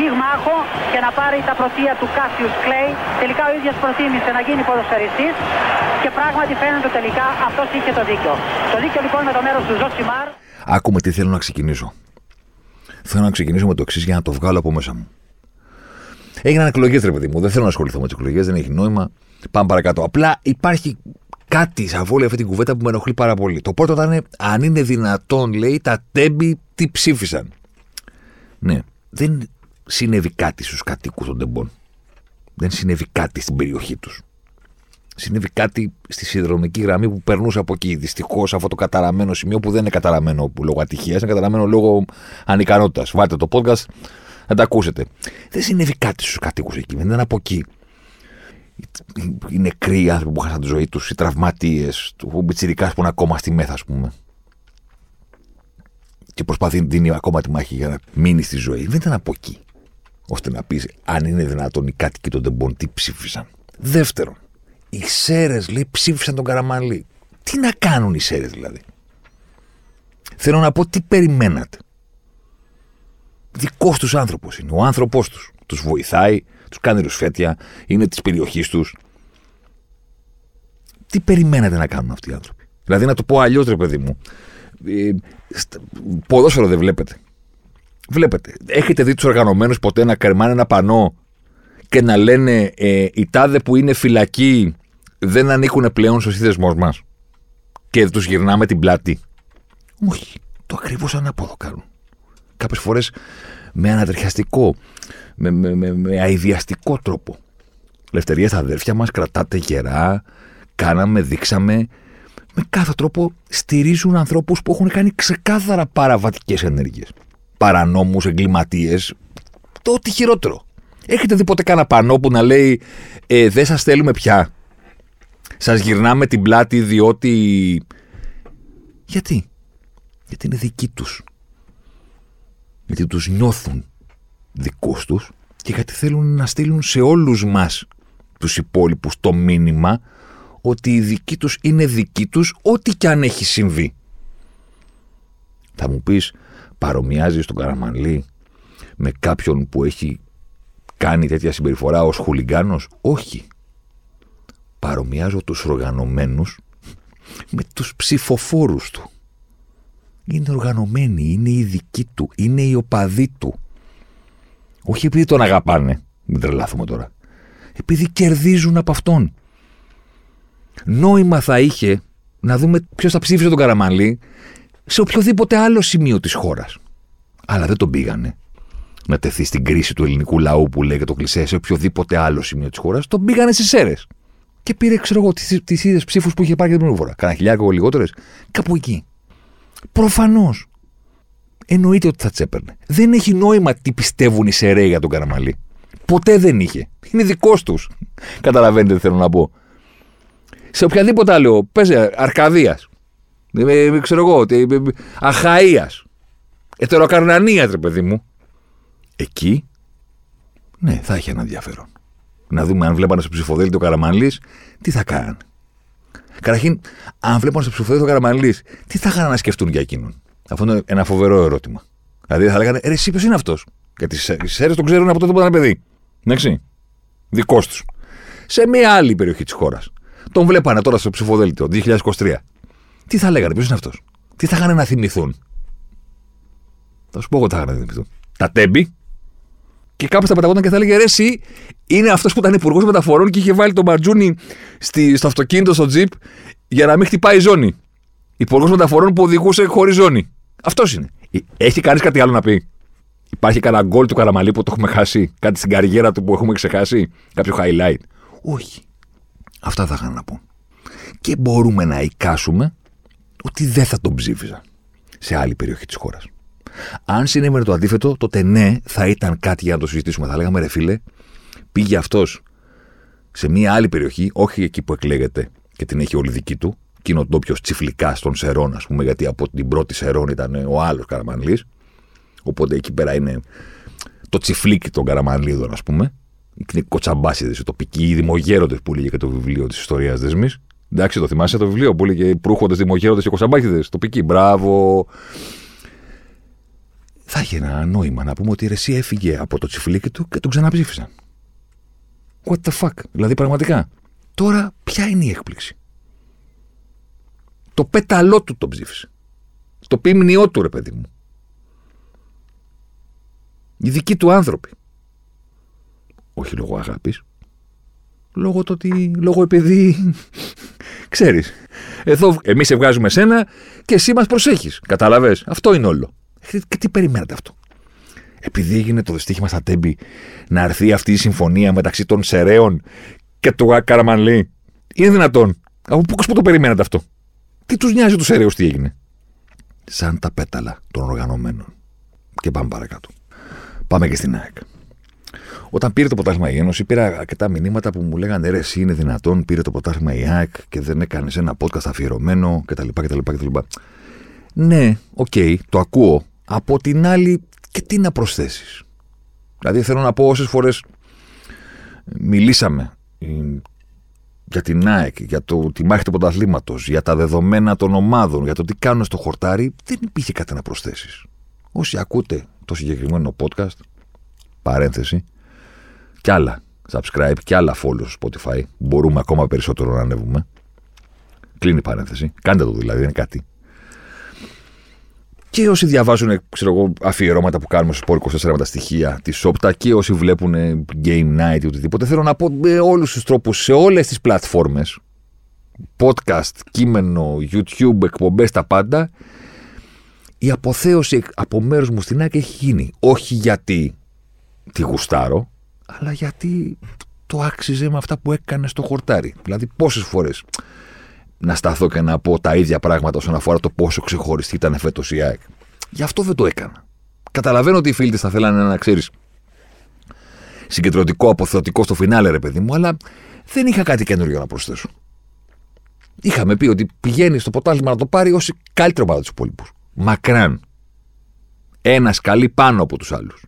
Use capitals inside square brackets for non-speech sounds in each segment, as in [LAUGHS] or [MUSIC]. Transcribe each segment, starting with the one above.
πυγμάχο και να πάρει τα πρωτεία του Κάσιους Κλέη. Τελικά ο ίδιος προτίμησε να γίνει ποδοσφαιριστής και πράγματι φαίνεται τελικά αυτός είχε το δίκιο. Το δίκιο λοιπόν με το μέρος του Ζωσιμάρ. Άκου με τι θέλω να ξεκινήσω. Θέλω να ξεκινήσω με το εξής για να το βγάλω από μέσα μου. Έγιναν εκλογές, ρε παιδί μου. Δεν θέλω να ασχοληθώ με τις εκλογές, δεν έχει νόημα. Πάμε παρακάτω. Απλά υπάρχει κάτι σ' όλη αυτή την κουβέντα που με ενοχλεί πάρα πολύ. Το πρώτο ήταν αν είναι δυνατόν, λέει, τα Τέμπη τι ψήφισαν. Ναι, δεν συνέβη κάτι στους κατοίκους των τεμπών. Δεν συνέβη κάτι στην περιοχή τους. Συνέβη κάτι στη συνδρομική γραμμή που περνούσε από εκεί. Δυστυχώς αυτό το καταραμένο σημείο που δεν είναι καταραμένο λόγω ατυχίας, είναι καταραμένο λόγω ανικανότητας. Βάλτε το podcast να τα ακούσετε. Δεν συνέβη κάτι στους κατοίκους εκεί. Δεν ήταν από εκεί. Οι νεκροί άνθρωποι που χάσαν τη ζωή τους, οι τραυματίες, του Μπιτσυρικά που είναι ακόμα στη μέθα, ας πούμε. Και προσπαθεί να δίνει ακόμα τη μάχη για να μείνει στη ζωή. Δεν ήταν από εκεί. Ώστε να πεις αν είναι δυνατόν οι κάτοικοι των Τεμπών τι ψήφισαν. Δεύτερον, οι Σέρες λέει ψήφισαν τον Καραμαλή. Τι να κάνουν οι Σέρες δηλαδή; Θέλω να πω τι περιμένατε. Δικός τους άνθρωπος είναι. Ο άνθρωπός τους. Τους βοηθάει, τους κάνει ρουσφέτια, είναι της περιοχής τους. Τι περιμένατε να κάνουν αυτοί οι άνθρωποι; Δηλαδή να το πω αλλιώς, ρε παιδί μου. Ε, στα- ποδόσφαιρο δεν βλέπετε. Βλέπετε. Έχετε δει τους οργανωμένους ποτέ να κερμάνε ένα πανό και να λένε ε, οι τάδε που είναι φυλακοί δεν ανήκουν πλέον στο σύνδεσμός μας. Και τους γυρνάμε την πλάτη. Όχι. Το ακριβώς ανάποδο κάνουν. Κάποιες φορές με ανατριχιαστικό, με, με, με, με αειδιαστικό τρόπο. Ελευθερία στα αδέρφια μας, κρατάτε γερά, κάναμε, δείξαμε. Με κάθε τρόπο στηρίζουν ανθρώπους που έχουν κάνει ξεκάθαρα παραβατικές ενέργειες. Παρανόμους, εγκληματίες, το ό,τι χειρότερο. Έχετε δει ποτέ κανένα πανό που να λέει ε, Δεν σας θέλουμε πια. Σας γυρνάμε την πλάτη διότι. Γιατί; Γιατί είναι δικοί τους. Γιατί τους νιώθουν δικούς τους και γιατί θέλουν να στείλουν σε όλους μας τους υπόλοιπους το μήνυμα ότι οι δικοί τους είναι δικοί τους ό,τι και αν έχει συμβεί. Θα μου πεις παρομοιάζει τον Καραμανλή με κάποιον που έχει κάνει τέτοια συμπεριφορά ως χουλιγκάνος; Όχι. Παρομοιάζω τους οργανωμένους με τους ψηφοφόρους του. Είναι οργανωμένοι, είναι οι δικοί του, είναι οι οπαδοί του. Όχι επειδή τον αγαπάνε, μην τρελάθουμε τώρα. Επειδή κερδίζουν από αυτόν. Νόημα θα είχε να δούμε ποιος θα ψήφισε τον Καραμαλή σε οποιοδήποτε άλλο σημείο της χώρας. Αλλά δεν τον πήγανε να τεθεί στην κρίση του ελληνικού λαού που λέγεται το κλεισέ σε οποιοδήποτε άλλο σημείο της χώρας. Τον πήγανε στις αίρες. Και πήρε, ξέρω εγώ, τις ίδιες ψήφους που είχε πάρει και την πρώτη φορά. Κάνα χιλιάρικο λιγότερες. Κάπου εκεί. Προφανώς. Εννοείται ότι θα τσέπαιρνε. Δεν έχει νόημα τι πιστεύουν οι Σεραίοι για τον Καραμαλή. Ποτέ δεν είχε. Είναι δικός τους. Καταλαβαίνετε τι θέλω να πω. Σε οποιαδήποτε άλλο, πες Αρκαδίας. Ξέρω εγώ, Αχαία. Ετεροκαρνανία, ρε παιδί μου. Εκεί, ναι, θα έχει ένα ενδιαφέρον. Να δούμε αν βλέπανε στο ψηφοδέλτιο Καραμαλής, τι θα κάνανε. Καταρχήν, αν βλέπανε στο ψηφοδέλτιο Καραμαλής, τι θα είχαν να σκεφτούν για εκείνον. Αυτό είναι ένα φοβερό ερώτημα. Δηλαδή θα λέγανε, ρε, εσύ ποιος είναι αυτός; Γιατί οι Σέρες τον ξέρουν από τότε που ήταν παιδί. Εντάξει. Δικός τους. Σε μια άλλη περιοχή της χώρας. Τον βλέπανε τώρα στο ψηφοδέλτιο 2023. Τι θα λέγανε, ποιος είναι αυτός; Τι θα είχαν να θυμηθούν; Θα σου πω εγώ τι θα είχαν να θυμηθούν. Τα τέμπη. Και κάποιο θα πεταγόταν και θα έλεγε ρε, εσύ είναι αυτός που ήταν υπουργός μεταφορών και είχε βάλει το Μαρτζούνι στη, στο αυτοκίνητο, στο τζιπ, για να μην χτυπάει η ζώνη. Υπουργός μεταφορών που οδηγούσε χωρίς ζώνη. Αυτός είναι. Έχει κανείς κάτι άλλο να πει; Υπάρχει κανένα γκολ του Καραμαλή που το έχουμε χάσει; Κάτι στην καριέρα του που έχουμε ξεχάσει; Κάποιο highlight; Όχι. Αυτά θα είχαν να πούν. Και μπορούμε να εικάσουμε ότι δεν θα τον ψήφιζαν σε άλλη περιοχή της χώρας. Αν συνέβαινε το αντίθετο, τότε ναι, θα ήταν κάτι για να το συζητήσουμε. Θα λέγαμε ρε φίλε, πήγε αυτός σε μια άλλη περιοχή, όχι εκεί που εκλέγεται και την έχει όλη δική του, εκείνο ντόπιος τσιφλικά στον Σερών, ας πούμε, γιατί από την πρώτη Σερών ήταν ο άλλος Καραμανλής. Οπότε εκεί πέρα είναι το τσιφλίκι των Καραμανλίδων, ας πούμε. Είναι κοτσαμπάσιδες, οι τοπικοί, οι δημογέροντες που λέγε και το βιβλίο της ιστορίας δεσμής. Εντάξει, το θυμάσαι το βιβλίο που έλεγε Προύχοντε, δημογέροντε και κοτσαμπάσιδε. Τοπικοί, μπράβο. Θα έχει ένα νόημα να πούμε ότι η Ρεσί έφυγε από το τσιφλίκι του και τον ξαναψήφισαν. What the fuck; Δηλαδή πραγματικά. Τώρα ποια είναι η έκπληξη; Το πέταλό του τον ψήφισε. Το πίμνιό του, ρε παιδί μου. Οι δικοί του άνθρωποι. Όχι λόγω αγάπης. Λόγω το ότι. Λόγω επειδή. Ξέρεις. Εδώ εμείς σε βγάζουμε σένα και εσύ μας προσέχεις. Κατάλαβες; Αυτό είναι όλο. Και τι περιμένετε αυτό; Επειδή έγινε το δυστύχημα στα τέμπη να έρθει αυτή η συμφωνία μεταξύ των Σεραίων και του Καραμανλή. Είναι δυνατόν; Από πού το περιμένετε αυτό; Τι τους νοιάζει τους Σεραίους τι έγινε; Σαν τα πέταλα των οργανωμένων. Και πάμε παρακάτω. Πάμε και στην ΑΕΚ. Όταν πήρε το ποτάσμα η Ένωση, πήρα αρκετά μηνύματα που μου λέγανε ρε, εσύ είναι δυνατόν, πήρε το ποτάσμα η ΑΕΚ και δεν έκανες ένα podcast αφιερωμένο κτλ. κτλ, κτλ. Ναι, ok, okay, το ακούω. Από την άλλη, και τι να προσθέσεις; Δηλαδή, θέλω να πω όσες φορές μιλήσαμε για την ΑΕΚ, για το, τη μάχη του πρωταθλήματος, για τα δεδομένα των ομάδων, για το τι κάνουν στο χορτάρι, δεν υπήρχε κάτι να προσθέσεις. Όσοι ακούτε το συγκεκριμένο podcast, παρένθεση, κι άλλα subscribe και άλλα follow στο Spotify, μπορούμε ακόμα περισσότερο να ανέβουμε. Κλείνει παρένθεση. Κάντε το δηλαδή, είναι κάτι. Και όσοι διαβάζουν ξέρω εγώ, αφιερώματα που κάνουμε στο Sport 24 με τα στοιχεία της Σόπτα και όσοι βλέπουν Game Night ή οτιδήποτε, θέλω να πω με όλους τους τρόπους σε όλες τις πλατφόρμες, podcast, κείμενο, YouTube, εκπομπές, τα πάντα, η αποθέωση από μέρους μου στην άκρη έχει γίνει. Όχι γιατί τη γουστάρω, αλλά γιατί το άξιζε με αυτά που έκανε στο χορτάρι. Δηλαδή, πόσες φορές να σταθώ και να πω τα ίδια πράγματα όσον αφορά το πόσο ξεχωριστή ήταν φέτος η ΑΕΚ. Γι' αυτό δεν το έκανα. Καταλαβαίνω ότι οι φίλοι της θα θέλανε να ξέρεις συγκεντρωτικό, αποθεωτικό στο φινάλε, ρε παιδί μου, αλλά δεν είχα κάτι καινούριο να προσθέσω. Είχαμε πει ότι πηγαίνει στο ποτάλιμα να το πάρει όσοι καλύτερο ομάδα τους υπόλοιπους. Μακράν. Ένας καλή πάνω από τους άλλους.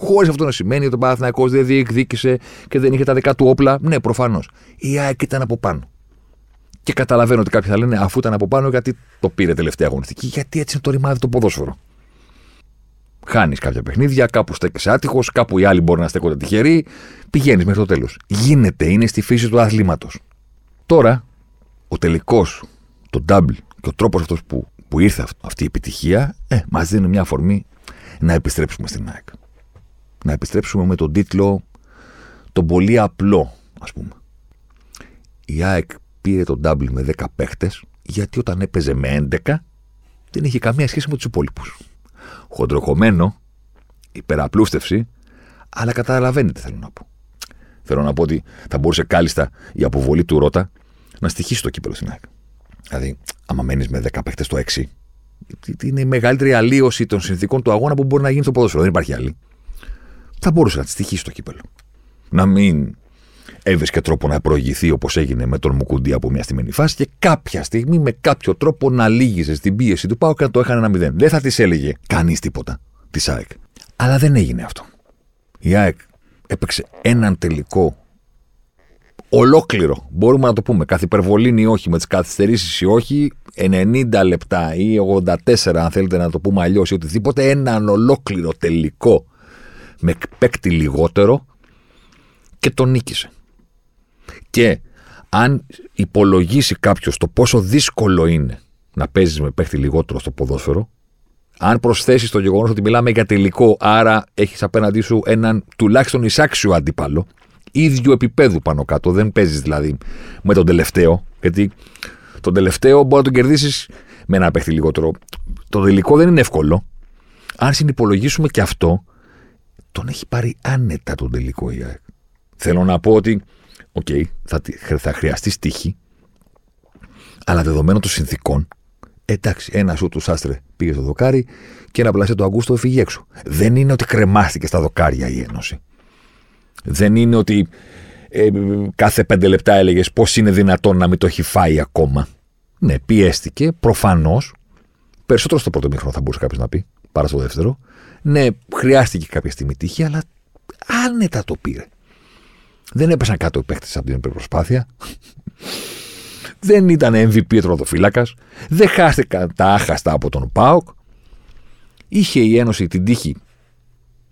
Χωρίς αυτό να σημαίνει ότι ο Παναθηναϊκός δεν διεκδίκησε και δεν είχε τα δικά του όπλα. Ναι, προφανώς. Η ΑΕΚ ήταν από πάνω. Και καταλαβαίνω ότι κάποιοι θα λένε αφού ήταν από πάνω, γιατί το πήρε τελευταία αγωνιστική, γιατί έτσι είναι το ρημάδι το ποδόσφαιρο. Χάνεις κάποια παιχνίδια, κάπου στέκεσαι άτυχος, κάπου οι άλλοι μπορεί να στέκονται τυχεροί. Πηγαίνεις μέχρι το τέλος. Γίνεται, είναι στη φύση του αθλήματος. Τώρα, ο τελικός, το double και ο τρόπος αυτός που, που ήρθε αυτή η επιτυχία, ε, μας δίνει μια αφορμή να επιστρέψουμε στην ΑΕΚ. Να επιστρέψουμε με τον τίτλο τον πολύ απλό, ας πούμε. Η ΑΕΚ πήρε τον double με 10 παίχτες, γιατί όταν έπαιζε με 11 δεν είχε καμία σχέση με τους υπόλοιπους. Χοντροχωμένο, υπεραπλούστευση, αλλά καταλαβαίνετε θέλω να πω. Θέλω να πω ότι θα μπορούσε κάλλιστα η αποβολή του Ρότα να στοιχήσει το κύπελο στην ΑΕΚ. Δηλαδή, άμα μένεις με 10 παίχτες στο 6, είναι η μεγαλύτερη αλλίωση των συνθήκων του αγώνα που μπορεί να γίνει στο ποδόσφαιρο. Δεν υπάρχει άλλη. Θα μπορούσε να τη στοιχήσει το κύπελο. Να μην έβρισκε τρόπο να προηγηθεί όπως έγινε με τον Μουκουντή από μια στιγμένη φάση και κάποια στιγμή με κάποιο τρόπο να λύγιζε στην πίεση του Πάου και να το έκανε ένα μηδέν. Δεν θα της έλεγε κανείς τίποτα της ΑΕΚ. Αλλά δεν έγινε αυτό. Η ΑΕΚ έπαιξε έναν τελικό ολόκληρο. Μπορούμε να το πούμε. Καθ' υπερβολή ή όχι, με τις καθυστερήσεις ή όχι, 90 λεπτά ή 84, αν θέλετε να το πούμε αλλιώς ή οτιδήποτε, έναν ολόκληρο τελικό με παίκτη λιγότερο και τον νίκησε. Και αν υπολογίσει κάποιος το πόσο δύσκολο είναι να παίζεις με παίχτη λιγότερο στο ποδόσφαιρο, αν προσθέσεις το γεγονός ότι μιλάμε για τελικό, άρα έχεις απέναντί σου έναν τουλάχιστον εισάξιο αντίπαλο, ίδιου επίπεδου πάνω κάτω, δεν παίζεις δηλαδή με τον τελευταίο, γιατί τον τελευταίο μπορεί να τον κερδίσεις με ένα παίχτη λιγότερο. Το τελικό δεν είναι εύκολο. Αν συνυπολογίσουμε και αυτό, τον έχει πάρει άνετα τον τελικό η Θέλω να πω ότι Ok, okay, θα, θα χρειαστείς τύχη, αλλά δεδομένων των συνθήκων, εντάξει, ένα σουτ του Σάστρε πήγε στο δοκάρι και ένα πλασέ του Αγκούστο έφυγε έξω. Δεν είναι ότι κρεμάστηκε στα δοκάρια η Ένωση. Δεν είναι ότι ε, κάθε πέντε λεπτά έλεγες πώς είναι δυνατόν να μην το έχει φάει ακόμα. Ναι, πιέστηκε, προφανώς. Περισσότερο στο πρώτο μήχρονο θα μπορούσε κάποιος να πει, παρά στο δεύτερο. Ναι, χρειάστηκε κάποια στιγμή τύχη, αλλά άνετα το πήρε. Δεν έπεσαν κάτω οι παίχτες από την προσπάθεια. Δεν ήταν MVP τροδοφύλακα. Δεν χάστηκαν τα άχαστα από τον Πάοκ. Είχε η Ένωση την τύχη,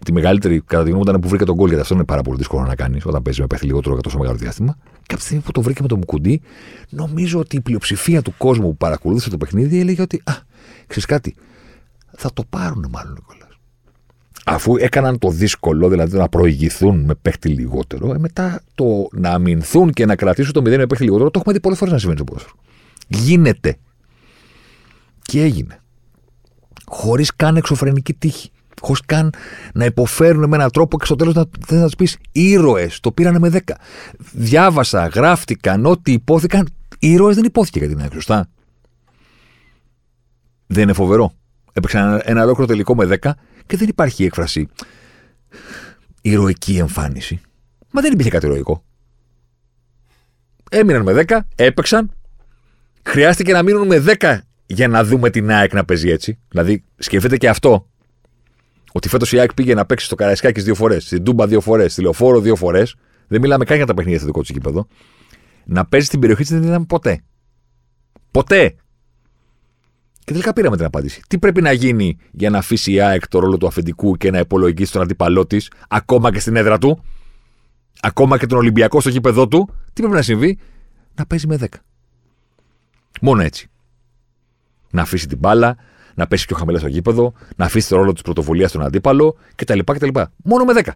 τη μεγαλύτερη κατά τη γνώμη μου ήταν που βρήκε τον κόλ, γιατί αυτό είναι πάρα πολύ δύσκολο να κάνεις όταν παίζει με παίχτη λιγότερο για τόσο μεγάλο διάστημα. Και από τη στιγμή που το βρήκε με το Μουκουντή, νομίζω ότι η πλειοψηφία του κόσμου που παρακολούθησε το παιχνίδι έλεγε ότι Α, ξέρεις κάτι, θα το πάρουν μάλλον κιόλα. Αφού έκαναν το δύσκολο, δηλαδή να προηγηθούν με παίχτη λιγότερο, ε, μετά το να αμυνθούν και να κρατήσουν το 0 με παίχτη λιγότερο, το έχουμε δει πολλές φορές να συμβαίνει στο ποδόσφαιρο. Γίνεται. Και έγινε. Χωρίς καν εξωφρενική τύχη. Χωρίς καν να υποφέρουν με έναν τρόπο και στο τέλος να, να τους πεις ήρωες. Το πήρανε με 10. Διάβασα, γράφτηκαν, ό,τι υπόθηκαν. Ήρωες δεν υπόθηκε για την άκρη, σωστά; Δεν είναι φοβερό. Έπαιξαν ένα, ένα ολόκληρο τελικό με 10 και δεν υπάρχει έκφραση ηρωική εμφάνιση. Μα δεν υπήρχε κάτι ηρωικό. Έμειναν με 10, έπαιξαν. Χρειάστηκε να μείνουν με 10 για να δούμε την ΑΕΚ να παίζει έτσι. Δηλαδή, σκεφτείτε και αυτό. Ότι φέτος η ΑΕΚ πήγε να παίξει στο Καραϊσκάκης δύο φορές, στην Τούμπα δύο φορές, στη Λεωφόρο δύο φορές. Δεν μιλάμε καν για τα παιχνίδια στο δικό του γήπεδο. Να παίζει στην περιοχή της δεν είδαμε ποτέ. Ποτέ. Και τελικά πήραμε την απάντηση. Τι πρέπει να γίνει για να αφήσει η ΑΕΚ το ρόλο του αφεντικού και να υπολογίσει τον αντίπαλό της, ακόμα και στην έδρα του, ακόμα και τον Ολυμπιακό στο γήπεδό του, τι πρέπει να συμβεί, να παίζει με 10. Μόνο έτσι. Να αφήσει την μπάλα, να πέσει πιο χαμηλά στο γήπεδο, να αφήσει το ρόλο της πρωτοβουλίας στον αντίπαλο κτλ. κτλ. Μόνο με 10.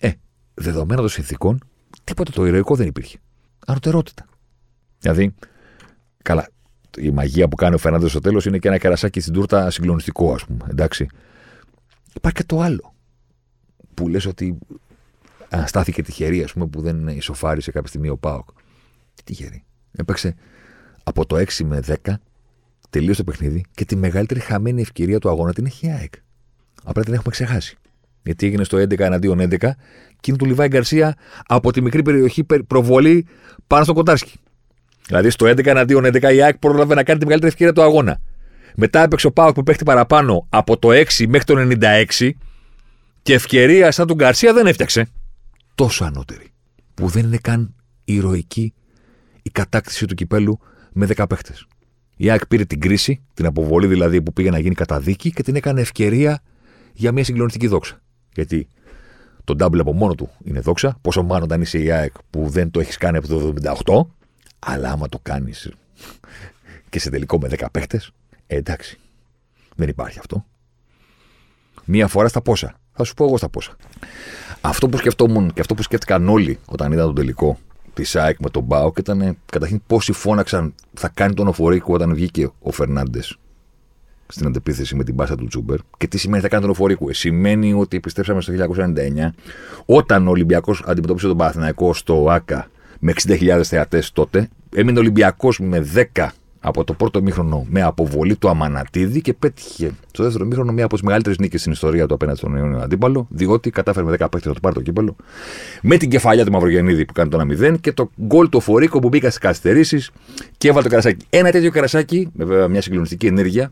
Ε, δεδομένα των συνθήκων, τίποτα το ηρωικό δεν υπήρχε. Ανωτερότητα. Δηλαδή, καλά, η μαγεία που κάνει ο Φερνάνδε στο τέλος είναι και ένα κερασάκι στην τούρτα συγκλονιστικό, ας πούμε. Εντάξει. Υπάρχει και το άλλο. Που λες ότι αναστάθηκε τυχερή, ας πούμε, που δεν ισοφάρισε κάποια στιγμή ο Πάοκ. Τι τυχερή. Έπαιξε από το 6 με 10, τελείωσε το παιχνίδι και τη μεγαλύτερη χαμένη ευκαιρία του αγώνα την έχει η ΑΕΚ. Απλά την έχουμε ξεχάσει. Γιατί έγινε στο 11 εναντίον 11 και είναι του Λιβάη Γκαρσία από τη μικρή περιοχή προβολή πάνω στο Κοντάρσκι. Δηλαδή στο 11 εναντίον 11 η ΑΕΚ πρόλαβε να κάνει τη μεγαλύτερη ευκαιρία του αγώνα. Μετά έπαιξε ο Πάοκ που παίχτη παραπάνω από το 6 μέχρι το 96 και ευκαιρία σαν τον Γκαρσία δεν έφτιαξε. Τόσο ανώτερη. Που δεν είναι καν ηρωική η κατάκτηση του κυπέλου με 10 παίχτες. Η ΑΕΚ πήρε την κρίση, την αποβολή δηλαδή που πήγε να γίνει καταδίκη και την έκανε ευκαιρία για μια συγκλονιστική δόξα. Γιατί το double από μόνο του είναι δόξα. Πόσο μάλλον όταν είσαι η ΑΕΚ που δεν το έχεις κάνει από το 78 αλλά άμα το κάνεις και σε τελικό με 10 παίχτες, ε, εντάξει. Δεν υπάρχει αυτό. Μία φορά στα πόσα. Θα σου πω εγώ στα πόσα. Αυτό που σκεφτόμουν και αυτό που σκέφτηκαν όλοι όταν είδαν τον τελικό της ΣΑΕΚ με τον Μπάουκ ήταν καταρχήν πόσοι φώναξαν θα κάνει τον οφορίκο όταν βγήκε ο Φερνάντες στην αντεπίθεση με την μπάσα του Τσούμπερ. Και τι σημαίνει θα κάνει τον οφορίκο. Ε, σημαίνει ότι επιστρέψαμε στο 1999 όταν ο Ολυμπιακός αντιμετώπισε τον Παναθηναϊκό στο ΑΚΑ με 60.000 θεατές τότε. Έμεινε Ολυμπιακός με 10 από το πρώτο μήχρονο με αποβολή του Αμανατίδη και πέτυχε στο δεύτερο μήχρονο μία από τις μεγαλύτερες νίκες στην ιστορία του απέναντι στον Ιόνιο Αντίπαλο, διότι κατάφερε με 10 παίχτες να το πάρει το κύπελο, με την κεφαλιά του Μαυρογεννίδη που κάνει το 1-0 και το γκολ του Φορίκο που μπήκα στις καθυστερήσεις και έβαλε το καρασάκι. Ένα τέτοιο καρασάκι, με βέβαια μια συγκλονιστική ενέργεια,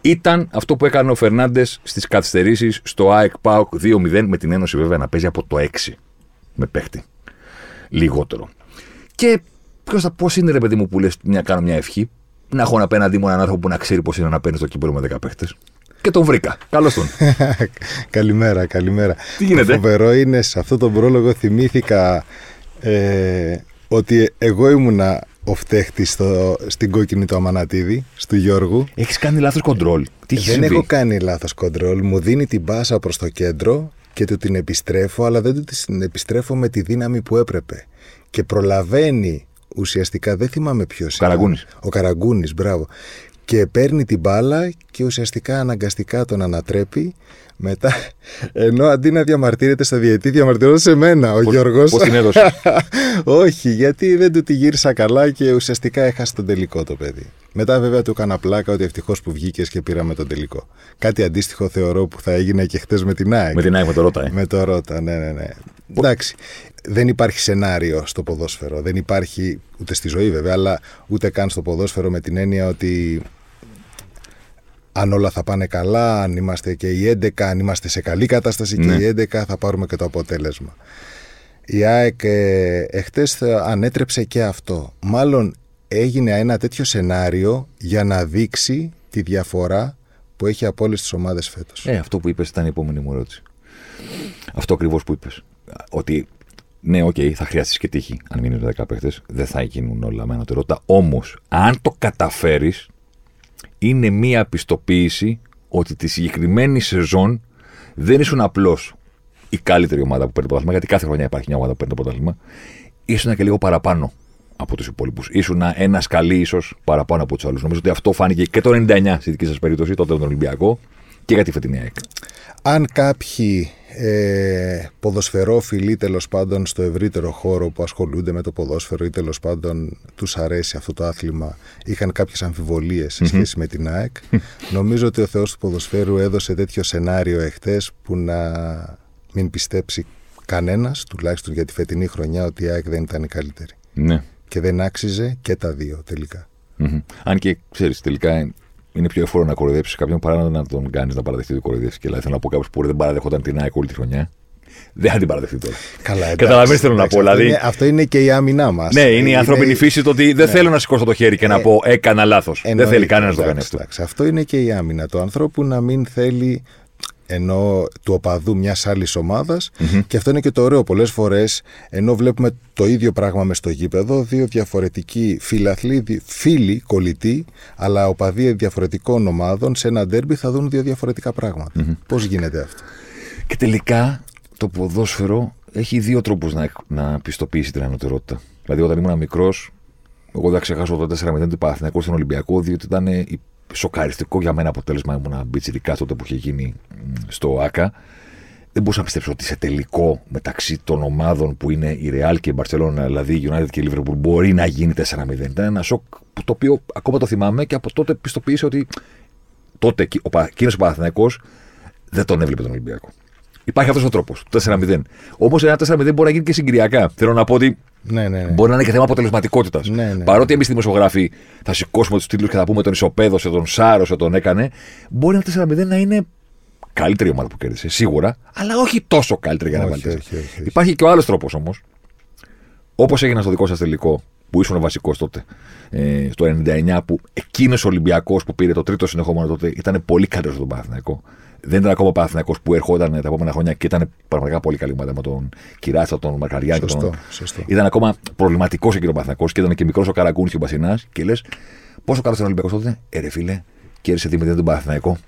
ήταν αυτό που έκανε ο Φερνάντες στις καθυστερήσεις στο ΑΕΚ ΠΑΟΚ 2-0 με την Ένωση βέβαια να παίζει από το 6 με παίχτη λιγότερο. Και ποιος θα, πώς είναι ρε παιδί μου που λες, μια, κάνω μια ευχή, να έχω απέναντί μου έναν άνθρωπο που να ξέρει πώς είναι να παίρνεις το κύπελο με 10 παίχτες. Και τον βρήκα. Καλώς τον. [LAUGHS] καλημέρα, καλημέρα. Τι γίνεται; Το φοβερό είναι σε αυτό τον πρόλογο θυμήθηκα ε, ότι εγώ ήμουνα ο φταίχτης στην κόκκινη του Αμανατίδη, του Γιώργου. Έχεις κάνει λάθος κοντρόλ. Τι Δεν συμβεί; έχω κάνει λάθος κοντρόλ. Μου δίνει την μπάσα προς το κέντρο και του την επιστρέφω, αλλά δεν του την επιστρέφω με τη δύναμη που έπρεπε. Και προλαβαίνει ουσιαστικά, δεν θυμάμαι ποιος είναι. Καραγκούνης. Ο Καραγκούνης, μπράβο. Και παίρνει την μπάλα και ουσιαστικά αναγκαστικά τον ανατρέπει. Μετά, ενώ αντί να διαμαρτύρεται στα διαιτή, διαμαρτυρόταν σε μένα ο Πώς- Γιώργος. πώς την έδωσε; [LAUGHS] Όχι, γιατί δεν του τη γύρισα καλά και ουσιαστικά έχασε τον τελικό το παιδί. Μετά βέβαια του έκανα πλάκα ότι ευτυχώς που βγήκες και πήραμε τον τελικό. Κάτι αντίστοιχο θεωρώ που θα έγινε και χτες με την ΑΕΚ. Με την ΑΕΚ με το Ρώτα, ε. Με το Ρώτα, ναι, ναι, ναι. Εντάξει. δεν υπάρχει σενάριο στο ποδόσφαιρο. Δεν υπάρχει ούτε στη ζωή βέβαια, αλλά ούτε καν στο ποδόσφαιρο με την έννοια ότι αν όλα θα πάνε καλά, αν είμαστε και οι 11, αν είμαστε σε καλή κατάσταση και Ναι. οι 11 θα πάρουμε και το αποτέλεσμα. Η ΑΕΚ ε, εχθές θα- ανέτρεψε και αυτό. Μάλλον έγινε ένα τέτοιο σενάριο για να δείξει τη διαφορά που έχει από όλες τις ομάδες φέτος. Ε, αυτό που είπες ήταν η επόμενη μου ερώτηση. Αυτό ακριβώς που είπες. Ότι ναι, οκ, θα χρειαστείς και τύχη αν μείνουν 10 παίχτες. Δεν θα γίνουν όλα με ανωτερότητα. Όμως, αν το καταφέρεις, είναι μία πιστοποίηση ότι τη συγκεκριμένη σεζόν δεν ήσουν απλώς η καλύτερη ομάδα που παίρνει το πρωτάθλημα, γιατί κάθε χρονιά υπάρχει μια ομάδα που παίρνει το πρωτάθλημα. Ήσουν και λίγο παραπάνω από τους υπόλοιπους. Ήσουν ένα σκαλί, ίσως παραπάνω από τους άλλους. Νομίζω ότι αυτό φάνηκε και το 99 στη δική σας περίπτωση, τότε με τον Ολυμπιακό και για τη φετινή ΑΕΚ. αν κάποιοι ε, ποδοσφαιρόφιλοι τέλος πάντων στο ευρύτερο χώρο που ασχολούνται με το ποδόσφαιρο ή τέλος πάντων τους αρέσει αυτό το άθλημα είχαν κάποιες αμφιβολίες σε σχέση με την ΑΕΚ [LAUGHS] νομίζω ότι ο Θεός του ποδοσφαίρου έδωσε τέτοιο σενάριο εχθές που να μην πιστέψει κανένας τουλάχιστον για τη φετινή χρονιά ότι η ΑΕΚ δεν ήταν η καλύτερη Ναι. και δεν άξιζε και τα δύο τελικά Μμμ. Αν και ξέρεις, τελικά είναι πιο εύκολο να κοροϊδέψεις κάποιον παρά να τον κάνεις να παραδεχτεί ότι κοροϊδεύεις. Και δηλαδή θέλω να πω κάποιο που δεν παραδεχόταν την ΑΕΚ όλη τη χρονιά. Δεν θα την παραδεχτεί τώρα. Καλά, εντάξει, Καταλαβαίνεις τι θέλω να εντάξει, πω, αυτό δηλαδή- είναι- Αυτό είναι και η άμυνά μας. Ναι, είναι η ανθρώπινη φύση το ότι δεν θέλω να σηκώσω το χέρι και να πω έκανα λάθος. Δεν Εννοείται, θέλει κανένας να το κάνει εντάξει, αυτό. εντάξει. Αυτό είναι και η άμυνα του ανθρώπου να μην θέλει ενώ του οπαδού μιας άλλης και αυτό είναι και το ωραίο. Πολλές φορές, ενώ βλέπουμε το ίδιο πράγμα μες στο γήπεδο, δύο διαφορετικοί φιλαθλοί, δι- φίλοι, κολλητοί, αλλά οπαδοί διαφορετικών ομάδων σε ένα ντέρμπι θα δουν δύο διαφορετικά πράγματα. Πώς γίνεται αυτό; Και τελικά το ποδόσφαιρο έχει δύο τρόπους να, να πιστοποιήσει την ανωτερότητα. Δηλαδή, όταν ήμουν μικρός, εγώ δεν ξεχάσω το 4-0 του Παναθηναϊκού στον Ολυμπιακό, διότι ήταν ε, σοκαριστικό για μένα αποτέλεσμα. Ήμουν μπιτσιρικά τότε που είχε γίνει μ, στο ΑΚΑ. Δεν μπορούσα να πιστέψω ότι σε τελικό μεταξύ των ομάδων που είναι η Real και η Barcelona, δηλαδή η United και η Liverpool, μπορεί να γίνει 4-0. Ήταν ένα σοκ που το οποίο ακόμα το θυμάμαι και από τότε πιστοποίησε ότι τότε εκεί- ο, Πα- εκείνος ο Παναθηναϊκός δεν τον έβλεπε τον Ολυμπιακό. Υπάρχει αυτός ο τρόπος, το 4-0. Όμως ένα 4-0 μπορεί να γίνει και συγκυριακά. Θέλω να πω ότι Ναι, ναι, ναι. μπορεί να είναι και θέμα αποτελεσματικότητας. Ναι, ναι. Παρότι εμείς οι δημοσιογράφοι θα σηκώσουμε τους τίτλους και θα πούμε τον ισοπαίδωσε, τον σάρωσε, τον έκανε, μπορεί ένα 4-0 να είναι καλύτερη ομάδα που κέρδισε, σίγουρα, αλλά όχι τόσο καλύτερη για να Όχι, βάλεις. όχι, όχι, όχι. Υπάρχει και ο άλλος τρόπος όμως. Όπως έγινε στο δικό σας τελικό, που ήσουν βασικός τότε, ε, στο 99, που εκείνος ο Ολυμπιακός που πήρε το τρίτο συνεχόμενο τότε ήταν πολύ καλύτερος από τον Παναθηναϊκό. Δεν ήταν ακόμα ο Παναθηναϊκός που ερχόταν τα επόμενα χρόνια και ήταν πραγματικά πολύ καλή ομάδα με τον Κυράτσα, τον Μαρκαριάν και τον. Σωστό, σωστό. Ήταν ακόμα προβληματικός εκεί ο Παναθηναϊκός και ήταν και μικρός ο Καραγκούνης και ο Μπασινάς. Και λες, πόσο καλός ήταν ο Ολυμπιακός τότε, ε, ρε φίλε, κέρδισε 2-0 τον Παναθηναϊκό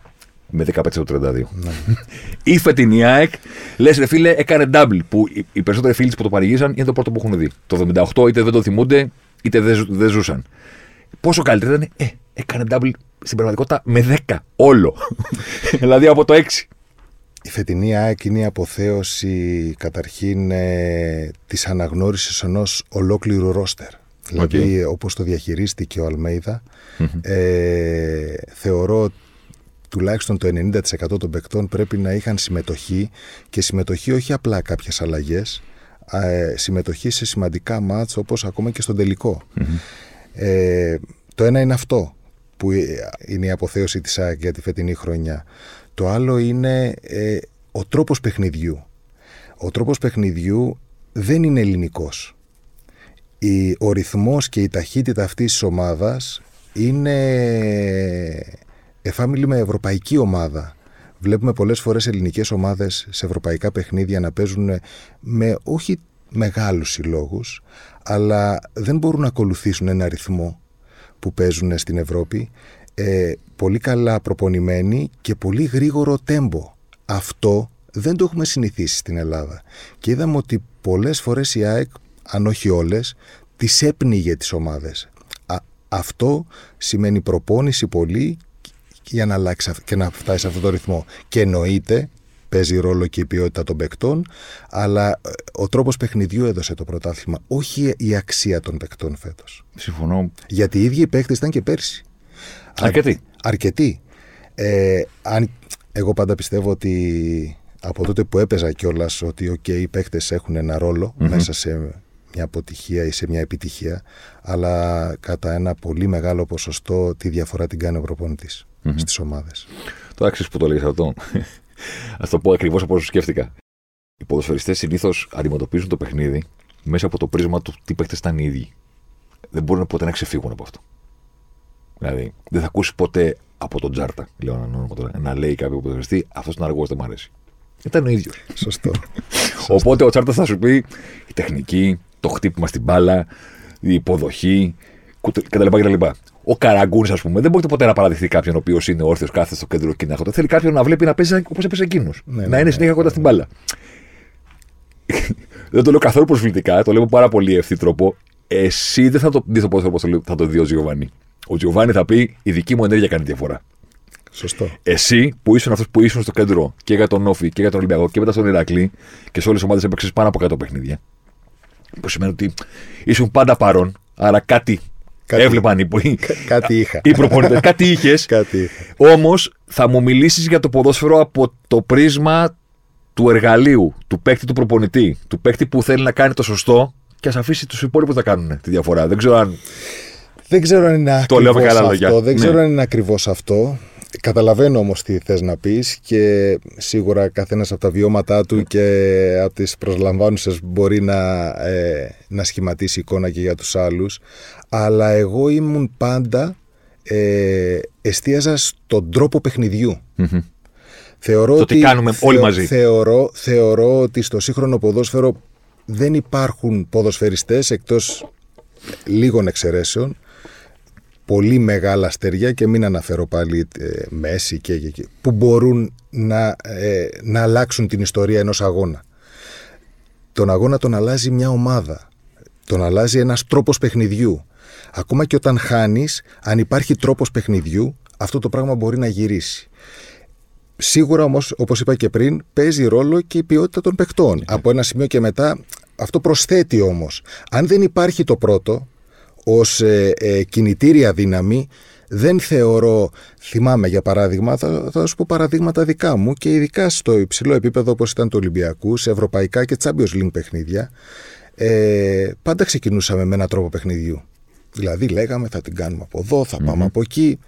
με 15 στο 32. Ναι. [LAUGHS] Η φετινή ΑΕΚ, λες ρε φίλε, έκανε double. Που οι, οι περισσότεροι φίλοι που το παρηγήσαν είναι το πρώτο που έχουν δει. Το 78 είτε δεν το θυμούνται, είτε δεν, ζου- δεν ζούσαν. Πόσο καλύτερο ήταν, ε, έκανε double στην πραγματικότητα με 10 όλο. [LAUGHS] δηλαδή από το 6. Η φετινή ΑΕΚ είναι η αποθέωση καταρχήν ε, της αναγνώρισης ενός ολόκληρου ρόστερ. Δηλαδή όπως το διαχειρίστηκε ο αλμειδα ε, θεωρώ τουλάχιστον το 90% των παικτών πρέπει να είχαν συμμετοχή και συμμετοχή όχι απλά κάποιες αλλαγές, ε, συμμετοχή σε σημαντικά μάτς όπως ακόμα και στον τελικο Ε, το ένα είναι αυτό που ε, είναι η αποθέωση της ΑΕΚ για τη φετινή χρονιά. Το άλλο είναι ε, ο τρόπος παιχνιδιού. Ο τρόπος παιχνιδιού δεν είναι ελληνικός. Η, ο ρυθμός και η ταχύτητα αυτής της ομάδας είναι εφάμιλη με ευρωπαϊκή ομάδα. Βλέπουμε πολλές φορές ελληνικές ομάδες σε ευρωπαϊκά παιχνίδια να παίζουν με όχι μεγάλους συλλόγους, αλλά δεν μπορούν να ακολουθήσουν ένα ρυθμό που παίζουν στην Ευρώπη. Ε, πολύ καλά προπονημένοι και πολύ γρήγορο τέμπο. Αυτό δεν το έχουμε συνηθίσει στην Ελλάδα. Και είδαμε ότι πολλές φορές η ΑΕΚ, αν όχι όλες, τις έπνιγε τις ομάδες. Α, αυτό σημαίνει προπόνηση πολύ για να αλλάξει αυ- και να φτάσει σε αυτό το ρυθμό. Και εννοείται, παίζει ρόλο και η ποιότητα των παικτών, αλλά ε, ο τρόπος παιχνιδιού έδωσε το πρωτάθλημα, όχι η αξία των παικτών φέτος. Συμφωνώ. Γιατί οι ίδιοι οι παίχτες ήταν και πέρσι. Αρκετοί. Αρκετοί. Ε, αν, εγώ πάντα πιστεύω ότι από τότε που έπαιζα κιόλας ότι okay, οι παίκτες έχουν ένα μέσα σε μια αποτυχία ή σε μια επιτυχία, αλλά κατά ένα πολύ μεγάλο ποσοστό τη διαφορά την κάνει ο προπονητής mm-hmm. στις ομάδες. Τώρα ξέρει που το λέγει αυτό. Α το πω ακριβώς όπως σκέφτηκα. Οι ποδοσφαιριστές συνήθως αντιμετωπίζουν το παιχνίδι μέσα από το πρίσμα του τι παίχτες ήταν οι ίδιοι. Δεν μπορούν ποτέ να ξεφύγουν από αυτό. Δηλαδή, δεν θα ακούσεις ποτέ από τον Τζάρτα, λέω ένα όνομα τώρα, να λέει κάποιο ποδοσφαιριστή αυτός είναι αργό, δεν μου αρέσει. Ήταν ο ίδιος. Σωστό. [LAUGHS] Οπότε ο Τσάρτα θα σου πει η τεχνική, το χτύπημα στην μπάλα, η υποδοχή κτλ. Ο Καραγκούνης, ας πούμε, δεν μπορεί ποτέ να παραδειχθεί κάποιον ο οποίος είναι όρθιος κάθε στο κέντρο και να Θέλει κάποιον να βλέπει να παίζει όπως έπαιζε εκείνος. Ναι, να ναι, είναι ναι, συνέχεια κοντά στην μπάλα. δεν το λέω καθόλου προσβλητικά, το λέω πάρα πολύ ευθύ τρόπο. Εσύ δεν θα το δει το ποδόσφαιρο θα το δει ο Τζιοβάνι. Ο Τζιοβάνι θα πει: Η δική μου ενέργεια κάνει διαφορά. Σωστό. Εσύ που ήσουν αυτός που ήσουν στο κέντρο και για τον Όφη και για τον Ολυμπιακό και μετά στον Ηρακλή και σε όλες τις ομάδες έπαιξες πάνω από 100 παιχνίδια. Που σημαίνει ότι ήσουν πάντα παρόν, άρα κάτι, κάτι έβλεπαν οι, [LAUGHS] κάτι είχα. οι προπονητές. [LAUGHS] κάτι είχες. Όμως θα μου μιλήσεις για το ποδόσφαιρο από το πρίσμα του εργαλείου, του παίκτη του προπονητή, του παίκτη που θέλει να κάνει το σωστό και ας αφήσει τους υπόλοιπους να κάνουν τη διαφορά. Δεν ξέρω αν. Δεν ξέρω αν είναι ακριβώς αυτό. Δεν ξέρω ναι. αν είναι ακριβώς αυτό. Καταλαβαίνω όμως τι θες να πεις και σίγουρα καθένας από τα βιώματά του και από τις προσλαμβάνουσες μπορεί να, ε, να σχηματίσει εικόνα και για τους άλλους. Αλλά εγώ ήμουν πάντα ε, εστίαζα στον τρόπο Θεωρώ το ότι, τι κάνουμε όλοι μαζί. Θεωρώ, θεωρώ ότι στο σύγχρονο ποδόσφαιρο δεν υπάρχουν ποδοσφαιριστές εκτός λίγων εξαιρέσεων πολύ μεγάλα αστέρια και μην αναφέρω πάλι ε, Μέση και, και, που μπορούν να, ε, να αλλάξουν την ιστορία ενός αγώνα. Τον αγώνα τον αλλάζει μια ομάδα. Τον αλλάζει ένας τρόπος παιχνιδιού. Ακόμα και όταν χάνεις, αν υπάρχει τρόπος παιχνιδιού, αυτό το πράγμα μπορεί να γυρίσει. Σίγουρα όμως, όπως είπα και πριν, παίζει ρόλο και η ποιότητα των παιχτών. Ναι. Από ένα σημείο και μετά, αυτό προσθέτει όμως. Αν δεν υπάρχει το πρώτο, ως ε, ε, κινητήρια δύναμη, δεν θεωρώ, θυμάμαι για παράδειγμα, θα, θα σου πω παραδείγματα δικά μου και ειδικά στο υψηλό επίπεδο όπως ήταν το Ολυμπιακού, σε ευρωπαϊκά και Champions League παιχνίδια, ε, πάντα ξεκινούσαμε με έναν τρόπο παιχνιδιού. Δηλαδή λέγαμε θα την κάνουμε από εδώ, θα πάμε από εκεί.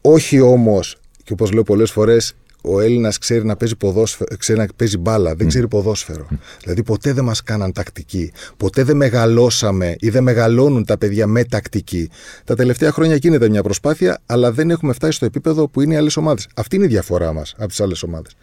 Όχι όμως και όπως λέω πολλές φορές, ο Έλληνας ξέρει να παίζει, ποδόσφαιρο, ξέρει να παίζει μπάλα, δεν ξέρει ποδόσφαιρο. Δηλαδή ποτέ δεν μας κάναν τακτική. Ποτέ δεν μεγαλώσαμε ή δεν μεγαλώνουν τα παιδιά με τακτική. Τα τελευταία χρόνια γίνεται μια προσπάθεια, αλλά δεν έχουμε φτάσει στο επίπεδο που είναι οι άλλες ομάδες. Αυτή είναι η διαφορά μας από τις άλλες ομάδες.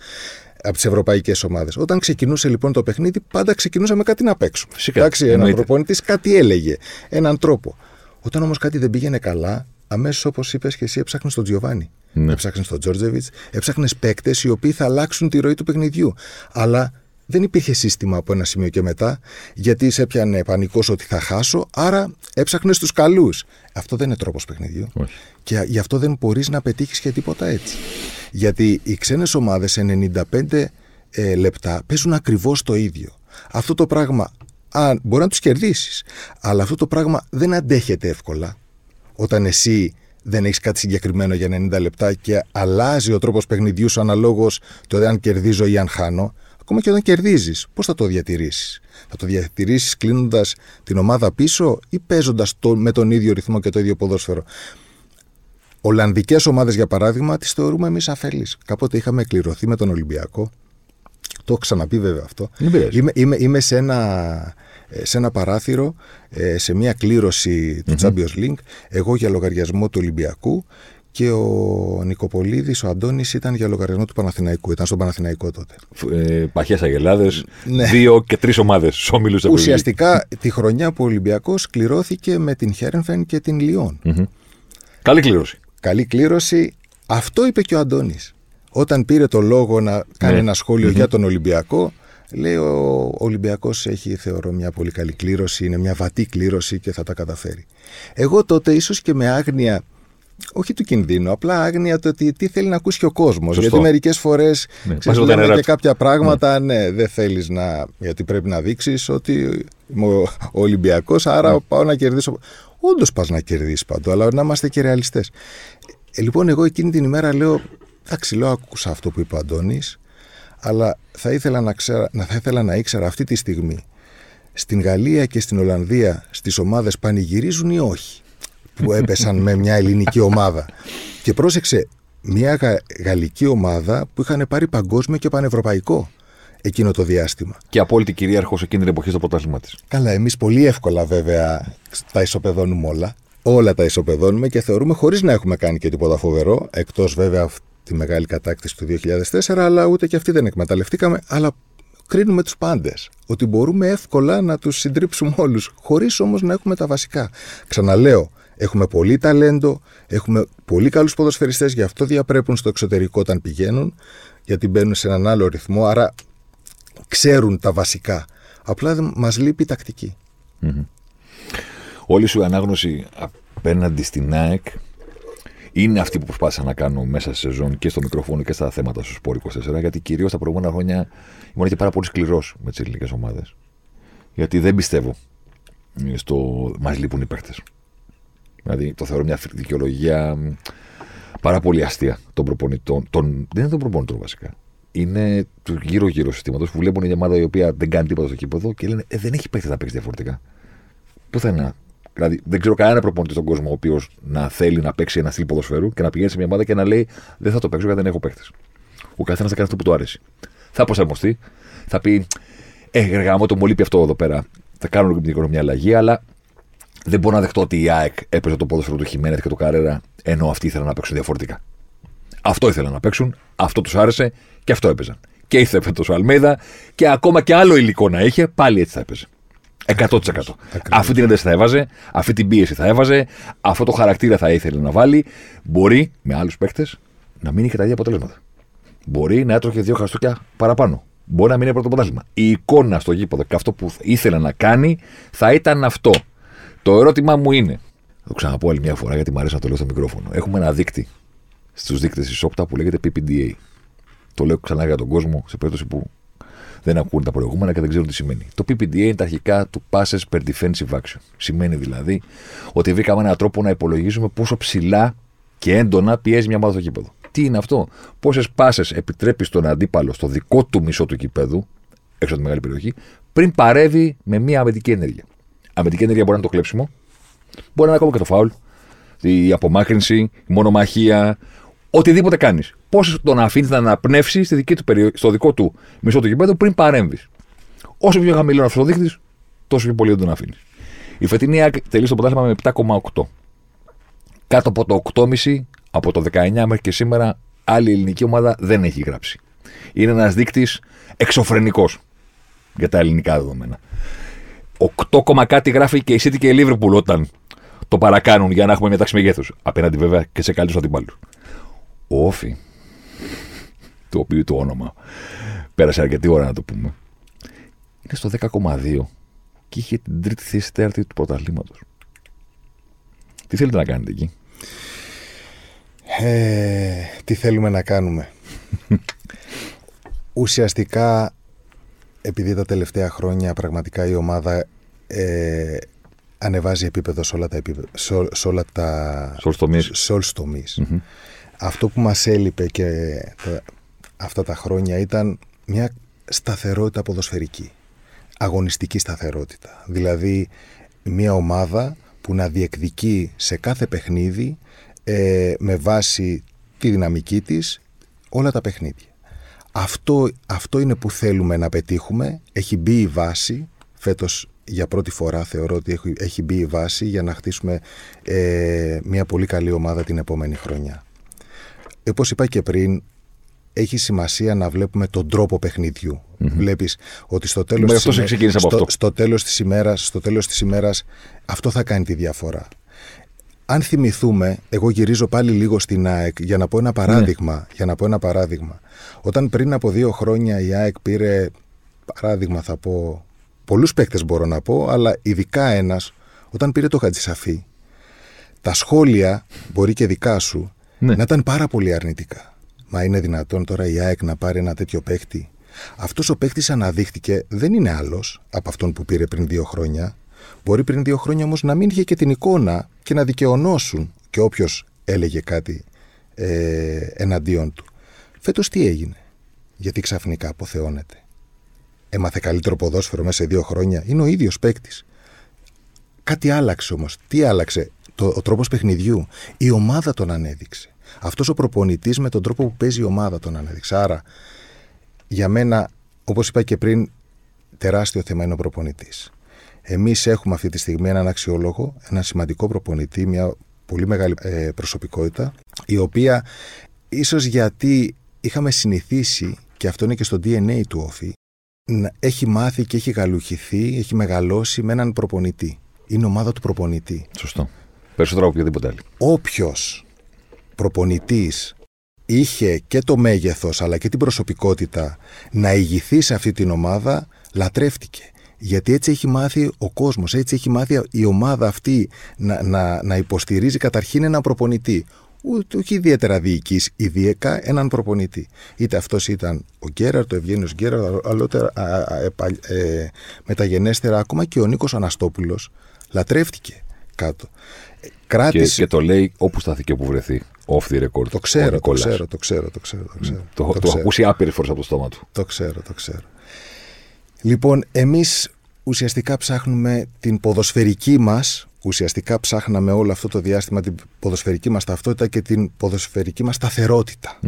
Από τις ευρωπαϊκές ομάδες. Όταν ξεκινούσε λοιπόν το παιχνίδι, πάντα ξεκινούσαμε κάτι να παίξουμε. Φυσικά. Εντάξει, ένα προπονητής κάτι έλεγε. Έναν τρόπο. Όταν όμως κάτι δεν πήγαινε καλά, αμέσως όπως είπες και εσύ, έψαχνε τον Τζιοβάνι. Ναι. Έψαχνε τον Τζόρτζεβιτς, έψαχνες παίκτες οι οποίοι θα αλλάξουν τη ροή του παιχνιδιού. Αλλά δεν υπήρχε σύστημα από ένα σημείο και μετά, γιατί σε έπιανε πανικός ότι θα χάσω, άρα έψαχνες τους καλούς. Αυτό δεν είναι τρόπος παιχνιδιού. Όχι. Και γι' αυτό δεν μπορείς να πετύχεις και τίποτα έτσι. Γιατί οι ξένες ομάδες σε 95 ε, λεπτά παίζουν ακριβώς το ίδιο. Αυτό το πράγμα, αν, μπορεί να τους κερδίσεις, αλλά αυτό το πράγμα δεν αντέχεται εύκολα όταν εσύ δεν έχεις κάτι συγκεκριμένο για 90 λεπτά και αλλάζει ο τρόπος παιχνιδιού σου αναλόγως το αν κερδίζω ή αν χάνω, ακόμα και όταν κερδίζεις, πώς θα το διατηρήσεις; Θα το διατηρήσεις κλείνοντας την ομάδα πίσω ή παίζοντας με τον ίδιο ρυθμό και το ίδιο ποδόσφαιρο; Ολλανδικές ομάδες, για παράδειγμα, τις θεωρούμε εμείς αφελεί. Κάποτε είχαμε κληρωθεί με τον Ολυμπιακό. Το έχω ξαναπεί βέβαια αυτό. Είμαι, είμαι, είμαι σε ένα ε, σε ένα παράθυρο, ε, σε μια κλήρωση του Champions League, εγώ για λογαριασμό του Ολυμπιακού και ο Νικοπολίδης, ο Αντώνης ήταν για λογαριασμό του Παναθηναϊκού. Ήταν στον Παναθηναϊκό τότε. Ε, Παχές αγελάδες, ναι. δύο και τρεις ομάδες όμιλους. Ουσιαστικά τη χρονιά που ο Ολυμπιακός κληρώθηκε με την Χέρενφεν και την λιον Καλή κλήρωση. Καλή κλήρωση. Αυτό είπε και ο Αντώνης. Όταν πήρε το λόγο να κάνει ναι. ένα για τον Ολυμπιακό, Λέει ο Ολυμπιακός έχει, θεωρώ, μια πολύ καλή κλήρωση, είναι μια βατή κλήρωση και θα τα καταφέρει. Εγώ τότε, ίσως και με άγνοια, όχι του κινδύνου, απλά άγνοια το ότι τι θέλει να ακούσει και ο κόσμος. Γιατί μερικές φορές ναι, και κάποια πράγματα, ναι, ναι δεν θέλεις να. Γιατί πρέπει να δείξεις ότι είμαι ο Ολυμπιακός, άρα ναι. πάω να κερδίσω. Όντως πας να κερδίσεις παντού, αλλά να είμαστε και ρεαλιστές. Ε, λοιπόν, εγώ εκείνη την ημέρα λέω, εντάξει, λέω, άκουσα αυτό που είπε ο Αντώνης, αλλά θα ήθελα να, ξέρα, να, θα ήθελα να ήξερα αυτή τη στιγμή στην Γαλλία και στην Ολλανδία στις ομάδες πανηγυρίζουν ή όχι που [LAUGHS] έπεσαν με μια ελληνική ομάδα. Και πρόσεξε, μια γαλλική ομάδα που είχαν πάρει παγκόσμιο και πανευρωπαϊκό εκείνο το διάστημα. Και απόλυτη κυρίαρχος εκείνη την εποχή στο πρωτάθλημα της. Καλά, εμείς πολύ εύκολα βέβαια τα ισοπεδώνουμε όλα. Όλα τα ισοπεδώνουμε και θεωρούμε χωρίς να έχουμε κάνει και τίποτα φοβερό, εκτός βέβαια τη μεγάλη κατάκτηση του 2004, αλλά ούτε και αυτή δεν εκμεταλλευτήκαμε. Αλλά κρίνουμε τους πάντες. Ότι μπορούμε εύκολα να τους συντρίψουμε όλους, χωρίς όμως να έχουμε τα βασικά. Ξαναλέω, έχουμε πολύ ταλέντο, έχουμε πολύ καλούς ποδοσφαιριστές, γι' αυτό διαπρέπουν στο εξωτερικό όταν πηγαίνουν, γιατί μπαίνουν σε έναν άλλο ρυθμό. Άρα ξέρουν τα βασικά. Απλά μας λείπει η τακτικη Όλη σου η ανάγνωση απέναντι στην ΑΕΚ είναι αυτή που προσπάθησα να κάνω μέσα σε σεζόν και στο μικρόφωνο και στα θέματα στο Σπόρ 24, γιατί κυρίως τα προηγούμενα χρόνια ήμουν και πάρα πολύ σκληρός με τις ελληνικές ομάδες. Γιατί δεν πιστεύω στο μας λείπουν οι παίχτε. Δηλαδή το θεωρώ μια δικαιολογία πάρα πολύ αστεία των προπονητών. Των, δεν είναι των προπονητών βασικά είναι του γύρω-γύρω συστήματος που βλέπουν μια ομάδα η οποία δεν κάνει τίποτα στο κήπεδο και λένε ε, δεν έχει παίχτη να παίξει διαφορετικά. Πουθενά. Δηλαδή δεν ξέρω κανένα προπονητή στον κόσμο ο οποίος να θέλει να παίξει ένα στυλ ποδοσφαίρου και να πηγαίνει σε μια ομάδα και να λέει Δεν θα το παίξω γιατί δεν έχω παίχτε. Ο καθένας θα κάνει αυτό που του άρεσει. Θα προσαρμοστεί, θα πει Ε, γργαμό το μου λείπει αυτό εδώ πέρα. Θα κάνω λίγο μια αλλαγή, αλλά δεν μπορώ να δεχτώ ότι η ΑΕΚ έπαιζε το ποδοσφαίρο του Χιμένεθ και του Καρέρα ενώ αυτοί ήθελαν να παίξουν διαφορετικά. Αυτό ήθελαν να παίξουν, αυτό τους άρεσε και αυτό έπαιζαν. Και ήθελε φέτο ο Αλμέδα και ακόμα και άλλο υλικό να είχε, πάλι έτσι θα έπαιζε. 100%. Αυτή την ένταση θα έβαζε, αυτή την πίεση θα έβαζε, αυτό το χαρακτήρα θα ήθελε να βάλει. Μπορεί με άλλους παίχτε να μην είχε τα ίδια αποτελέσματα. Μπορεί να έτρωχε δύο χαστούκια παραπάνω. Μπορεί να μην είναι πρώτο πρωτάθλημα. Η εικόνα στο γήπεδο και αυτό που ήθελε να κάνει θα ήταν αυτό. Το ερώτημά μου είναι. Θα το ξαναπώ άλλη μια φορά γιατί μου αρέσει να το λέω στο μικρόφωνο. Έχουμε ένα δείκτη στους δείκτες της ΣΟΠΤΑ που λέγεται PPDA. Το λέω ξανά για τον κόσμο σε περίπτωση που δεν ακούνε τα προηγούμενα και δεν ξέρουν τι σημαίνει. Το PPDA είναι τα αρχικά του Passes per Defensive Action. Σημαίνει δηλαδή ότι βρήκαμε έναν τρόπο να υπολογίζουμε πόσο ψηλά και έντονα πιέζει μια ομάδα στο κήπεδο. Τι είναι αυτό, πόσες πάσε επιτρέπει στον αντίπαλο στο δικό του μισό του κήπεδου, έξω από τη μεγάλη περιοχή, πριν παρεύει με μια αμυντική ενέργεια. Αμυντική ενέργεια μπορεί να είναι το κλέψιμο, μπορεί να είναι ακόμα και το φάουλ, η απομάκρυνση, η μονομαχία, οτιδήποτε κάνεις. Πώς τον αφήνεις να αναπνεύσει στη δική του στο δικό του μισό του γηπέδου πριν παρέμβεις. Όσο πιο χαμηλό είναι αυτό ο δείκτη, τόσο πιο πολύ δεν τον αφήνεις. Η φετινή ΑΕΚ τελείωσε το πρωτάθλημα με 7,8. Κάτω από το 8,5 από το 19 μέχρι και σήμερα άλλη ελληνική ομάδα δεν έχει γράψει. Είναι ένας δείκτης εξωφρενικός για τα ελληνικά δεδομένα. 8, κάτι γράφει και η City και η Liverpool όταν το παρακάνουν για να έχουμε μια τάξη μεγέθους. Απέναντι βέβαια και σε καλύτερους αντιπάλους. Ο Όφη, το οποίο το όνομα πέρασε αρκετή ώρα να το πούμε, είναι στο 10,2 και είχε την τρίτη θέση τέταρτη του πρωταθλήματος. Τι θέλετε να κάνετε εκεί; Ε, τι θέλουμε να κάνουμε; [LAUGHS] Ουσιαστικά, επειδή τα τελευταία χρόνια πραγματικά η ομάδα ε, ανεβάζει επίπεδο σε όλα τα επίπεδα, σε, όλα τα... Σε όλους τομείς αυτό που μας έλειπε και αυτά τα χρόνια ήταν μια σταθερότητα ποδοσφαιρική. Αγωνιστική σταθερότητα. Δηλαδή μια ομάδα που να διεκδικεί σε κάθε παιχνίδι ε, με βάση τη δυναμική της όλα τα παιχνίδια. Αυτό, αυτό είναι που θέλουμε να πετύχουμε. Έχει μπει η βάση. Φέτος για πρώτη φορά θεωρώ ότι έχει, έχει μπει η βάση για να χτίσουμε ε, μια πολύ καλή ομάδα την επόμενη χρονιά. Όπως είπα και πριν, έχει σημασία να βλέπουμε τον τρόπο παιχνιδιού. Mm-hmm. Βλέπεις ότι στο τέλος, της, ημέρα, στο, στο, τέλος της ημέρας, στο τέλος της ημέρας αυτό θα κάνει τη διαφορά. Αν θυμηθούμε, εγώ γυρίζω πάλι λίγο στην ΑΕΚ για να πω ένα παράδειγμα. Ναι. Για να πω ένα παράδειγμα. Όταν πριν από δύο χρόνια η ΑΕΚ πήρε, παράδειγμα θα πω, πολλούς παίκτες μπορώ να πω, αλλά ειδικά ένας, όταν πήρε το Χατζησαφή, τα σχόλια, μπορεί και δικά σου, ναι. να ήταν πάρα πολύ αρνητικά. Μα είναι δυνατόν τώρα η ΑΕΚ να πάρει ένα τέτοιο παίχτη; Αυτός ο παίχτης αναδείχθηκε δεν είναι άλλος από αυτόν που πήρε πριν δύο χρόνια. Μπορεί πριν δύο χρόνια όμως να μην είχε και την εικόνα και να δικαιωνώσουν και όποιος έλεγε κάτι ε, εναντίον του. Φέτος τι έγινε; γιατί ξαφνικά αποθεώνεται. Έμαθε καλύτερο ποδόσφαιρο μέσα σε δύο χρόνια; Είναι ο ίδιος παίκτης. Κάτι άλλαξε όμως. Τι άλλαξε, το, ο τρόπος παιχνιδιού. Η ομάδα τον ανέδειξε. Αυτός ο προπονητής με τον τρόπο που παίζει η ομάδα τον ανέδειξε. Άρα, για μένα, όπως είπα και πριν, τεράστιο θέμα είναι ο προπονητής. Εμείς έχουμε αυτή τη στιγμή έναν αξιόλογο, έναν σημαντικό προπονητή, μια πολύ μεγάλη ε, προσωπικότητα, η οποία ίσως γιατί είχαμε συνηθίσει, και αυτό είναι και στο DNA του Όφη, να έχει μάθει και έχει γαλουχηθεί, έχει μεγαλώσει με έναν προπονητή. Είναι ομάδα του προπονητή. Σωστό. Περισσότερο από οποιοδήποτε άλλο. Όποιος προπονητής είχε και το μέγεθος αλλά και την προσωπικότητα να ηγηθεί σε αυτή την ομάδα, λατρεύτηκε. Γιατί έτσι έχει μάθει ο κόσμος, έτσι έχει μάθει η ομάδα αυτή να, να, να υποστηρίζει καταρχήν έναν προπονητή. Ούτε όχι ιδιαίτερα διοική, ιδιαίκα έναν προπονητή. Είτε αυτός ήταν ο Γκέραρτ, ο Ευγένιο Γκέραρτ, αλλότερα ε, μεταγενέστερα ακόμα και ο Νίκος Αναστόπουλος λατρεύτηκε κάτω. Κράτησε... Και, και το λέει όπου σταθεί και όπου βρεθεί. Off the record. Το ξέρω, το ξέρω, το ξέρω, το ξέρω. Το, ξέρω, το, το, το έχω ακούσει άπειρε φορέ από το στόμα του. Το ξέρω, το ξέρω. Λοιπόν, εμείς ουσιαστικά ψάχνουμε την ποδοσφαιρική μας, ουσιαστικά ψάχναμε όλο αυτό το διάστημα την ποδοσφαιρική μας ταυτότητα και την ποδοσφαιρική μας σταθεροτητα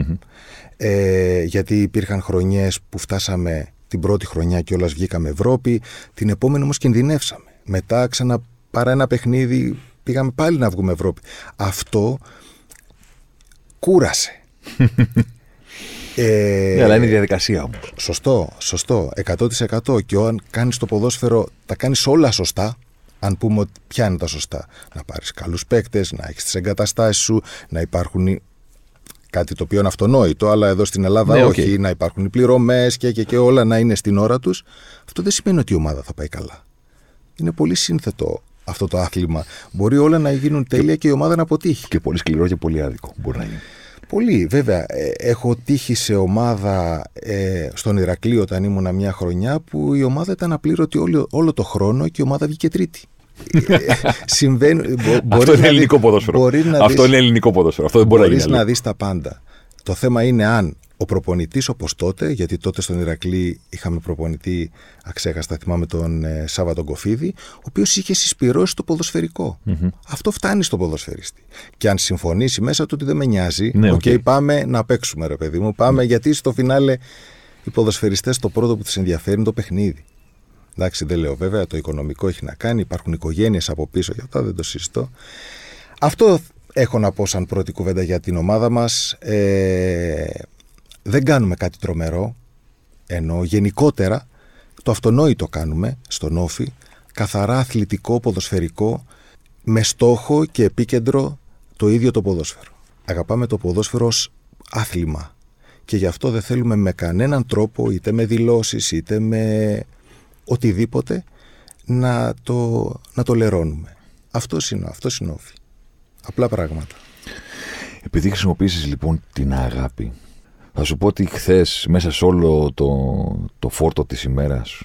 Ε, γιατί υπήρχαν χρονιές που φτάσαμε την πρώτη χρονιά και όλας βγήκαμε Ευρώπη, την επόμενη όμως κινδυνεύσαμε. Μετά ξανά παρά ένα παιχνίδι πήγαμε πάλι να βγούμε Ευρώπη. Αυτό κούρασε. [LAUGHS] Ε, ναι, αλλά είναι η διαδικασία όμως. Σωστό, σωστό. 100% και αν κάνεις το ποδόσφαιρο, τα κάνεις όλα σωστά. Αν πούμε ότι ποια είναι τα σωστά. Να πάρεις καλούς παίκτες, να έχεις τις εγκαταστάσεις σου, να υπάρχουν. Κάτι το οποίο είναι αυτονόητο, αλλά εδώ στην Ελλάδα ναι, όχι. Να υπάρχουν οι πληρωμές και, και, και όλα να είναι στην ώρα τους. Αυτό δεν σημαίνει ότι η ομάδα θα πάει καλά. Είναι πολύ σύνθετο αυτό το άθλημα. Μπορεί όλα να γίνουν τέλεια και, και η ομάδα να αποτύχει. Και πολύ σκληρό και πολύ άδικο. Μπορεί να γίνει. Πολύ, βέβαια. Ε, έχω τύχει σε ομάδα ε, στον Ηρακλείο όταν ήμουνα μια χρονιά που η ομάδα ήταν απλήρωτη όλο, όλο το χρόνο και η ομάδα βγήκε τρίτη. Ε, συμβαίνει, Αυτό είναι ελληνικό ποδόσφαιρο. Αυτό είναι ελληνικό ποδόσφαιρο. Αυτό δεν μπορεί να γίνει. να δεις τα πάντα. Το θέμα είναι αν ο προπονητής όπως τότε, γιατί τότε στον Ηρακλή είχαμε προπονητή, αξέχαστα θυμάμαι τον ε, Σάββατο Κοφίδη, ο οποίος είχε συσπηρώσει το ποδοσφαιρικό. Mm-hmm. Αυτό φτάνει στο ποδοσφαιριστή. Και αν συμφωνήσει μέσα του ότι δεν με νοιάζει, ναι, okay, okay. πάμε να παίξουμε, ρε παιδί μου. Πάμε mm. γιατί στο φινάλε οι ποδοσφαιριστές το πρώτο που τους ενδιαφέρει είναι το παιχνίδι. Εντάξει, δεν λέω βέβαια, το οικονομικό έχει να κάνει, υπάρχουν οικογένειες από πίσω, για αυτά δεν το συζητώ. Αυτό έχω να πω σαν πρώτη κουβέντα για την ομάδα μας. Ε, δεν κάνουμε κάτι τρομερό, ενώ γενικότερα το αυτονόητο κάνουμε στον Όφη, καθαρά αθλητικό, ποδοσφαιρικό, με στόχο και επίκεντρο το ίδιο το ποδόσφαιρο. Αγαπάμε το ποδόσφαιρο ως άθλημα και γι' αυτό δεν θέλουμε με κανέναν τρόπο, είτε με δηλώσεις, είτε με οτιδήποτε, να το, να το λερώνουμε. Αυτός είναι, αυτός είναι όφη. Απλά πράγματα. Επειδή χρησιμοποιήσεις λοιπόν την αγάπη θα σου πω ότι χθες μέσα σε όλο το, το φόρτο της ημέρας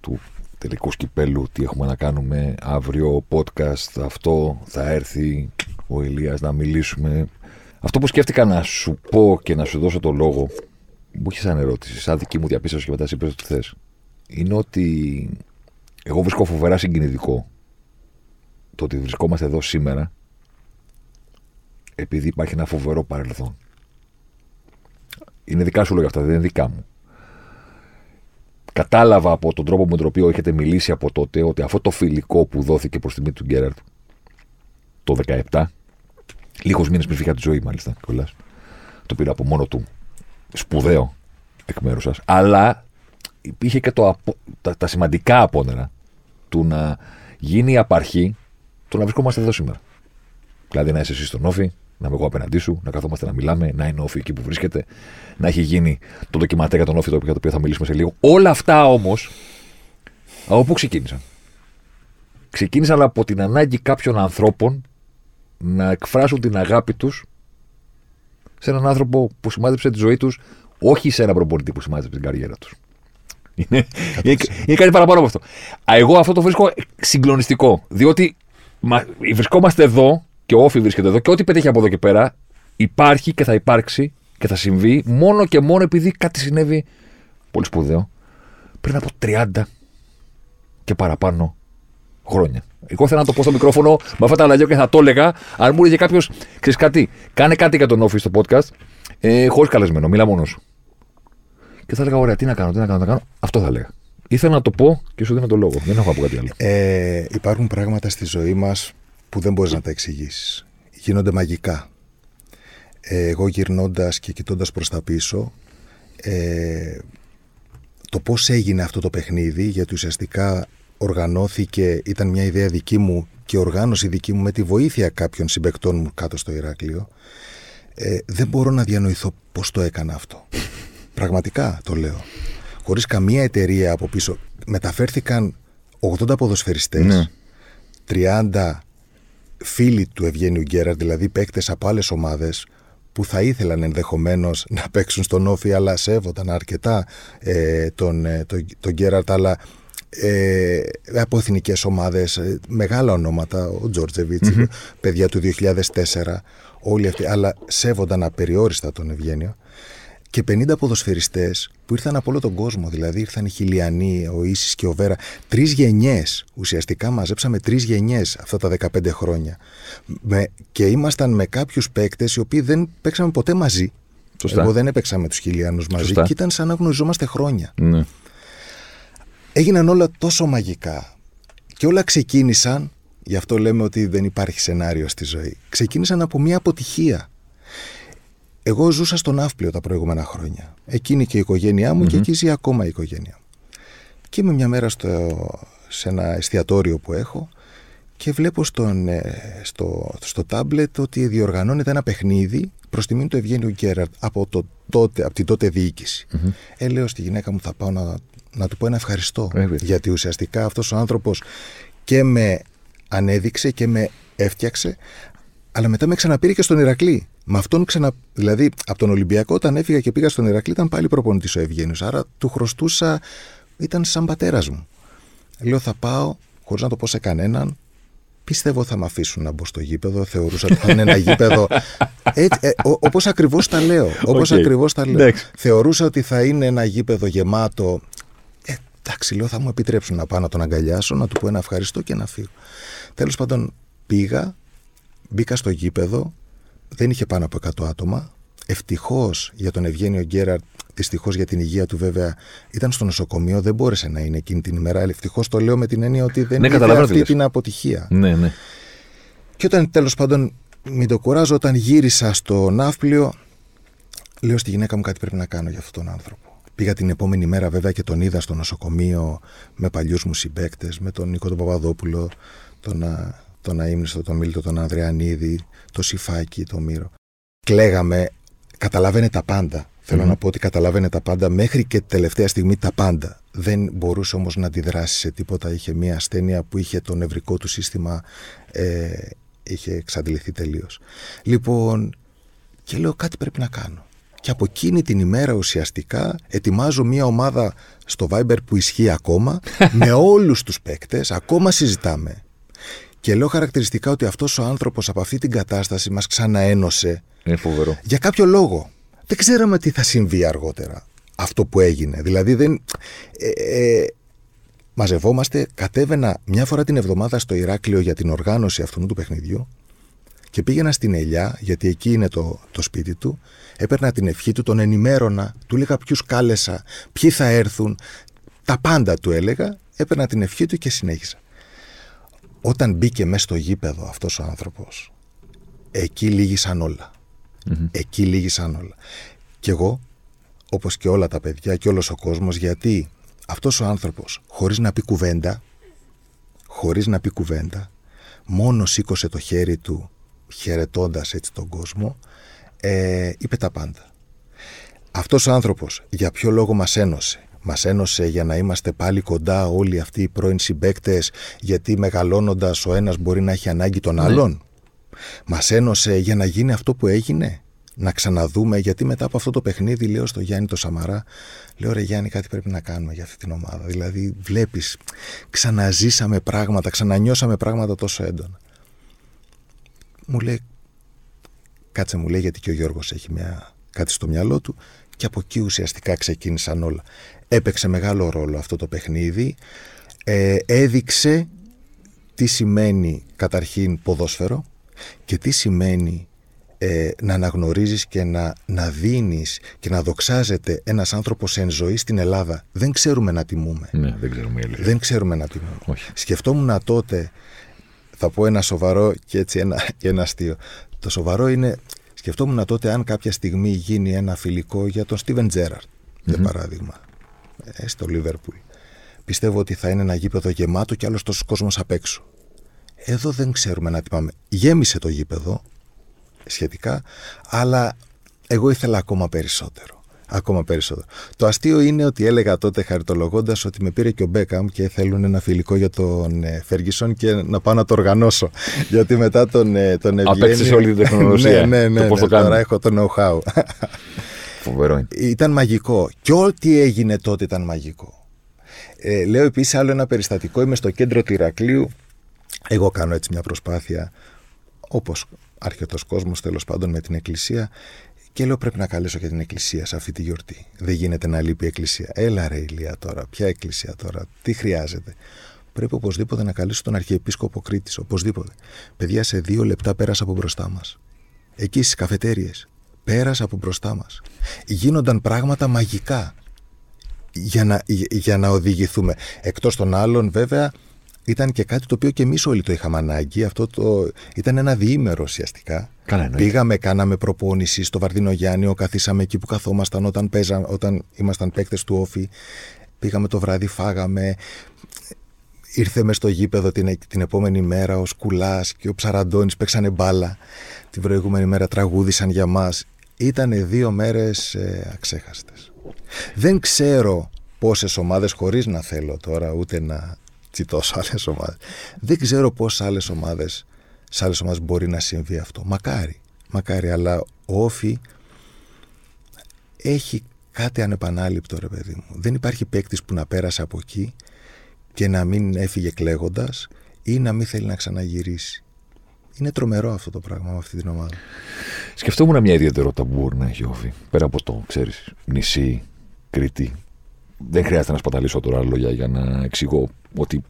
του τελικού σκυπέλου τι έχουμε να κάνουμε αύριο podcast αυτό θα έρθει ο Ηλίας να μιλήσουμε. Αυτό που σκέφτηκα να σου πω και να σου δώσω το λόγο μου είχε σαν ερώτηση σαν δική μου διαπίστωση και μετά εσύ το θες είναι ότι εγώ βρίσκω φοβερά συγκινητικό το ότι βρισκόμαστε εδώ σήμερα επειδή υπάρχει ένα φοβερό παρελθόν είναι δικά σου λόγια αυτά, δεν είναι δικά μου. Κατάλαβα από τον τρόπο με τον οποίο έχετε μιλήσει από τότε ότι αυτό το φιλικό που δόθηκε προς τιμή του Γκέραρτ το 17, λίγους μήνες πριν φύγει από τη ζωή, μάλιστα κιόλας. Το πήρα από μόνο του. Σπουδαίο εκ μέρους σας. Αλλά υπήρχε και το, τα, τα σημαντικά απόνερα του να γίνει η απαρχή του να βρισκόμαστε εδώ σήμερα. Δηλαδή να είσαι εσύ στον Όφη, να είμαι εγώ απέναντί σου, να καθόμαστε να μιλάμε, να είναι όφη εκεί που βρίσκεται, να έχει γίνει το ντοκιμαντέρ για τον όφη το οποίο θα μιλήσουμε σε λίγο. Όλα αυτά όμως από πού ξεκίνησαν; Ξεκίνησαν από την ανάγκη κάποιων ανθρώπων να εκφράσουν την αγάπη τους σε έναν άνθρωπο που σημάδεψε τη ζωή τους, όχι σε έναν προπονητή που σημάδεψε την καριέρα τους. Είναι, είναι, κάτι παραπάνω από αυτό. Εγώ αυτό το βρίσκω συγκλονιστικό. Διότι βρισκόμαστε εδώ και ο Όφη βρίσκεται εδώ και ό,τι πετύχει από εδώ και πέρα υπάρχει και θα υπάρξει Και θα συμβεί μόνο και μόνο επειδή κάτι συνέβη πολύ σπουδαίο πριν από 30 και παραπάνω χρόνια. Εγώ ήθελα να το πω στο μικρόφωνο με αυτά τα λαγιά και θα το έλεγα. Αν μου έλεγε κάποιος, ξέρεις κάτι, κάνε κάτι για τον Όφη στο podcast, ε, χωρίς καλεσμένο, μίλα μόνος σου. Και θα έλεγα, ωραία, τι να κάνω, τι να κάνω, τι να κάνω. Αυτό θα έλεγα. Ήθελα να το πω και σου δίνω το λόγο. Δεν έχω να πω κάτι άλλο. Ε, υπάρχουν πράγματα στη ζωή μας που δεν μπορείς να τα εξηγήσεις. Γίνονται μαγικά. Ε, εγώ γυρνώντας και κοιτώντας προς τα πίσω, ε, το πώς έγινε αυτό το παιχνίδι, γιατί ουσιαστικά οργανώθηκε, ήταν μια ιδέα δική μου και οργάνωση δική μου με τη βοήθεια κάποιων συμπεκτών μου κάτω στο Ηράκλειο, ε, δεν μπορώ να διανοηθώ πώς το έκανα αυτό. Πραγματικά το λέω. Χωρίς καμία εταιρεία από πίσω. Μεταφέρθηκαν 80 ποδοσφαιριστές, Ναι. 30 φίλοι του Ευγένιου Γκέραρ, δηλαδή παίκτες από άλλες ομάδες, που θα ήθελαν ενδεχομένως να παίξουν στον Όφη, αλλά σέβονταν αρκετά ε, τον, ε, τον, τον Γκέραρτ, αλλά ε, από εθνικές ομάδες, ε, μεγάλα ονόματα, ο τζορτζεβιτς παιδιά του 2004, όλοι αυτοί, αλλά σέβονταν απεριόριστα τον Ευγένιο. Και 50 ποδοσφαιριστές που ήρθαν από όλο τον κόσμο, δηλαδή ήρθαν οι Χιλιανοί, ο Ίσης και ο Βέρα. Τρεις γενιές, ουσιαστικά μαζέψαμε τρεις γενιές αυτά τα 15 χρόνια. Με, και ήμασταν με κάποιους παίκτες οι οποίοι δεν παίξαμε ποτέ μαζί. Σωστά. Εγώ δεν έπαιξα με τους Χιλιανούς μαζί Σωστά. και ήταν σαν να γνωριζόμαστε χρόνια. Ναι. Έγιναν όλα τόσο μαγικά και όλα ξεκίνησαν, γι' αυτό λέμε ότι δεν υπάρχει σενάριο στη ζωή, ξεκίνησαν από μια αποτυχία. Εγώ ζούσα στον Ναύπλιο τα προηγούμενα χρόνια. Εκείνη και η οικογένειά μου και εκεί ζει ακόμα η οικογένεια. Και είμαι μια μέρα στο, σε ένα εστιατόριο που έχω και βλέπω στον, ε, στο, στο τάμπλετ ότι διοργανώνεται ένα παιχνίδι προς τιμήν του Ευγένιου Γκέραρτ από, το τότε, από την τότε διοίκηση. Ε, λέω στη γυναίκα μου θα πάω να, να του πω ένα ευχαριστώ. Ε, βέβαια. γιατί ουσιαστικά αυτός ο άνθρωπος και με ανέδειξε και με έφτιαξε αλλά μετά με ξαναπήρε και στον Ηρακλή. Με αυτόν ξανα... Δηλαδή, από τον Ολυμπιακό, όταν έφυγα και πήγα στον Ηρακλή, ήταν πάλι προπονητής ο Ευγένιος. Άρα του χρωστούσα, ήταν σαν πατέρας μου. Λέω, θα πάω, χωρίς να το πω σε κανέναν. Πίστευω θα με αφήσουν να μπω στο γήπεδο. Θεωρούσα ότι θα είναι ένα γήπεδο. Ε, ε, Όπως ακριβώς τα λέω. Όπως Οκ. ακριβώς τα λέω. Εντάξει. Θεωρούσα ότι θα είναι ένα γήπεδο γεμάτο. Ε, εντάξει, λέω, θα μου επιτρέψουν να πάω να τον αγκαλιάσω, να του πω ένα ευχαριστώ και να φύγω. Τέλος πάντων, πήγα, μπήκα στο γήπεδο, δεν είχε πάνω από 100 άτομα. Ευτυχώς για τον Ευγένιο Γκέραρντ, δυστυχώς για την υγεία του βέβαια, ήταν στο νοσοκομείο, δεν μπόρεσε να είναι εκείνη την ημέρα. Ευτυχώς το λέω με την έννοια ότι δεν Ναι, είχε καταλαβαίνω τι αυτή λες. την αποτυχία. ναι, ναι. Και όταν τέλος πάντων, μην το κουράζω, όταν γύρισα στο ναύπλιο, λέω στη γυναίκα μου κάτι πρέπει να κάνω για αυτόν τον άνθρωπο. Πήγα την επόμενη μέρα βέβαια και τον είδα στο νοσοκομείο με παλιούς μου συμπαίκτες, με τον Νίκο τον Παπαδόπουλο, τον, Α- τον Αίμνηστο, τον Μίλτο, τον Ανδρεανίδη, το Σιφάκι, τον Μύρο. Κλαίγαμε, καταλάβαινε τα πάντα. Θέλω να πω ότι καταλάβαινε τα πάντα μέχρι και τελευταία στιγμή τα πάντα. Δεν μπορούσε όμως να αντιδράσει σε τίποτα. Είχε μια ασθένεια που είχε το νευρικό του σύστημα, ε, είχε εξαντληθεί τελείως. Λοιπόν, και λέω κάτι πρέπει να κάνω. Και από εκείνη την ημέρα ουσιαστικά ετοιμάζω μια ομάδα στο Viber που ισχύει ακόμα [LAUGHS] με όλους τους παίκτες, ακόμα συζητάμε. Και λέω χαρακτηριστικά ότι αυτός ο άνθρωπος από αυτή την κατάσταση μας ξαναένωσε Είναι φοβερό. για κάποιο λόγο. Δεν ξέραμε τι θα συμβεί αργότερα. Αυτό που έγινε. Δηλαδή δεν... Ε, ε, μαζευόμαστε, κατέβαινα μια φορά την εβδομάδα στο Ηράκλειο για την οργάνωση αυτού του παιχνιδιού και πήγαινα στην Ελιά, γιατί εκεί είναι το, το σπίτι του, έπαιρνα την ευχή του, τον ενημέρωνα, του έλεγα ποιους κάλεσα, ποιοι θα έρθουν, τα πάντα του έλεγα, έπαιρνα την ευχή του και συνέχισα. Όταν μπήκε μέσα στο γήπεδο αυτός ο άνθρωπος, εκεί λύγησαν όλα. Εκεί λύγησαν όλα. Και εγώ, όπως και όλα τα παιδιά και όλος ο κόσμος, γιατί αυτός ο άνθρωπος, χωρίς να πει κουβέντα, χωρίς να πει κουβέντα, μόνο σήκωσε το χέρι του χαιρετώντας έτσι τον κόσμο, ε, είπε τα πάντα. Αυτός ο άνθρωπος για ποιο λόγο μας ένωσε; Μας ένωσε για να είμαστε πάλι κοντά όλοι αυτοί οι πρώην συμπαίκτες γιατί μεγαλώνοντας ο ένας μπορεί να έχει ανάγκη των άλλων. Μας ένωσε για να γίνει αυτό που έγινε. Να ξαναδούμε γιατί μετά από αυτό το παιχνίδι λέω στο Γιάννη το Σαμαρά λέω ρε Γιάννη κάτι πρέπει να κάνουμε για αυτή την ομάδα. Δηλαδή βλέπεις ξαναζήσαμε πράγματα, ξανανιώσαμε πράγματα τόσο έντονα. Μου λέει κάτσε μου λέει γιατί και ο Γιώργος έχει μια κάτι στο μυαλό του και από εκεί ουσιαστικά ξεκίνησαν όλα. Έπαιξε μεγάλο ρόλο αυτό το παιχνίδι, ε, έδειξε τι σημαίνει καταρχήν ποδόσφαιρο και τι σημαίνει ε, να αναγνωρίζεις και να, να δίνεις και να δοξάζεται ένας άνθρωπος εν ζωή στην Ελλάδα. Δεν ξέρουμε να τιμούμε. Ναι, δεν ξέρουμε. Δεν ξέρουμε να τιμούμε. Όχι. Σκεφτόμουν τότε, θα πω ένα σοβαρό και έτσι ένα, και ένα αστείο. Το σοβαρό είναι, σκεφτόμουν τότε αν κάποια στιγμή γίνει ένα φιλικό για τον Στίβεν Τζέραρτ, για παράδειγμα, ε, στο Λίβερπουλ. Πιστεύω ότι θα είναι ένα γήπεδο γεμάτο και άλλος τόσος κόσμος απ' έξω. Εδώ δεν ξέρουμε να τιμάμε. Γέμισε το γήπεδο, σχετικά, αλλά εγώ ήθελα ακόμα περισσότερο. Ακόμα περισσότερο. Το αστείο είναι ότι έλεγα τότε χαριτολογώντα ότι με πήρε και ο Μπέκαμ και θέλουν ένα φιλικό για τον ε, Φέργισον και να πάω να το οργανώσω. [LAUGHS] Γιατί μετά τον, ε, τον Ευγένη. όλη την τεχνολογία. [LAUGHS] ναι, ναι, ναι, το ναι, τώρα έχω το know-how. [LAUGHS] Φοβερό είναι. Ήταν μαγικό. Και ό,τι έγινε τότε ήταν μαγικό. Ε, λέω επίσης άλλο ένα περιστατικό. Είμαι στο κέντρο του Ηρακλείου. Εγώ κάνω έτσι μια προσπάθεια όπως αρκετός κόσμος τέλος πάντων με την Εκκλησία. Και λέω πρέπει να καλέσω και την Εκκλησία σε αυτή τη γιορτή. Δεν γίνεται να λείπει η Εκκλησία. Έλα ρε ηλία τώρα, ποια Εκκλησία τώρα, τι χρειάζεται; Πρέπει οπωσδήποτε να καλέσω τον Αρχιεπίσκοπο Κρήτης. Οπωσδήποτε. Παιδιά, σε δύο λεπτά πέρασε από μπροστά μας. Εκεί στις καφετέρειε. Πέρασε από μπροστά μας. Γίνονταν πράγματα μαγικά για να, για να οδηγηθούμε. Εκτός των άλλων βέβαια ήταν και κάτι το οποίο και εμείς όλοι το είχαμε ανάγκη. Αυτό το... ήταν ένα διήμερο ουσιαστικά. Καλά, Πήγαμε, κάναμε προπόνησης στο Βαρδινογιάννιο, καθίσαμε εκεί που καθόμασταν όταν, παίζα, όταν ήμασταν παίκτες του Όφη. Πήγαμε το βράδυ, φάγαμε. Ήρθε μες στο γήπεδο την, την επόμενη μέρα ο Σκουλάς και ο Ψαραντώνης παίξανε μπάλα. Την προηγούμενη μέρα τραγούδισαν για μας. Ήταν δύο μέρες ε, αξέχαστες. Δεν ξέρω πόσες ομάδες, χωρίς να θέλω τώρα ούτε να τόσο άλλες ομάδες. Δεν ξέρω πώς άλλες ομάδες σε άλλες ομάδες μπορεί να συμβεί αυτό. Μακάρι. Μακάρι, αλλά ο Όφη έχει κάτι ανεπανάληπτο, ρε παιδί μου. Δεν υπάρχει παίκτης που να πέρασε από εκεί και να μην έφυγε κλαίγοντας ή να μην θέλει να ξαναγυρίσει. Είναι τρομερό αυτό το πράγμα με αυτή την ομάδα. Σκεφτόμουν μια ιδιαιτερότητα που μπορεί να έχει ο Όφη. Πέρα από το, ξέρεις, νησί, Κρήτη, δεν χρειάζεται να σπαταλήσω τώρα λόγια για να εξηγώ ότι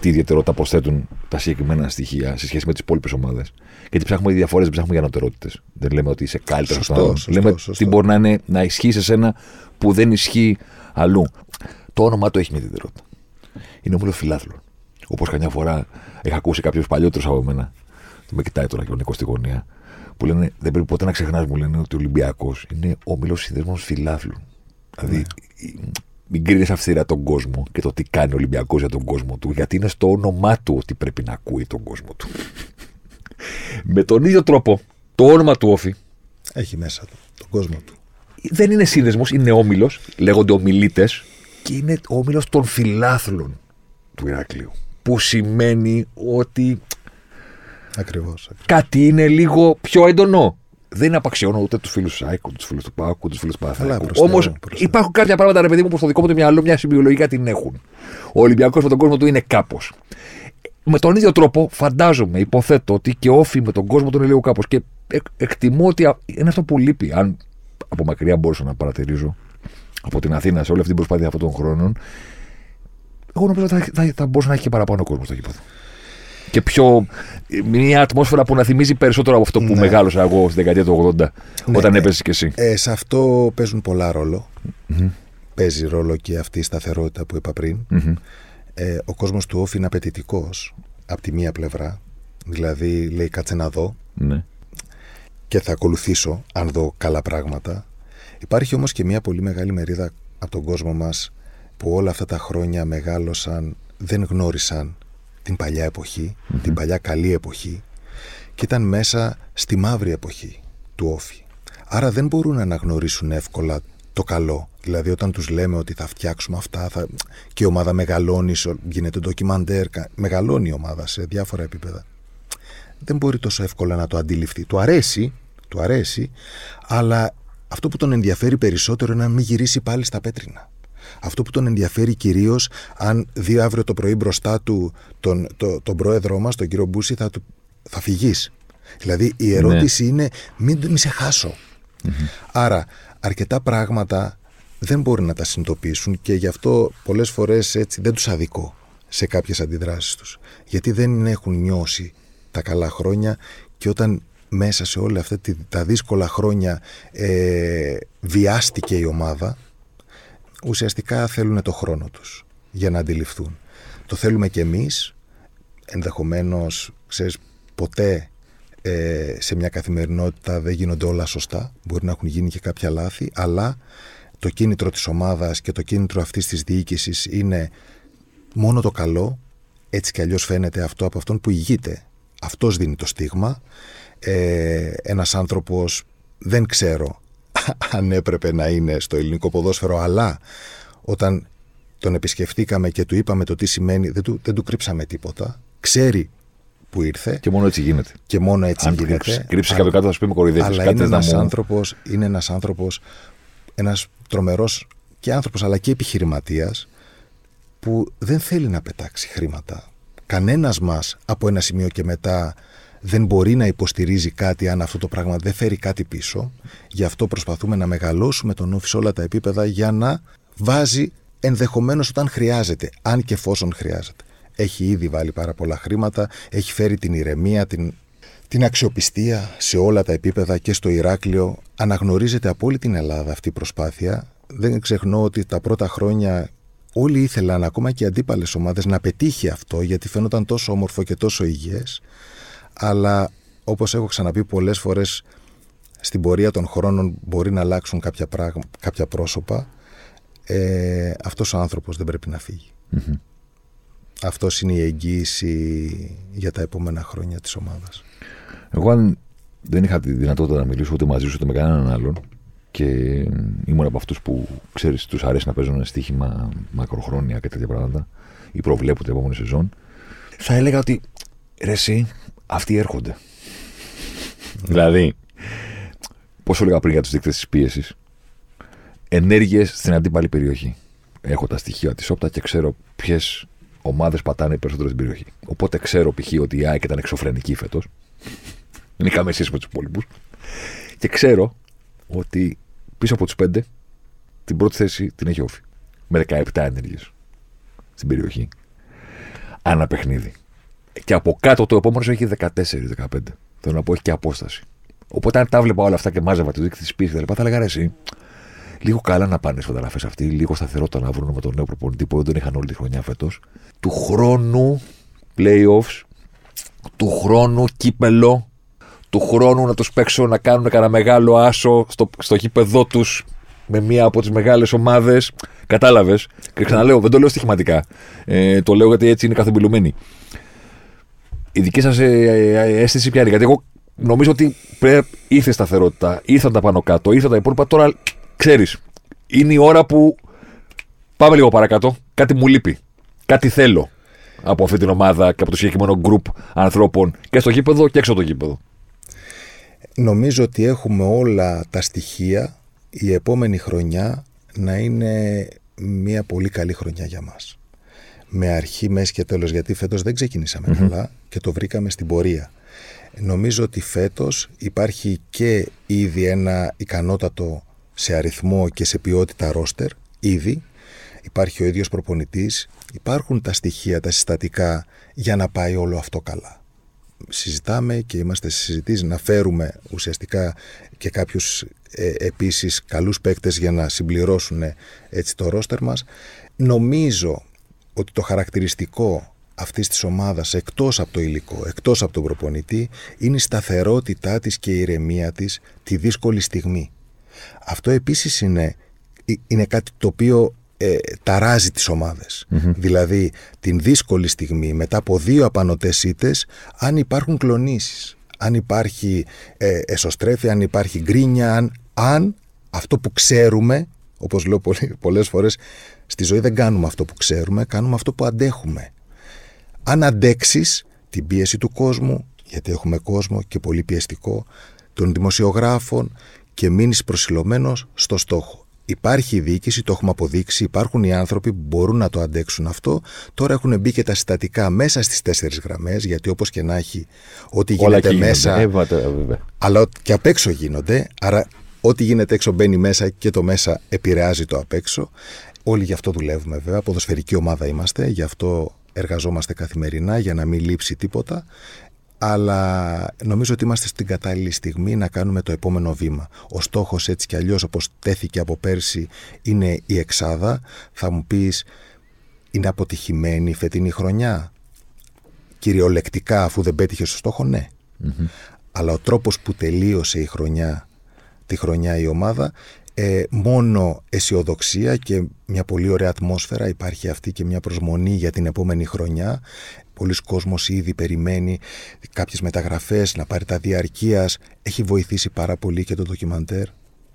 τι ιδιαιτερότητα προσθέτουν τα συγκεκριμένα στοιχεία σε σχέση με τις υπόλοιπες ομάδες. Γιατί ψάχνουμε διαφορές, δεν ψάχνουμε για ανωτερότητες. Δεν λέμε ότι είσαι καλύτερος από τον Λέμε σωστό. τι μπορεί να, είναι, να ισχύει σε ένα που δεν ισχύει αλλού. Το όνομά του έχει μια ιδιαιτερότητα. Είναι όμω φιλάθλο. Όπως καμιά φορά είχα ακούσει κάποιος παλιότερος από μένα, με κοιτάει τώρα και ο Νίκο στη γωνία, που λένε δεν πρέπει ποτέ να ξεχνάς, μου λένε ότι ο Ολυμπιακός είναι όμιλο συνδεσμό φιλάθλου. Δηλαδή, ναι μην κρίνεις αυστηρά τον κόσμο και το τι κάνει ο Ολυμπιακός για τον κόσμο του, γιατί είναι στο όνομά του ότι πρέπει να ακούει τον κόσμο του. Με τον ίδιο τρόπο, το όνομα του Όφη. Έχει μέσα του τον κόσμο του. Δεν είναι σύνδεσμος, είναι όμιλος, λέγονται ομιλίτε, και είναι όμιλος των φιλάθλων του Ηρακλείου. Που σημαίνει ότι. Ακριβώς. Κάτι είναι λίγο πιο έντονο δεν απαξιώνω ούτε τους φίλους του Σάικου, ούτε τους φίλους του Πάκου, ούτε τους φίλους του Παναθηναϊκού. Όμως υπάρχουν κάποια πράγματα, ρε παιδί μου, που στο δικό μου το μυαλό μια συμβιολογία την έχουν. Ο Ολυμπιακός με τον κόσμο του είναι κάπως. Με τον ίδιο τρόπο, φαντάζομαι, υποθέτω ότι και όφη με τον κόσμο του είναι λίγο κάπως. Και εκτιμώ ότι είναι αυτό που λείπει. Αν από μακριά μπορούσα να παρατηρήσω από την Αθήνα σε όλη αυτή την προσπάθεια αυτών των χρόνων, εγώ νομίζω ότι θα, θα, θα μπορούσε να έχει και παραπάνω κόσμο στο γήπεδο και πιο. μια ατμόσφαιρα που να θυμίζει περισσότερο από αυτό που ναι. μεγάλωσα εγώ στη δεκαετία του 80 ναι, όταν ναι. έπεσε κι εσύ. Ε, σε αυτό παίζουν πολλά Παίζει ρόλο και αυτή η σταθερότητα που είπα πριν. Ε, ο κόσμος του Όφη είναι απαιτητικός από τη μία πλευρά. Δηλαδή λέει κάτσε να δω. Ναι. Και θα ακολουθήσω αν δω καλά πράγματα. Υπάρχει όμως και μια πολύ μεγάλη μερίδα από τον κόσμο μας που όλα αυτά τα χρόνια μεγάλωσαν, δεν γνώρισαν την παλιά την παλιά καλή εποχή και ήταν μέσα στη μαύρη εποχή του όφη. Άρα δεν μπορούν να αναγνωρίσουν εύκολα το καλό. Δηλαδή όταν τους λέμε ότι θα φτιάξουμε αυτά θα... και η ομάδα μεγαλώνει, γίνεται ντοκιμαντέρ, μεγαλώνει η ομάδα σε διάφορα επίπεδα. Δεν μπορεί τόσο εύκολα να το αντιληφθεί. Του αρέσει, του αρέσει, αλλά αυτό που τον ενδιαφέρει περισσότερο είναι να μην γυρίσει πάλι στα πέτρινα. Αυτό που τον ενδιαφέρει κυρίως, αν δει αύριο το πρωί μπροστά του τον, το, τον πρόεδρό μας, τον κύριο Μπούση, θα, του, θα φυγείς. Δηλαδή η ερώτηση ναι. είναι μην, μην σε χάσω. Άρα, αρκετά πράγματα δεν μπορεί να τα συνειδητοποιήσουν και γι' αυτό πολλές φορές έτσι δεν τους αδικώ σε κάποιες αντιδράσεις τους. Γιατί δεν έχουν νιώσει τα καλά χρόνια και όταν μέσα σε όλα αυτά τα δύσκολα χρόνια ε, βιάστηκε η ομάδα, ουσιαστικά θέλουν το χρόνο τους για να αντιληφθούν. Το θέλουμε και εμείς, ενδεχομένως, ξέρεις, ποτέ ε, σε μια καθημερινότητα δεν γίνονται όλα σωστά, μπορεί να έχουν γίνει και κάποια λάθη, αλλά το κίνητρο της ομάδας και το κίνητρο αυτής της διοίκησης είναι μόνο το καλό, έτσι κι αλλιώς φαίνεται αυτό από αυτόν που ηγείται. Αυτός δίνει το στίγμα. Ε, ένας άνθρωπος δεν ξέρω αν έπρεπε να είναι στο ελληνικό ποδόσφαιρο, αλλά όταν τον επισκεφτήκαμε και του είπαμε το τι σημαίνει, δεν του, δεν του κρύψαμε τίποτα. Ξέρει που ήρθε. Και μόνο έτσι γίνεται. Και μόνο έτσι Αν γίνεται. κρύψεις κάποιο κάτω, θα σου πει με κοροϊδεύεις. Αλλά είναι ένας, άνθρωπος, είναι ένας άνθρωπος, ένας τρομερός και άνθρωπος αλλά και επιχειρηματίας που δεν θέλει να πετάξει χρήματα. Κανένας μας από ένα σημείο και μετά δεν μπορεί να υποστηρίζει κάτι αν αυτό το πράγμα δεν φέρει κάτι πίσω. Γι' αυτό προσπαθούμε να μεγαλώσουμε τον όφη σε όλα τα επίπεδα για να βάζει ενδεχομένως όταν χρειάζεται, αν και εφόσον χρειάζεται. Έχει ήδη βάλει πάρα πολλά χρήματα, έχει φέρει την ηρεμία, την, την αξιοπιστία σε όλα τα επίπεδα και στο Ηράκλειο. Αναγνωρίζεται από όλη την Ελλάδα αυτή η προσπάθεια. Δεν ξεχνώ ότι τα πρώτα χρόνια όλοι ήθελαν, ακόμα και οι αντίπαλες ομάδες, να πετύχει αυτό, γιατί φαίνονταν τόσο όμορφο και τόσο υγιές. Αλλά όπως έχω ξαναπεί πολλές φορές, στην πορεία των χρόνων μπορεί να αλλάξουν κάποια, πράγμα, κάποια πρόσωπα. Ε, αυτός ο άνθρωπος δεν πρέπει να φύγει. Mm-hmm. Αυτός είναι η εγγύηση για τα επόμενα χρόνια της ομάδας. Εγώ αν δεν είχα τη δυνατότητα να μιλήσω ούτε μαζί σου ούτε με κανέναν άλλον και ήμουν από αυτούς που ξέρεις, τους αρέσει να παίζουν στοίχημα μακροχρόνια και τέτοια πράγματα ή προβλέπουν την επόμενη σεζόν, θα έλεγα ότι ρε, εσύ, αυτοί έρχονται. δηλαδή, πώ έλεγα πριν για τους δείκτες της πίεσης, ενέργειες στην αντίπαλη περιοχή. Έχω τα στοιχεία της όπτα και ξέρω ποιες ομάδες πατάνε περισσότερο στην περιοχή. Οπότε ξέρω π.χ. ότι η ΑΕΚ ήταν εξωφρενική φέτος. Δεν είχαμε σχέση με τους υπόλοιπους. Και ξέρω ότι πίσω από τους πέντε την πρώτη θέση την έχει όφη. Με 17 ενέργειες στην περιοχή. Ανά παιχνίδι. Και από κάτω το επόμενο έχει 14-15. Θέλω να πω έχει και απόσταση. Οπότε αν τα βλέπα όλα αυτά και μάζευα τη δείκτη της πίστη, θα έλεγα ρε, εσύ, λίγο καλά να πάνε στι μεταγραφέ αυτοί, λίγο σταθερότητα να βρουν με τον νέο προπονητή που δεν τον είχαν όλη τη χρονιά φέτος. Του χρόνου playoffs, του χρόνου κύπελο, του χρόνου να τους παίξω να κάνουν κανένα μεγάλο άσο στο, στο γήπεδό τους με μία από τις μεγάλες ομάδες. Κατάλαβες. Και ξαναλέω, δεν το λέω στοιχηματικά. Ε, το λέω γιατί έτσι είναι καθεμπιλωμένοι. Η δική σας ε, ε, αίσθηση ποια είναι, γιατί εγώ νομίζω ότι πρέπει, ήρθε σταθερότητα, ήρθαν τα πάνω κάτω, ήρθαν τα υπόλοιπα. Τώρα ξέρεις, είναι η ώρα που πάμε λίγο παρακάτω. Κάτι μου λείπει. Κάτι θέλω από αυτή την ομάδα και από το συγκεκριμένο γκρουπ ανθρώπων και στο γήπεδο και έξω από το γήπεδο. Νομίζω ότι έχουμε όλα τα στοιχεία η επόμενη χρονιά να είναι μια πολύ καλή χρονιά για μας. Με αρχή, μέση και τέλος, γιατί φέτος δεν ξεκινησαμε καλά και το βρήκαμε στην πορεία. Νομίζω ότι φέτος υπάρχει και ήδη ένα ικανότατο σε αριθμό και σε ποιότητα ρόστερ, ήδη. Υπάρχει ο ίδιος προπονητής, υπάρχουν τα στοιχεία, τα συστατικά για να πάει όλο αυτό καλά συζητάμε και είμαστε σε συζητήσεις να φέρουμε ουσιαστικά και κάποιους ε, επίσης καλούς παίκτες για να συμπληρώσουν έτσι το ρόστερ μας. Νομίζω ότι το χαρακτηριστικό αυτής της ομάδας εκτός από το υλικό, εκτός από τον προπονητή είναι η σταθερότητά της και η ηρεμία της τη δύσκολη στιγμή. Αυτό επίσης είναι, ε, είναι κάτι το οποίο ε, ταράζει τις ομαδες Δηλαδή την δύσκολη στιγμή μετά από δύο απανοτές ήττες αν υπάρχουν κλονήσεις, αν υπάρχει ε, εσωστρέφεια, αν υπάρχει γκρίνια, αν, αν αυτό που ξέρουμε, όπως λέω πολλές, πολλές φορές, στη ζωή δεν κάνουμε αυτό που ξέρουμε, κάνουμε αυτό που αντέχουμε. Αν αντέξεις την πίεση του κόσμου, γιατί έχουμε κόσμο και πολύ πιεστικό, των δημοσιογράφων και μείνεις προσιλωμένος στο στόχο. Υπάρχει η διοίκηση, το έχουμε αποδείξει. Υπάρχουν οι άνθρωποι που μπορούν να το αντέξουν αυτό. Τώρα έχουν μπει και τα συστατικά μέσα στις τέσσερις γραμμές, γιατί όπως και να έχει, ό,τι γίνεται μέσα. Ε, βέβαια. Αλλά και απ' έξω γίνονται. Άρα ό,τι γίνεται έξω μπαίνει μέσα και το μέσα επηρεάζει το απ' έξω. Όλοι γι' αυτό δουλεύουμε βέβαια. Ποδοσφαιρική ομάδα είμαστε, γι' αυτό εργαζόμαστε καθημερινά για να μην λείψει τίποτα. Αλλά νομίζω ότι είμαστε στην κατάλληλη στιγμή να κάνουμε το επόμενο βήμα. Ο στόχος έτσι κι αλλιώς, όπως τέθηκε από πέρσι, είναι η Εξάδα. Θα μου πεις, είναι αποτυχημένη η φετινή χρονιά; Κυριολεκτικά, αφού δεν πέτυχε στο στόχο, ναι. Αλλά ο τρόπος που τελείωσε η χρονιά, τη χρονιά η ομάδα, ε, μόνο αισιοδοξία και μια πολύ ωραία ατμόσφαιρα. Υπάρχει αυτή και μια προσμονή για την επόμενη χρονιά. Πολλοί κόσμος ήδη περιμένει κάποιες μεταγραφές, να πάρει τα διαρκείας. Έχει βοηθήσει πάρα πολύ και το ντοκιμαντέρ.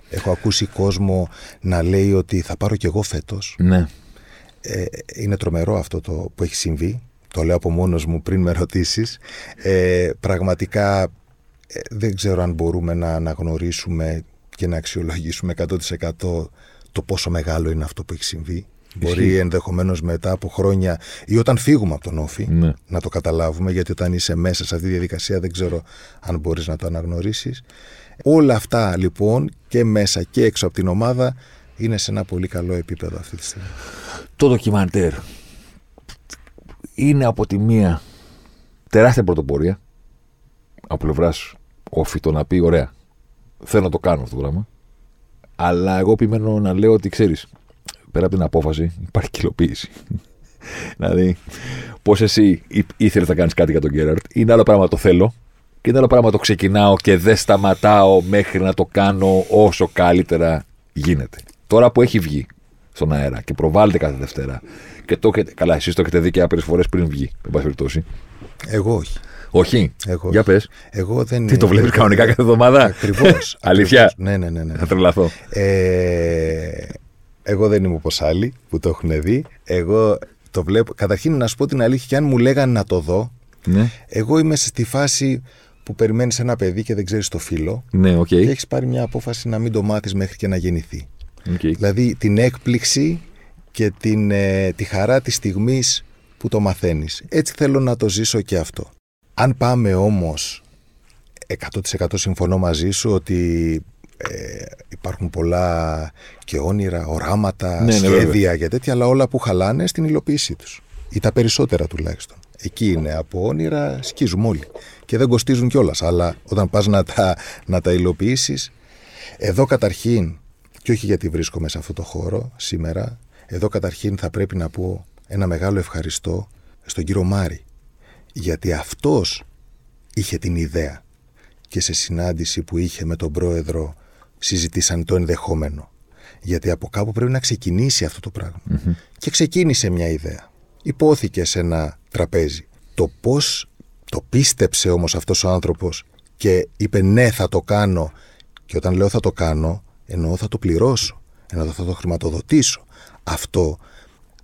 Έχω ακούσει κόσμο να λέει ότι θα πάρω κι εγώ φέτος. Ναι. Ε, είναι τρομερό αυτό το που έχει συμβεί. Το λέω από μόνος μου πριν με ρωτήσεις. Ε, πραγματικά ε, δεν ξέρω αν μπορούμε να αναγνωρίσουμε και να αξιολογήσουμε 100% το πόσο μεγάλο είναι αυτό που έχει συμβεί. Μπορεί ενδεχομένως μετά από χρόνια ή όταν φύγουμε από τον Όφη Ναι. να το καταλάβουμε, γιατί όταν είσαι μέσα σε αυτή τη διαδικασία δεν ξέρω αν μπορείς να το αναγνωρίσεις. Όλα αυτά λοιπόν και μέσα και έξω από την ομάδα είναι σε ένα πολύ καλό επίπεδο αυτή τη στιγμή. Το ντοκιμαντέρ είναι από τη μία τεράστια πρωτοπορία από πλευράς όφη το να πει: Ωραία, θέλω να το κάνω αυτό το πράγμα. Αλλά εγώ επιμένω να λέω ότι ξέρεις, πέρα από την απόφαση υπάρχει και υλοποίηση. [LAUGHS] δηλαδή, πώς εσύ ήθελες να κάνεις κάτι για τον Γκέραρτ, είναι άλλο πράγμα το θέλω και είναι άλλο πράγμα το ξεκινάω και δεν σταματάω μέχρι να το κάνω όσο καλύτερα γίνεται. Τώρα που έχει βγει στον αέρα και προβάλλεται κάθε Δευτέρα και το έχετε, καλά, εσείς το έχετε δει και άπειρες φορές πριν βγει, εν πάση περιπτώσει. Εγώ όχι. Όχι. Εγώ Για όχι. πες. Εγώ δεν. Τι το βλέπεις κανονικά κάθε εβδομάδα; Ακριβώς. [LAUGHS] Αλήθεια. Ναι, ναι, ναι. ναι. Θα τρελαθώ. Ε, εγώ δεν είμαι όπως άλλοι που το έχουν δει. Εγώ το βλέπω. Καταρχήν να σου πω την αλήθεια, και αν μου λέγανε να το δω, Ναι, εγώ είμαι στη φάση που περιμένεις ένα παιδί και δεν ξέρεις το φύλο. ναι, οκ. Και έχεις πάρει μια απόφαση να μην το μάθεις μέχρι και να γεννηθεί. Οκ. Δηλαδή την έκπληξη και την, ε, τη χαρά της στιγμής που το μαθαίνεις. Έτσι θέλω να το ζήσω και αυτό. Αν πάμε όμως 100% συμφωνώ μαζί σου ότι ε, υπάρχουν πολλά και όνειρα, οράματα, Ναι, ναι, σχέδια και τέτοια, αλλά όλα που χαλάνε στην υλοποίησή τους. Ή τα περισσότερα τουλάχιστον. Εκεί είναι από όνειρα, σκίζουμε όλοι. Και δεν κοστίζουν κιόλας. Αλλά όταν πας να τα, να τα υλοποιήσεις, εδώ καταρχήν, και όχι γιατί βρίσκομαι σε αυτό το χώρο σήμερα, εδώ καταρχήν θα πρέπει να πω ένα μεγάλο ευχαριστώ στον κύριο Μάρη. Γιατί αυτός είχε την ιδέα και σε συνάντηση που είχε με τον πρόεδρο συζητήσαν το ενδεχόμενο. Γιατί από κάπου πρέπει να ξεκινήσει αυτό το πραγμα Και ξεκίνησε μια ιδέα. Υπόθηκε σε ένα τραπέζι. Το πώς το πίστεψε όμως αυτός ο άνθρωπος και είπε ναι θα το κάνω και όταν λέω θα το κάνω εννοώ θα το πληρώσω, εννοώ θα το χρηματοδοτήσω. Αυτό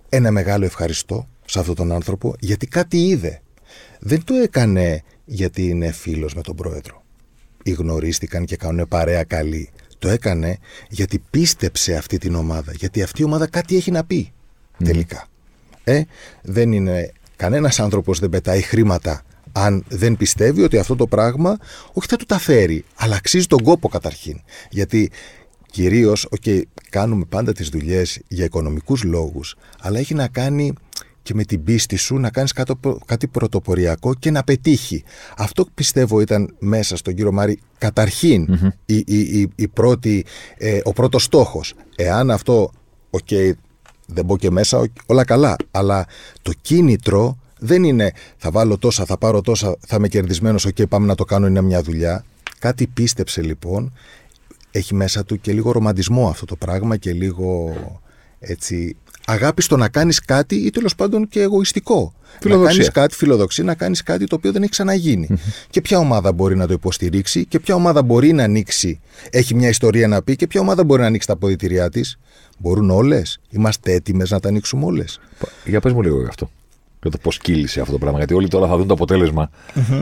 ένα μεγάλο ευχαριστώ σε αυτόν τον άνθρωπο γιατί κάτι είδε. Δεν το έκανε γιατί είναι φίλος με τον πρόεδρο ή γνωρίστηκαν και κάνουν παρέα καλή. Το έκανε γιατί πίστεψε αυτή την ομάδα. Γιατί αυτή η ομάδα κάτι έχει να πει τελικά. Ε, δεν είναι κανένας άνθρωπος δεν πετάει χρήματα αν δεν πιστεύει ότι αυτό το πράγμα όχι θα του τα φέρει, αλλά αξίζει τον κόπο καταρχήν. Γιατί κυρίως, οκ, κάνουμε πάντα τις δουλειές για οικονομικούς λόγους, αλλά έχει να κάνει και με την πίστη σου να κάνεις κάτι, κάτι πρωτοποριακό και να πετύχει. Αυτό πιστεύω ήταν μέσα στον κύριο Μάρη καταρχήν η, η, η, η πρώτη, ε, ο πρώτος στόχος. Εάν αυτό, οκ, δεν μπω και μέσα, οκ, όλα καλά, αλλά το κίνητρο δεν είναι θα βάλω τόσα, θα πάρω τόσα, θα είμαι κερδισμένος, οκ, πάμε να το κάνω, είναι μια δουλειά. Κάτι πίστεψε λοιπόν, έχει μέσα του και λίγο ρομαντισμό αυτό το πράγμα και λίγο έτσι αγάπη στο να κάνεις κάτι ή τέλος πάντων και εγωιστικό. Φιλοδοξία. Να κάνεις κάτι, φιλοδοξία, να κάνεις κάτι το οποίο δεν έχει ξαναγίνει. και ποια ομάδα μπορεί να το υποστηρίξει και ποια ομάδα μπορεί να ανοίξει, έχει μια ιστορία να πει και ποια ομάδα μπορεί να ανοίξει τα αποδητηριά της. Μπορούν όλες. Είμαστε έτοιμες να τα ανοίξουμε όλες. Για πες μου λίγο γι' αυτό. Για το πώς κύλησε αυτό το πράγμα. Γιατί όλοι τώρα θα δουν το αποτελεσμα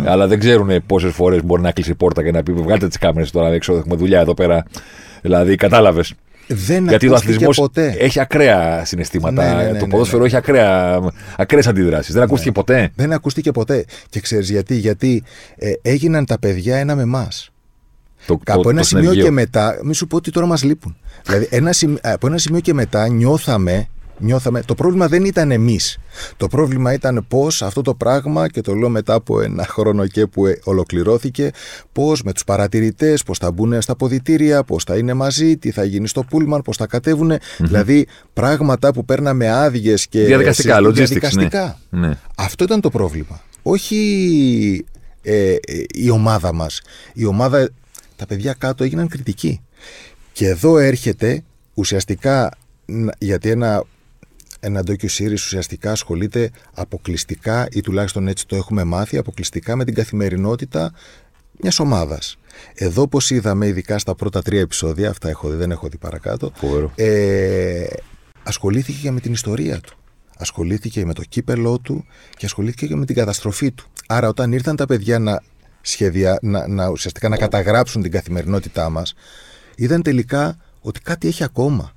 αλλά δεν ξέρουν πόσες φορές μπορεί να κλείσει η πόρτα και να πει: Βγάλτε τις κάμερες τώρα έξω, έχουμε δουλειά εδώ πέρα. Δηλαδή, κατάλαβες. Δεν Γιατί ο ακούστηκε αθλητισμός ποτέ. έχει ακραία συναισθήματα. Ναι, ναι, ναι, το ναι, ποδόσφαιρο ναι. έχει ακραία, ακραίες αντιδράσεις. Δεν ακούστηκε ποτέ. Δεν ακούστηκε ποτέ. Και ξέρεις γιατί; Γιατί ε, έγιναν τα παιδιά ένα με εμάς. Το, από το- ένα το σημείο συνεργείο. και μετά, μη σου πω ότι τώρα μας λείπουν. δηλαδή, ένα, σημ- από ένα σημείο και μετά νιώθαμε, νιώθαμε. Το πρόβλημα δεν ήταν εμείς. Το πρόβλημα ήταν πώς αυτό το πράγμα, και το λέω μετά από ένα χρόνο και που ε, ολοκληρώθηκε, πώς με τους παρατηρητές, πώς θα μπουν στα ποδητήρια, πώς θα είναι μαζί, τι θα γίνει στο πούλμαν, πώς θα κατεβουν Δηλαδή, πράγματα που παίρναμε άδειες και. Διαδικαστικά, συ- logistics, διαδικαστικά. ναι. Ναι. Αυτό ήταν το πρόβλημα. Όχι ε, ε, η ομάδα μας. Η ομάδα, τα παιδιά κάτω έγιναν κριτικοί. Και εδώ έρχεται ουσιαστικά, ν- γιατί ένα, ένα docu series ουσιαστικά ασχολείται αποκλειστικά ή τουλάχιστον έτσι το έχουμε μάθει, αποκλειστικά με την καθημερινότητα μιας ομάδας. Εδώ όπως είδαμε ειδικά στα πρώτα τρία επεισόδια, αυτά έχω δει, δεν έχω δει παρακάτω, Φοβερό. ε, ασχολήθηκε και με την ιστορία του. Ασχολήθηκε με το κύπελό του και ασχολήθηκε και με την καταστροφή του. Άρα, όταν ήρθαν τα παιδιά να, σχεδια, να, να ουσιαστικά να καταγράψουν την καθημερινότητά μας, είδαν τελικά ότι κάτι έχει ακόμα.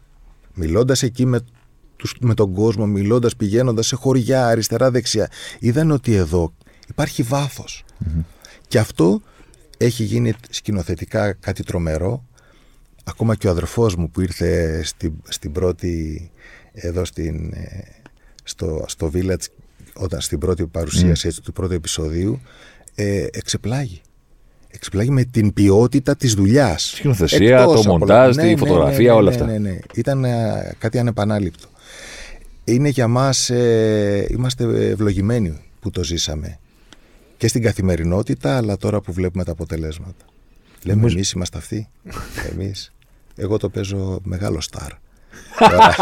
Μιλώντας εκεί με, τους, με τον κόσμο, μιλώντας, πηγαίνοντας σε χωριά, αριστερά-δεξιά, είδαν ότι εδώ υπάρχει βάθος. Και αυτό έχει γίνει σκηνοθετικά κάτι τρομερό. Ακόμα και ο αδερφός μου που ήρθε στην, στην πρώτη, εδώ στην, ε, στο, στο Village, όταν στην πρώτη παρουσίαση έτσι, του πρώτου επεισοδίου, ε, εξεπλάγει. Εξεπλάγει με την ποιότητα της δουλειάς. Σκηνοθεσία, Εκτός το από- μοντάζ, τη φωτογραφία, όλα αυτά. Ναι, ναι, ναι. Ήταν ε, κάτι ανεπανάληπτο. Είναι για μας, ε, είμαστε ευλογημένοι που το ζήσαμε. Και στην καθημερινότητα, αλλά τώρα που βλέπουμε τα αποτελέσματα. Λέμε Νομίζω- εμείς είμαστε αυτοί. [LAUGHS] εμείς. Εγώ το παίζω μεγάλο στάρ. Τώρα,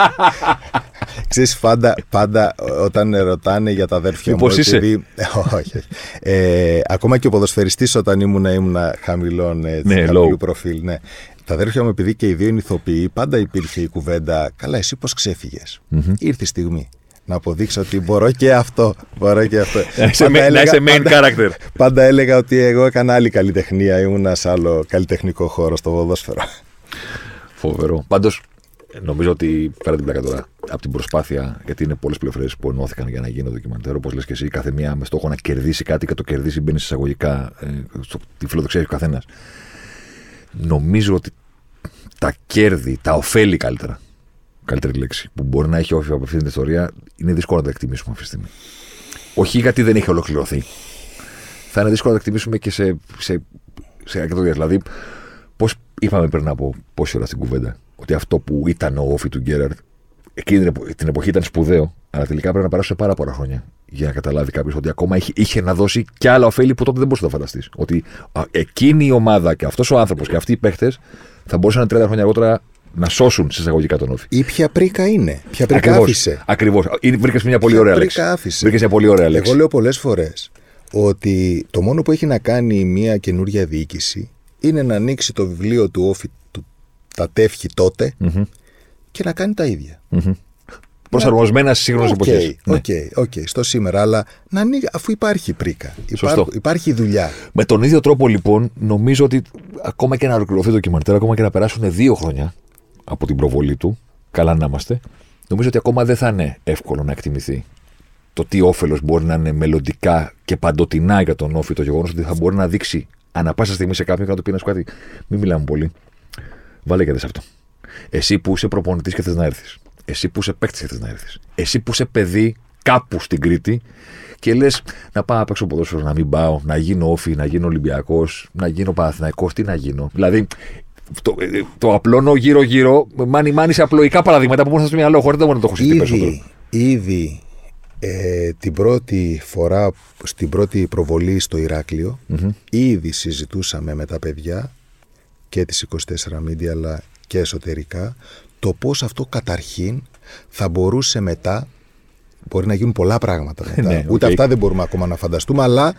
[LAUGHS] Ξέρεις, πάντα, πάντα όταν ρωτάνε για τα αδέρφια μου. Μήπως είσαι; επειδή- [LAUGHS] όχι, όχι. Ε, ακόμα και ο ποδοσφαιριστής όταν ήμουν, ήμουν χαμηλών έτσι, Ναι, χαμηλού low. προφίλ. Ναι. Τα αδέρφια μου, επειδή και οι δύο είναι ηθοποιοί, πάντα υπήρχε η κουβέντα. Καλά, εσύ πώς ξέφυγες». Ήρθε η στιγμή να αποδείξω ότι μπορώ και αυτό. Μπορώ και αυτό. Να είσαι Πάντα ma- να έλεγα- είσαι main πάντα- character. Πάντα έλεγα ότι εγώ έκανα άλλη καλλιτεχνία. Ήμουνα σε άλλο καλλιτεχνικό χώρο στο ποδόσφαιρο. Φοβερό. Πάντως, νομίζω ότι πέρα την πλάκα τώρα από την προσπάθεια, γιατί είναι πολλές πληροφορίες που ενώθηκαν για να γίνει το ντοκιμαντέρ, όπως λες και εσύ, κάθε μία με στόχο να κερδίσει κάτι και το κερδίσει μπαίνει σε εισαγωγικά ε, στο, τη φιλοδοξία έχει ο καθένας. Νομίζω ότι τα κέρδη, τα ωφέλη καλύτερα, καλύτερη λέξη, που μπορεί να έχει όφη από αυτή την ιστορία, είναι δύσκολο να τα εκτιμήσουμε αυτή τη στιγμή. Όχι γιατί δεν έχει ολοκληρωθεί. Θα είναι δύσκολο να τα εκτιμήσουμε και σε, σε, σε αρκετό διάστημα. Δηλαδή, πώς είπαμε πριν από πόση ώρα στην κουβέντα, ότι αυτό που ήταν ο όφη του Γκέραρτ, εκείνη την, επο- την εποχή ήταν σπουδαίο, αλλά τελικά πρέπει να περάσουν πάρα πολλά χρόνια για να καταλάβει κάποιος ότι ακόμα είχε, είχε να δώσει και άλλα ωφέλη που τότε δεν μπορούσε να φανταστείς. Ότι α, εκείνη η ομάδα και αυτός ο άνθρωπος και αυτοί οι παίχτες θα μπορούσαν 30 χρόνια αργότερα να σώσουν σε εισαγωγικά τον όφη. Ή ποια πρίκα είναι. Ποια πρίκα Ακριβώς. άφησε. Ακριβώς. Βρήκες μια πολύ Ποια ωραία πρίκα λέξη. άφησε. Βρήκες μια πολύ ωραία λέξη. Εγώ λέω πολλές φορές ότι το μόνο που έχει να κάνει μια καινούργια διοίκηση είναι να ανοίξει το βιβλίο του ΟΦΗ του τα τεύχη τότε και να κάνει τα ίδια. Προσαρμοσμένα στις σύγχρονες Οκ, εποχές. ok, ok, στο σήμερα, αλλά να ανοίγει, αφού υπάρχει προίκα. Σωστό. Υπάρχ- υπάρχει δουλειά. Με τον ίδιο τρόπο λοιπόν, νομίζω ότι ακόμα και να ολοκληρωθεί το ντοκιμαντέρ, ακόμα και να περάσουν δύο χρόνια από την προβολή του, καλά να είμαστε, νομίζω ότι ακόμα δεν θα είναι εύκολο να εκτιμηθεί το τι όφελος μπορεί να είναι μελλοντικά και παντοτινά για τον όφη το γεγονός ότι θα μπορεί να δείξει ανά πάσα στιγμή σε κάποιον και να του πει να σου κάτι. Μην μιλάμε πολύ. Βάλε και δες σε αυτό. Εσύ που είσαι προπονητής και θες να έρθεις. Εσύ που είσαι παίκτης και θες να έρθεις. Εσύ που είσαι παιδί κάπου στην Κρήτη και λες να πάω να παίξω ποδόσφαιρο, να μην πάω, να γίνω όφη, να γίνω Ολυμπιακός, να γίνω Παναθηναϊκός, τι να γίνω. Δηλαδή το, ε, το απλώνω γύρω-γύρω, μάνι μάνι σε απλοϊκά παραδείγματα που μπορεί να στο μυαλό, χωρίς δεν μπορεί να το έχω συζητήσει περισσότερο. Ήδη, ήδη ε, την πρώτη φορά, στην πρώτη προβολή στο Ηράκλειο ήδη συζητούσαμε με τα παιδιά και τις 24 Media αλλά και εσωτερικά το πώς αυτό καταρχήν θα μπορούσε μετά μπορεί να γίνουν πολλά πράγματα μετά. [LAUGHS] Ναι, Ούτε οκ. αυτά δεν μπορούμε ακόμα να φανταστούμε αλλά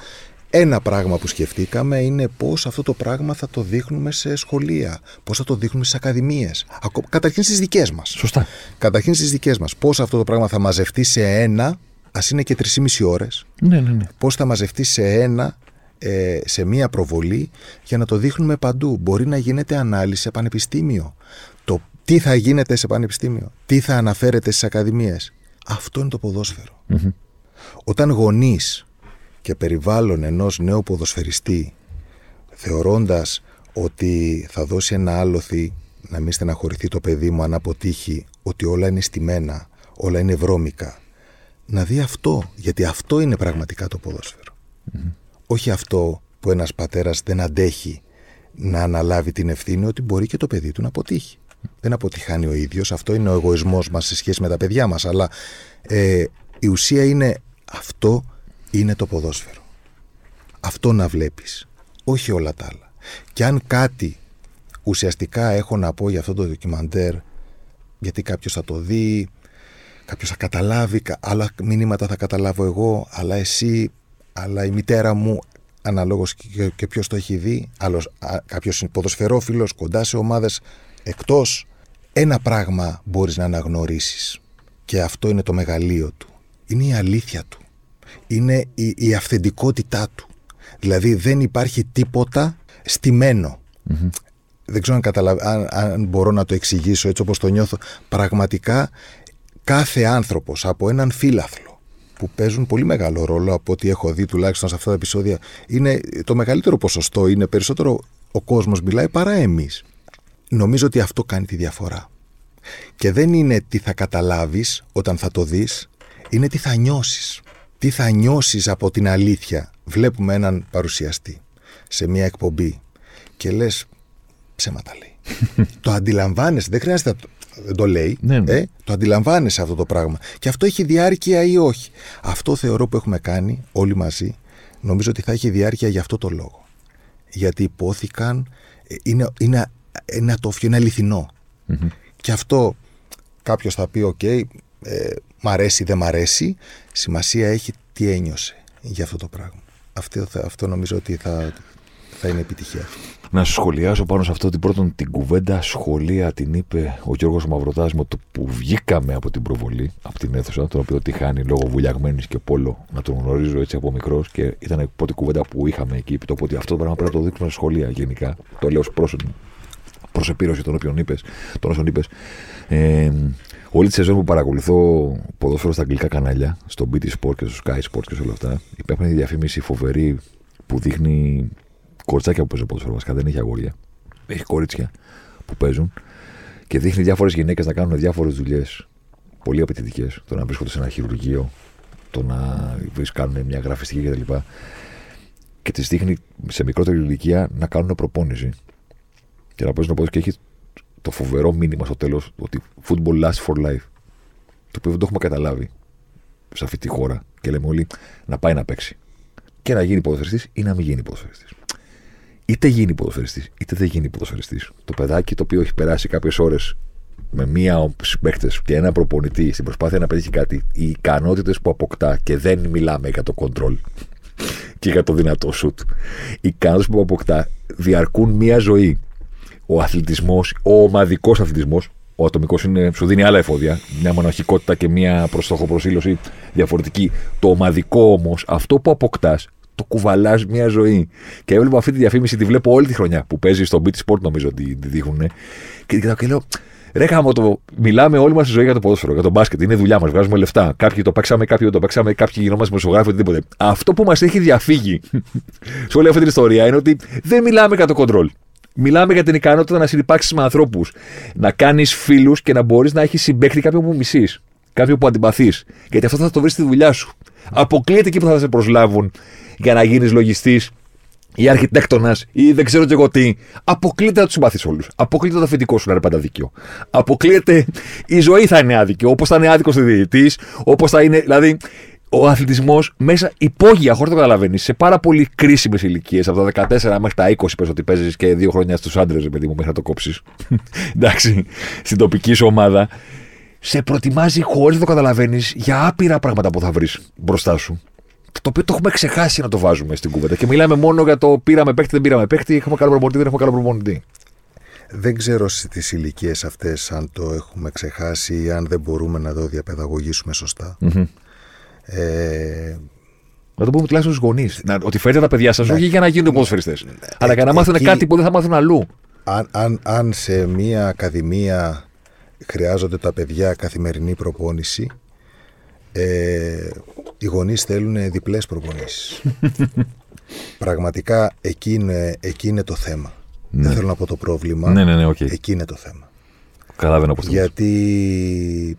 ένα πράγμα που σκεφτήκαμε είναι πώς αυτό το πράγμα θα το δείχνουμε σε σχολεία, πώς θα το δείχνουμε στις ακαδημίες, ακο- καταρχήν στις δικές μας. Σωστά. Καταρχήν στις δικές μας. Πώς αυτό το πράγμα θα μαζευτεί σε ένα, ας είναι και 3,5 ώρες, Ναι, ναι, ναι. πώς θα μαζευτεί σε ένα, ε, σε μία προβολή για να το δείχνουμε παντού. Μπορεί να γίνεται ανάλυση σε πανεπιστήμιο. Το τι θα γίνεται σε πανεπιστήμιο, τι θα αναφέρεται στις ακαδημίες; Αυτό είναι το ποδόσφαιρο. Όταν γονείς και περιβάλλον ενός νέου ποδοσφαιριστή θεωρώντας ότι θα δώσει ένα άλοθη να μην στεναχωρηθεί το παιδί μου αν αποτύχει ότι όλα είναι στημένα, όλα είναι βρώμικα. Να δει αυτό, γιατί αυτό είναι πραγματικά το ποδοσφαιρο Όχι αυτό που ένας πατέρας δεν αντέχει να αναλάβει την ευθύνη ότι μπορεί και το παιδί του να αποτύχει. Δεν αποτυχάνει ο ίδιος, αυτό είναι ο εγωισμός μας σε σχέση με τα παιδιά μας, αλλά ε, η ουσία είναι αυτό είναι το ποδόσφαιρο. Αυτό να βλέπεις, όχι όλα τα άλλα. Και αν κάτι ουσιαστικά έχω να πω για αυτό το ντοκιμαντέρ, γιατί κάποιος θα το δει, κάποιος θα καταλάβει, άλλα μηνύματα θα καταλάβω εγώ, αλλά εσύ, αλλά η μητέρα μου, αναλόγως και, και ποιος το έχει δει, άλλος, κάποιος ποδοσφαιρόφιλος, κοντά σε ομάδες εκτός, ένα πράγμα μπορείς να αναγνωρίσεις και αυτό είναι το μεγαλείο του. Είναι η αλήθεια του. Είναι η, η αυθεντικότητά του. Δηλαδή δεν υπάρχει τίποτα Δεν ξέρω αν, αν, αν μπορώ να το εξηγήσω έτσι όπως το νιώθω. Πραγματικά κάθε άνθρωπος από έναν φύλαθλο που παίζουν πολύ μεγάλο ρόλο από ό,τι έχω δει τουλάχιστον σε αυτά τα επεισόδια είναι το μεγαλύτερο ποσοστό, είναι περισσότερο ο κόσμος μιλάει παρά εμείς. Νομίζω ότι αυτό κάνει τη διαφορά. Και δεν είναι τι θα καταλάβεις όταν θα το δεις, είναι τι θα νιώσεις. Τι θα νιώσεις από την αλήθεια. Βλέπουμε έναν παρουσιαστή σε μια εκπομπή και λες ψέματα λέει. [LAUGHS] το αντιλαμβάνεσαι, δεν χρειάζεται δεν το λέει, ναι, ναι. Ε, το αντιλαμβάνεσαι αυτό το πράγμα. Και αυτό έχει διάρκεια ή όχι. Αυτό θεωρώ που έχουμε κάνει όλοι μαζί, νομίζω ότι θα έχει διάρκεια για αυτό το λόγο. Γιατί ειπώθηκαν, ε, είναι, είναι ένα ατόφιο, είναι αληθινό. Και αυτό κάποιος θα πει: OK, okay, ε, μ' αρέσει, δεν μ' αρέσει. Σημασία έχει τι ένιωσε για αυτό το πράγμα. Αυτό, αυτό νομίζω ότι θα, θα είναι επιτυχία. Να σου σχολιάσω πάνω σε αυτό την πρώτον την κουβέντα σχολεία την είπε ο Γιώργος Μαυροτάς με το που βγήκαμε από την προβολή, από την αίθουσα, τον οποίο τυγχάνει λόγω Βουλιαγμένης και πόλο, να τον γνωρίζω έτσι από μικρός και ήταν η πρώτη κουβέντα που είχαμε εκεί. Το ότι αυτό το πράγμα πρέπει να το δείξουμε σχολεία γενικά. Το λέω ω προσεπίρωση των όποιων είπες, των όσων είπες. Ε, όλη τη σεζόν που παρακολουθώ ποδόσφαιρο στα αγγλικά κανάλια, στο BT Sport και στο Sky Sport και σε όλα αυτά, υπάρχει μια διαφήμιση φοβερή που δείχνει κορτσάκια που παίζουν ποδόσφαιρο βασικά, δεν έχει αγόρια. Έχει κορίτσια που παίζουν και δείχνει διάφορες γυναίκες να κάνουν διάφορες δουλειές πολύ απαιτητικές. Το να βρίσκονται σε ένα χειρουργείο, το να κάνουν μια γραφιστική κτλ. Και, και τις δείχνει σε μικρότερη ηλικία να κάνουν προπόνηση και να παίζουν ποδόσφαιρο και έχεις το φοβερό μήνυμα στο τέλος ότι football lasts for life. Το οποίο δεν το έχουμε καταλάβει σε αυτή τη χώρα και λέμε όλοι να πάει να παίξει. Και να γίνει ποδοσφαιριστής ή να μην γίνει ποδοσφαιριστής. Είτε γίνει ποδοσφαιριστής, είτε δεν γίνει ποδοσφαιριστής. Το παιδάκι το οποίο έχει περάσει κάποιες ώρες με μία παίχτε και ένα προπονητή στην προσπάθεια να πετύχει κάτι, οι ικανότητες που αποκτά και δεν μιλάμε για το κοντρόλ και για το δυνατό σουτ. Οι ικανότητες που αποκτά διαρκούν μία ζωή ο αθλητισμός, ο ομαδικός αθλητισμός, ο ατομικός σου δίνει άλλα εφόδια, μια μοναχικότητα και μια προσήλωση διαφορετική. Το ομαδικό όμως, αυτό που αποκτάς, το κουβαλάς μια ζωή. Και έβλεπα αυτή τη διαφήμιση, τη βλέπω όλη τη χρονιά που παίζει στο Beat Sport, νομίζω ότι τη δείχνουν. Και, και λέω, Ρε χάμω το. Μιλάμε όλη μας τη ζωή για το ποδόσφαιρο, για το μπάσκετ. Είναι δουλειά μας. Βγάζουμε λεφτά. Κάποιοι το παίξαμε, κάποιοι δεν το παίξαμε, κάποιοι γινόμαστε δημοσιογράφοι, οτιδήποτε. Αυτό που μας έχει διαφύγει [LAUGHS] σε όλη αυτή την ιστορία είναι ότι δεν μιλάμε για το κοντρόλ. Μιλάμε για την ικανότητα να συνεπάρξεις με ανθρώπους. Να κάνεις φίλους και να μπορείς να έχεις συμπέκτη κάποιον που μισείς. Κάποιον που αντιπαθείς. Γιατί αυτό θα το βρεις στη δουλειά σου. Αποκλείεται εκεί που θα σε προσλάβουν για να γίνεις λογιστής ή αρχιτέκτονας ή δεν ξέρω και εγώ τι. Αποκλείεται να τους συμπαθείς όλους. Αποκλείεται το αφεντικό σου να είναι πάντα δίκαιο. Αποκλείεται η ζωή θα είναι άδικη. Όπως θα είναι άδικος ο διαιτητής, όπως θα είναι. Δηλαδή, ο αθλητισμός μέσα υπόγεια, χωρίς το καταλαβαίνεις, σε πάρα πολύ κρίσιμες ηλικίες, από τα 14 μέχρι τα 20, πες ότι παίζεις και δύο χρόνια στους άντρες, παιδί μου, μέχρι να το κόψεις. [LAUGHS] Εντάξει, στην τοπική σου ομάδα. Σε προετοιμάζει χωρίς να το καταλαβαίνεις για άπειρα πράγματα που θα βρεις μπροστά σου. Το οποίο το έχουμε ξεχάσει να το βάζουμε στην κούβεντα. Και μιλάμε μόνο για το πήραμε παίχτη, δεν πήραμε παίχτη, έχουμε καλό προπονητή, δεν έχουμε καλό προπονητή. Δεν ξέρω στι ηλικίες αυτές αν το έχουμε ξεχάσει ή αν δεν μπορούμε να το διαπαιδαγωγήσουμε ε, να το πούμε τουλάχιστον στους γονείς. Ότι φέρετε τα παιδιά σας ναι. όχι για να γίνουν ναι. ποδοσφαιριστές, αλλά για να μάθουν κάτι που δεν θα μάθουν αλλού. Αν, αν, αν σε μια ακαδημία χρειάζονται τα παιδιά καθημερινή προπόνηση, ε, οι γονείς θέλουν διπλές προπονήσεις. [LAUGHS] Πραγματικά εκεί είναι, εκεί είναι το θέμα. Δεν θέλω να πω το πρόβλημα. Ναι, ναι, ναι, οκ. Εκεί είναι το θέμα. Καταλαβαίνω πώς το λες. Γιατί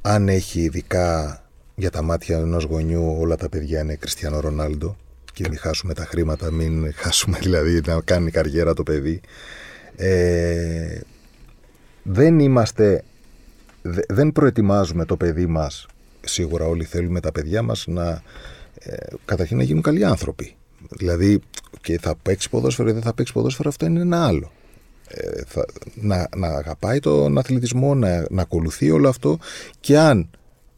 αν έχει ειδικά για τα μάτια ενός γονιού όλα τα παιδιά είναι Κριστιανό Ρονάλντο και μην χάσουμε τα χρήματα, μην χάσουμε [LAUGHS] δηλαδή να κάνει καριέρα το παιδί. Ε, δεν είμαστε, δε- δεν προετοιμάζουμε το παιδί μας, σίγουρα όλοι θέλουμε τα παιδιά μας να ε, καταρχήν να γίνουν καλοί άνθρωποι. Δηλαδή και θα παίξει ποδόσφαιρο ή δεν θα παίξει ποδόσφαιρο αυτό είναι ένα άλλο. Ε, θα, να, να αγαπάει τον αθλητισμό, να, να ακολουθεί όλο αυτό και αν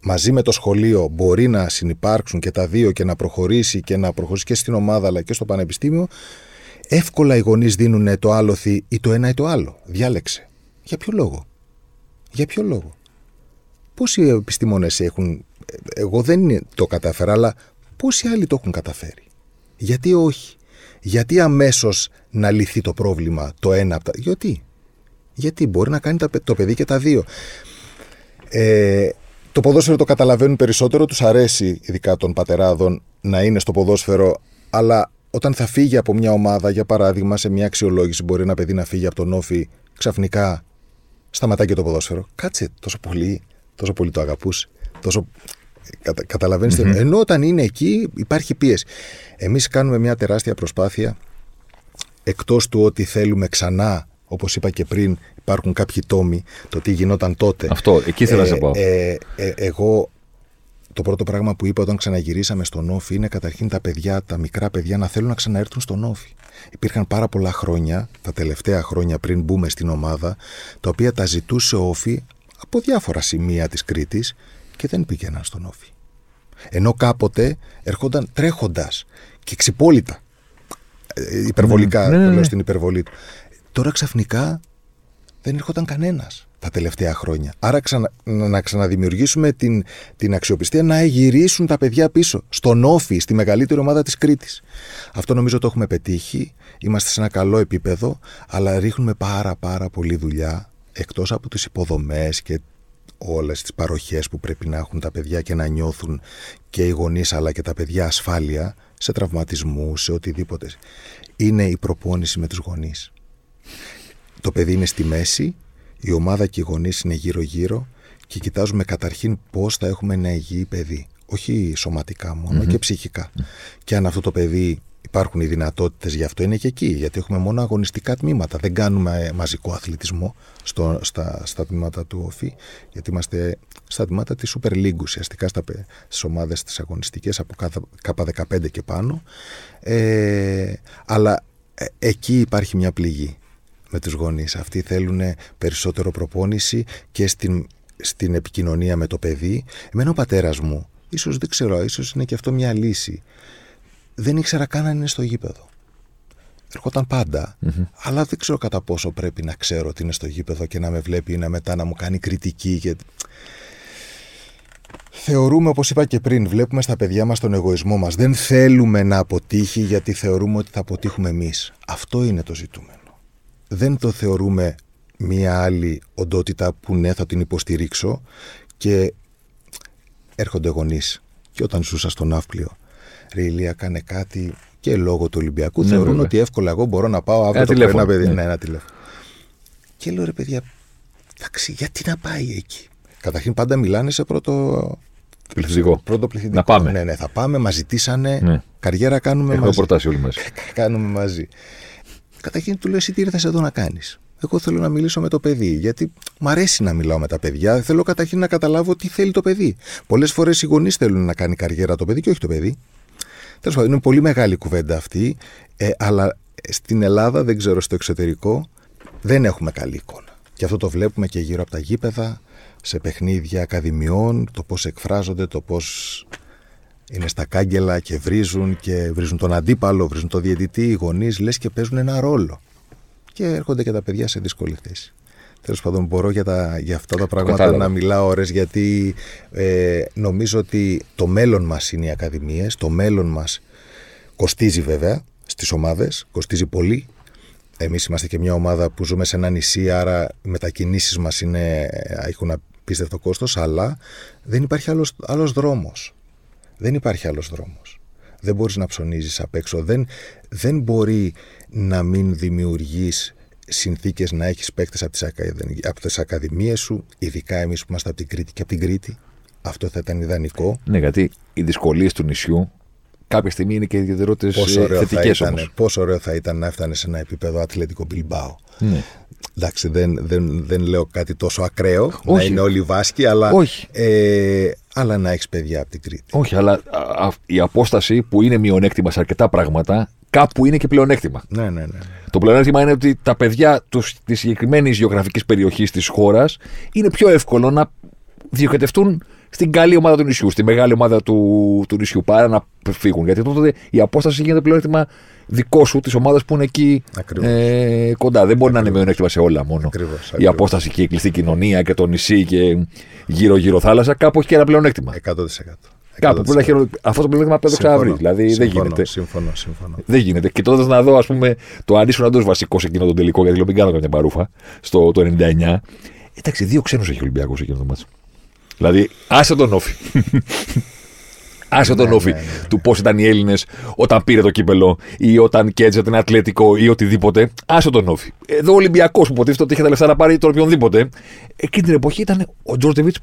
μαζί με το σχολείο μπορεί να συνεπάρξουν και τα δύο και να προχωρήσει και να προχωρήσει και στην ομάδα αλλά και στο πανεπιστήμιο, εύκολα οι γονείς δίνουν το άλοθη ή το ένα ή το άλλο. Διάλεξε. Για ποιο λόγο; Για ποιο λόγο; Πόσοι επιστήμονες έχουν. Εγώ δεν το κατάφερα, αλλά πόσοι άλλοι το έχουν καταφέρει; Γιατί όχι; Γιατί αμέσως να λυθεί το πρόβλημα το ένα από τα. Γιατί; Γιατί μπορεί να κάνει τα παι- το παιδί και τα δύο. Ε, το ποδόσφαιρο το καταλαβαίνουν περισσότερο, τους αρέσει ειδικά των πατεράδων να είναι στο ποδόσφαιρο, αλλά όταν θα φύγει από μια ομάδα, για παράδειγμα, σε μια αξιολόγηση, μπορεί ένα παιδί να φύγει από τον όφη, ξαφνικά σταματάει και το ποδόσφαιρο. Κάτσε τόσο πολύ, τόσο πολύ το αγαπούσε. Τόσο... Κατα, καταλαβαίνεις τι εννοώ. Ενώ όταν είναι εκεί υπάρχει πίεση. Εμείς κάνουμε μια τεράστια προσπάθεια εκτός του ότι θέλουμε ξανά, όπως είπα και πριν, υπάρχουν κάποιοι τόμοι, το τι γινόταν τότε. Αυτό, εκεί ήθελα να σε πάω. Ε, ε, εγώ το πρώτο πράγμα που είπα όταν ξαναγυρίσαμε στον Όφη είναι καταρχήν τα παιδιά, τα μικρά παιδιά να θέλουν να ξαναέρθουν στον Όφη. Υπήρχαν πάρα πολλά χρόνια, τα τελευταία χρόνια πριν μπούμε στην ομάδα, τα οποία τα ζητούσε ο Όφη από διάφορα σημεία της Κρήτης και δεν πήγαιναν στον Όφη. Ενώ κάποτε ερχόνταν τρέχοντας και ξυπόλυτα. Ε, Υπερβολικά, Ναι, ναι, το ναι. λέω στην υπερβολή του. Τώρα ξαφνικά δεν έρχονταν κανένας τα τελευταία χρόνια. Άρα ξανα, να να ξαναδημιουργήσουμε την, την αξιοπιστία να γυρίσουν τα παιδιά πίσω. Στον Όφη, στη μεγαλύτερη ομάδα της Κρήτης. Αυτό νομίζω το έχουμε πετύχει. Είμαστε σε ένα καλό επίπεδο, αλλά ρίχνουμε πάρα πάρα πολλή δουλειά εκτός από τις υποδομές και όλες τις παροχές που πρέπει να έχουν τα παιδιά και να νιώθουν και οι γονείς αλλά και τα παιδιά ασφάλεια σε τραυματισμούς, σε οτιδήποτε. Είναι η προπόνηση με τους γονείς. Το παιδί είναι στη μέση, η ομάδα και οι γονείς είναι γύρω-γύρω και κοιτάζουμε καταρχήν πώς θα έχουμε ένα υγιή παιδί. Όχι σωματικά μόνο και ψυχικά. Και αν αυτό το παιδί υπάρχουν οι δυνατότητες γι' αυτό είναι και εκεί. Γιατί έχουμε μόνο αγωνιστικά τμήματα. Δεν κάνουμε ε, μαζικό αθλητισμό στο, στα, στα τμήματα του ΟΦΗ, γιατί είμαστε στα τμήματα της Super League ουσιαστικά στα, πε- στις ομάδες τις αγωνιστικές από K15 και πάνω. Ε, αλλά ε, εκεί υπάρχει μια πληγή με τους γονείς. Αυτοί θέλουν περισσότερο προπόνηση και στην, στην επικοινωνία με το παιδί. Εμένα ο πατέρας μου, ίσως δεν ξέρω, ίσως είναι και αυτό μια λύση. Δεν ήξερα καν αν είναι στο γήπεδο. Ερχόταν πάντα, αλλά δεν ξέρω κατά πόσο πρέπει να ξέρω ότι είναι στο γήπεδο και να με βλέπει ή να μετά να μου κάνει κριτική. Και... Θεωρούμε, όπως είπα και πριν, βλέπουμε στα παιδιά μας τον εγωισμό μας. Δεν θέλουμε να αποτύχει γιατί θεωρούμε ότι θα αποτύχουμε εμείς. Αυτό είναι το ζητούμενο δεν το θεωρούμε μία άλλη οντότητα που ναι θα την υποστηρίξω και έρχονται γονείς. Και όταν ζούσα στο ναύπλιο, ρε Ηλία κάνε κάτι και λόγω του Ολυμπιακού Ναι, θεωρούν βέβαια. ότι εύκολα εγώ μπορώ να πάω αύριο Ένα το πρωί ένα τηλέφωνο, παιδί. ναι. Ναι, ένα τηλέφωνο. Και λέω ρε παιδιά, εντάξει, γιατί να πάει εκεί; Καταρχήν πάντα μιλάνε σε πρώτο, Πληθυντικό. πρώτο πληθυντικό. Να πάμε. Ναι, ναι, θα πάμε, μας ζητήσανε. Ναι. Καριέρα κάνουμε Έχουμε μαζί προτάσει όλοι μαζί. [LAUGHS] κάνουμε μαζί. Καταρχήν του λέω εσύ τι ήρθες εδώ να κάνεις; Εγώ θέλω να μιλήσω με το παιδί, γιατί μου αρέσει να μιλάω με τα παιδιά. Θέλω καταρχήν να καταλάβω τι θέλει το παιδί. Πολλές φορές οι γονείς θέλουν να κάνει καριέρα το παιδί και όχι το παιδί. Τέλος πάντων, είναι πολύ μεγάλη κουβέντα αυτή, ε, αλλά στην Ελλάδα, δεν ξέρω στο εξωτερικό, δεν έχουμε καλή εικόνα. Και αυτό το βλέπουμε και γύρω από τα γήπεδα, σε παιχνίδια ακαδημιών, το πώς εκφράζονται, το πώς είναι στα κάγκελα και βρίζουν και βρίζουν τον αντίπαλο, βρίζουν τον διαιτητή, οι γονείς λες και παίζουν ένα ρόλο. Και έρχονται και τα παιδιά σε δύσκολη θέση. Τέλος πάντων, μπορώ για, τα, για αυτά τα πράγματα κατάλαβα. να μιλάω ώρες γιατί ε, νομίζω ότι το μέλλον μας είναι οι ακαδημίες, το μέλλον μας κοστίζει βέβαια στις ομάδες, κοστίζει πολύ. Εμείς είμαστε και μια ομάδα που ζούμε σε ένα νησί, άρα οι μετακινήσεις μας είναι, έχουν απίστευτο κόστος, αλλά δεν υπάρχει άλλος, άλλος δρόμος. Δεν υπάρχει άλλος δρόμος. Δεν μπορείς να ψωνίζεις απ' έξω. Δεν, δεν μπορεί να μην δημιουργείς συνθήκες να έχεις παίκτες από τις ακαδημίες σου, ειδικά εμείς που είμαστε από την Κρήτη και από την Κρήτη. Αυτό θα ήταν ιδανικό. Ναι, γιατί οι δυσκολίες του νησιού κάποια στιγμή είναι και ιδιαιτερότητες θετικές όμως. Πόσο ωραίο θα ήταν να έφτανε σε ένα επίπεδο Ατλέτικο Μπιλμπάου. Ναι. Εντάξει, δεν, δεν, δεν λέω κάτι τόσο ακραίο, Όχι. να είναι όλοι Βάσκοι, αλλά, Όχι. Ε, αλλά να έχεις παιδιά από την Κρήτη. Όχι, αλλά α, η απόσταση που είναι μειονέκτημα σε αρκετά πράγματα, κάπου είναι και πλεονέκτημα. Ναι, ναι, ναι. ναι. Το πλεονέκτημα είναι ότι τα παιδιά της συγκεκριμένης γεωγραφικής περιοχής της χώρας είναι πιο εύκολο να διοικητευτούν στην καλή ομάδα του νησιού, στη μεγάλη ομάδα του, του νησιού, παρά να φύγουν. Γιατί τότε η απόσταση γίνεται πλεονέκτημα δικό σου, της ομάδας που είναι εκεί ε, κοντά. Δεν μπορεί να είναι μειονέκτημα σε όλα μόνο. Ακριβώς, Η απόσταση και η κλειστή κοινωνία και το νησί και γύρω-γύρω θάλασσα, κάπου έχει και ένα πλεονέκτημα. 100%. Κάπου που χειρο... Αυτό το πλεονέκτημα πρέπει να το ξαναβρει. Δηλαδή συμφωνώ, δεν γίνεται. Συμφωνώ, συμφωνώ. Δεν γίνεται. Και τότε να δω, ας πούμε, το αν ήσουν αντός βασικό σε εκείνο το τελικό, γιατί λέω μην κάνω καμιά παρούφα, στο το 99. Εντάξει, δύο ξένους έχει ο Ολυμπιακός εκείνο το μάτσο. Δηλαδή, άσε τον όφη. [LAUGHS] Άσε τον Ναι, όφη ναι, ναι, ναι. του πώς ήταν οι Έλληνες όταν πήρε το κύπελο ή όταν κέτζε την Ατλέτικο ή οτιδήποτε. Άσε τον όφη. Εδώ ο Ολυμπιακός που υποτίθεται ότι είχε τα λεφτά να πάρει τον οποιονδήποτε. Εκείνη την εποχή ήταν ο Τζόρτζεβιτς.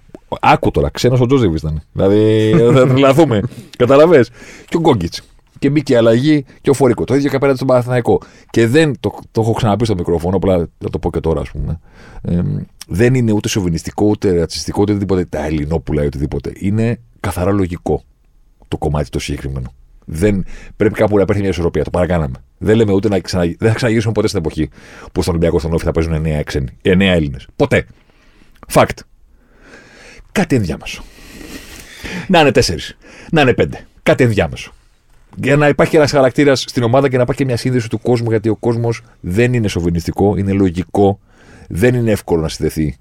Άκου τώρα, ξένος ο Τζόρτζεβιτς ήταν. Δηλαδή [LAUGHS] θα τρελαθούμε. Κατάλαβες. Και ο Γκόγκιτς. Και μπήκε η αλλαγή και ο Φορικό. Το ίδιο και απέναντι στον Παναθηναϊκό. Και δεν, το, το έχω ξαναπεί στο μικρόφωνο, απλά θα το πω και τώρα, ας πούμε. Ε, δεν είναι ούτε σοβινιστικό, ούτε ρατσιστικό, ούτε οτιδήποτε. Τα Ελληνόπουλα ή οτιδήποτε. Είναι καθαρά λογικό το κομμάτι το συγκεκριμένο. Δεν, πρέπει κάπου να υπάρχει μια ισορροπία. Το παρακάναμε. Δεν λέμε ούτε να ξανα, δεν θα ξαναγυρίσουμε ποτέ στην εποχή που στον Ολυμπιακό στον Όφη θα παίζουν 9, ξένοι, 9 Έλληνες. Ποτέ. Fact. Κάτι ενδιάμεσο. Να είναι 4. Να είναι 5. Κάτι ενδιάμεσο. Για να υπάρχει ένας χαρακτήρας στην ομάδα και να υπάρχει και μια σύνδεση του κόσμου, γιατί ο κόσμος δεν είναι σοβινιστικό, είναι λογικό, δεν είναι εύκολο να συνδεθεί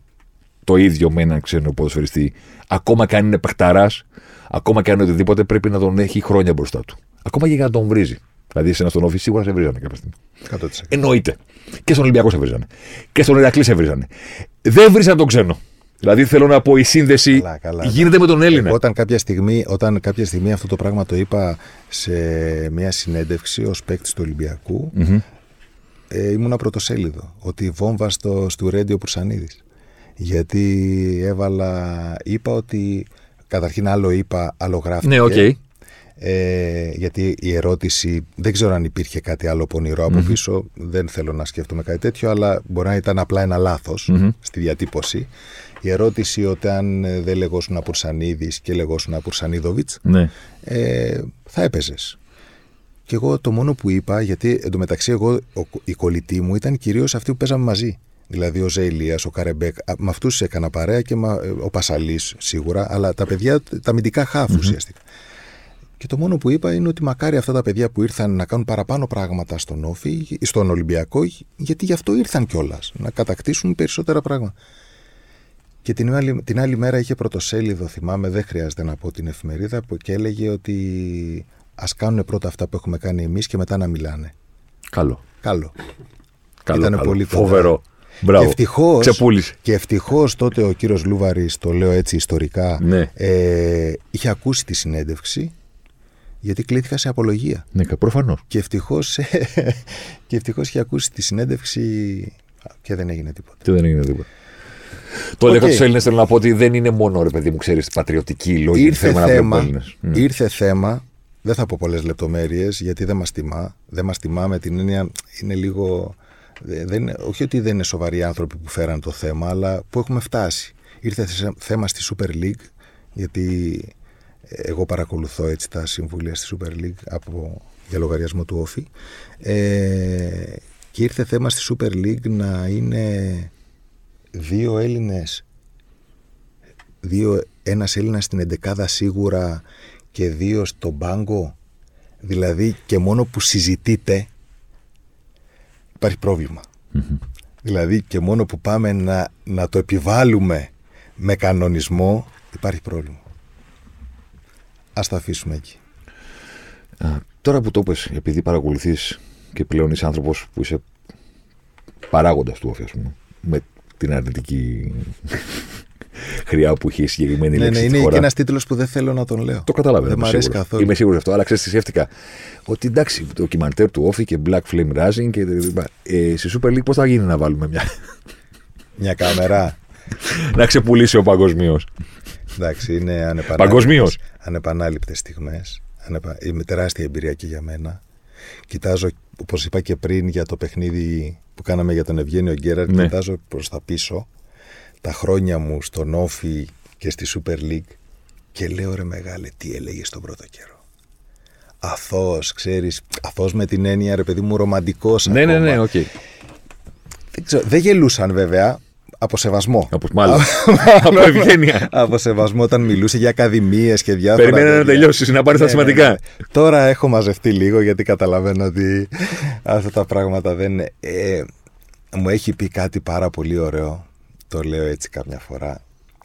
το ίδιο με έναν ξένο ποδοσφαιριστή. Ακόμα και αν είναι παιχταράς, ακόμα και αν είναι οτιδήποτε, πρέπει να τον έχει χρόνια μπροστά του. Ακόμα και για να τον βρίζει. Δηλαδή, σε ένα στον όφη σίγουρα σε βρίζανε κάποια στιγμή. 100%. Εννοείται. Και στον Ολυμπιακό σε βρίζανε. Και στον Ηρακλή σε βρίζανε. Δεν βρίζαν τον ξένο. Δηλαδή, θέλω να πω, η σύνδεση Καλά, καλά. γίνεται με τον Έλληνα. Όταν κάποια, στιγμή, όταν κάποια στιγμή αυτό το πράγμα το είπα σε μια συνέντευξη ως παίκτης του ολυμπιακου ε, ήμουνα πρωτοσέλιδο. Ότι η βόμβα στο, στο Ρέντιο Προυσανίδης. Γιατί έβαλα, είπα ότι καταρχήν άλλο είπα, άλλο γράφτηκε. Ναι, οκ. Ε, γιατί η ερώτηση δεν ξέρω αν υπήρχε κάτι άλλο πονηρό από πίσω. Δεν θέλω να σκέφτομαι κάτι τέτοιο, αλλά μπορεί να ήταν απλά ένα λάθος στη διατύπωση. Η ερώτηση όταν ε, δεν λεγόσουν Πουρσανίδης και λεγόσουν Πουρσανίδοβιτς Ναι. ε, θα έπαιζες. Και εγώ το μόνο που είπα, γιατί εντωμεταξύ εγώ, ο, οι κολλητοί μου ήταν κυρίως αυτοί που παίζαμε μαζί. Δηλαδή ο Ζε Ελίας, ο Καρεμπέ, α, με αυτούς έκανα παρέα και μα, ε, ο Πασαλής σίγουρα, αλλά τα παιδιά, τα αμυντικά χαφ ουσιαστικά. Και το μόνο που είπα είναι ότι μακάρι αυτά τα παιδιά που ήρθαν να κάνουν παραπάνω πράγματα στον Όφη, στον Ολυμπιακό, γιατί γι' αυτό ήρθαν κιόλας. Να κατακτήσουν περισσότερα πράγματα. Και την άλλη, την άλλη μέρα είχε πρωτοσέλιδο, θυμάμαι, δεν χρειάζεται να πω την εφημερίδα, που και έλεγε ότι ας κάνουν πρώτα αυτά που έχουμε κάνει εμείς και μετά να μιλάνε. Καλό. Καλό. Καλό, Ήτανε καλό. πολύ κοντά. Φοβερό. Μπράβο. Και ευτυχώς, Ξεπούλησε. και ευτυχώς τότε ο κύριος Λούβαρης, το λέω έτσι ιστορικά, Ναι. ε, είχε ακούσει τη συνέντευξη γιατί κλήθηκα σε απολογία. Ναι, προφανώς. Και ευτυχώς, [LAUGHS] και ευτυχώς είχε ακούσει τη συνέντευξη και δεν έγινε τίποτα. Και δεν έγινε τίποτα. Το Οκ. έλεγα τους Έλληνες, θέλω να πω ότι δεν είναι μόνο ρε παιδί μου, ξέρεις, πατριωτικοί λόγοι. Ήρθε θέμα, θέμα, να βλέπουμε Έλληνες. ήρθε θέμα, δεν θα πω πολλές λεπτομέρειες γιατί δεν μας τιμά. Δεν μας τιμά με την έννοια, είναι λίγο, δεν, είναι- όχι ότι δεν είναι σοβαροί άνθρωποι που φέραν το θέμα, αλλά που έχουμε φτάσει. Ήρθε σε- θέμα στη Super League, γιατί εγώ παρακολουθώ έτσι τα συμβούλια στη Super League από, για λογαριασμό του Όφη. Ε, και ήρθε θέμα στη Super League να είναι δύο Έλληνες δύο, ένας Έλληνας στην εντεκάδα σίγουρα και δύο στον πάγκο. Δηλαδή και μόνο που συζητείτε υπάρχει πρόβλημα. δηλαδή και μόνο που πάμε να, να το επιβάλλουμε με κανονισμό υπάρχει πρόβλημα. Ας το αφήσουμε εκεί. Α, τώρα που το είπες, επειδή παρακολουθείς και πλέον είσαι άνθρωπος που είσαι παράγοντας του όφη, ας πούμε, με την αρνητική χρειά που είχε η συγκεκριμένη Ναι, λέξη. ναι, στη είναι χώρα. και ένας τίτλος που δεν θέλω να τον λέω. Το καταλαβαίνω. Δεν μ' είμαι αρέσει σίγουρος. καθόλου. Είμαι σίγουρος αυτό. Αλλά ξέρεις τι σκέφτηκα. Ότι εντάξει, το ντοκιμαντέρ του Όφη και Black Flame Rising και. Ε, στη Super League πώς θα γίνει να βάλουμε μια. Μια κάμερα. να ξεπουλήσει ο παγκοσμίως. Εντάξει, είναι ανεπανάληπτες, Παγκοσμίως. ανεπανάληπτες στιγμές. Ανεπα... Είναι τεράστια εμπειρία και για μένα. Κοιτάζω, όπως είπα και πριν για το παιχνίδι που κάναμε για τον Ευγένιο Γκέραρντ, Ναι. κοιτάζω προς τα πίσω τα χρόνια μου στον ΟΦΗ και στη Super League και λέω ρε μεγάλε τι έλεγες τον πρώτο καιρό. Αθώος, ξέρεις, αθώος με την έννοια ρε παιδί μου ρομαντικός ναι, ναι, ακόμα. ναι, οκ. Δεν, ξέρω, δεν γελούσαν βέβαια, από σεβασμό. Από, μάλλον. [LAUGHS] από ευγένεια. από σεβασμό όταν μιλούσε για ακαδημίες και διάφορα. Περιμένει να τέτοια. τελειώσεις, να πάρεις τα Ναι, ναι, σημαντικά. ναι. Τώρα έχω μαζευτεί λίγο γιατί καταλαβαίνω ότι αυτά τα πράγματα δεν είναι. Ε, μου έχει πει κάτι πάρα πολύ ωραίο. Το λέω έτσι καμιά φορά.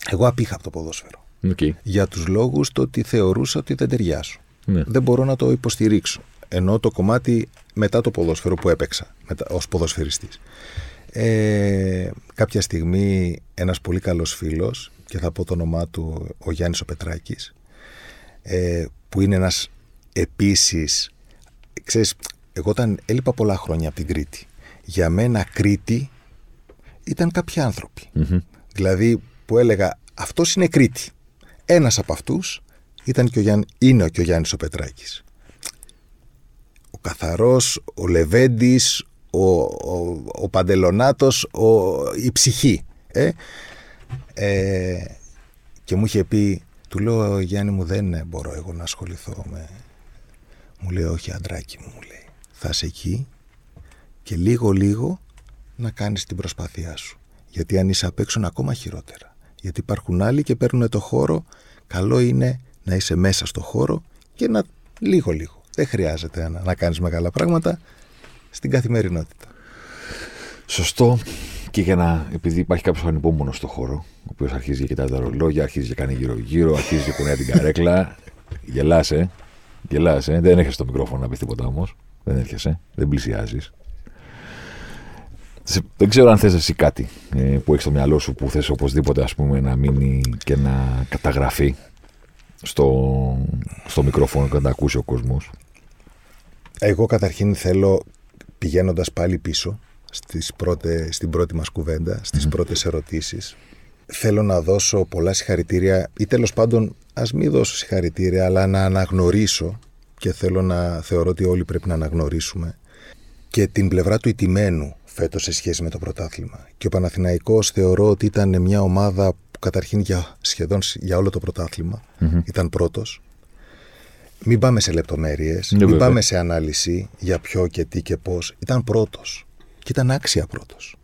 Εγώ απείχα από το ποδόσφαιρο. Οκ. Για τους λόγους το ότι θεωρούσα ότι δεν ταιριάζω. Ναι. Δεν μπορώ να το υποστηρίξω. Ενώ το κομμάτι μετά το ποδόσφαιρο που έπαιξα μετά, ως ποδοσφαιριστής. Ε, κάποια στιγμή ένας πολύ καλός φίλος και θα πω το όνομά του ο Γιάννης ο Πετράκης ε, που είναι ένας επίσης ξέρεις, εγώ όταν έλειπα πολλά χρόνια από την Κρήτη για μένα Κρήτη ήταν κάποιοι άνθρωποι. Δηλαδή που έλεγα αυτός είναι Κρήτη. Ένας από αυτούς ήταν και ο Γιάννη, είναι και ο Γιάννης ο Πετράκης. Ο Καθαρός, ο Λεβέντης, ο, ο, ο Παντελονάτος, ο, η ψυχή. Ε; Ε, και μου είχε πει, του λέω Γιάννη μου δεν μπορώ εγώ να ασχοληθώ με... Μου λέει όχι αντράκι μου, μου λέει. Θα είσαι εκεί και λίγο λίγο να κάνεις την προσπάθειά σου. Γιατί αν είσαι απ' έξω είναι ακόμα χειρότερα. Γιατί υπάρχουν άλλοι και παίρνουν το χώρο. Καλό είναι να είσαι μέσα στο χώρο και να λίγο λίγο. Δεν χρειάζεται να, να κάνεις μεγάλα πράγματα στην καθημερινότητα. Σωστό. Και για να, επειδή υπάρχει κάποιος ανυπόμονο στο χώρο, ο οποίος αρχίζει και κοιτάει τα ρολόγια, αρχίζει και κάνει γύρω-γύρω, αρχίζει και κουνάει την καρέκλα. Γελάσαι. Γελάσαι. Δεν έρχεσαι στο μικρόφωνο να πεις τίποτα όμως. Δεν έρχεσαι. Δεν πλησιάζεις. Δεν ξέρω αν θες εσύ κάτι ε, που έχεις στο μυαλό σου που θες οπωσδήποτε ας πούμε να μείνει και να καταγραφεί στο, στο μικρόφωνο και να τα ακούσει ο κόσμος. Εγώ καταρχήν θέλω πηγαίνοντας πάλι πίσω στις πρώτε, στην πρώτη μας κουβέντα, στις πρώτες ερωτήσεις θέλω να δώσω πολλά συγχαρητήρια ή τέλος πάντων ας μην δώσω συγχαρητήρια αλλά να αναγνωρίσω και θέλω να θεωρώ ότι όλοι πρέπει να αναγνωρίσουμε και την πλευρά του ηττημένου φέτος σε σχέση με το πρωτάθλημα. Και ο Παναθηναϊκός θεωρώ ότι ήταν μια ομάδα που καταρχήν για σχεδόν για όλο το πρωταθλημα ήταν πρώτος. Μην πάμε σε λεπτομέρειες, Ναι, μην βέβαια. πάμε σε ανάλυση για ποιο και τι και πώς. Ήταν πρώτος και ήταν άξια πρώτος.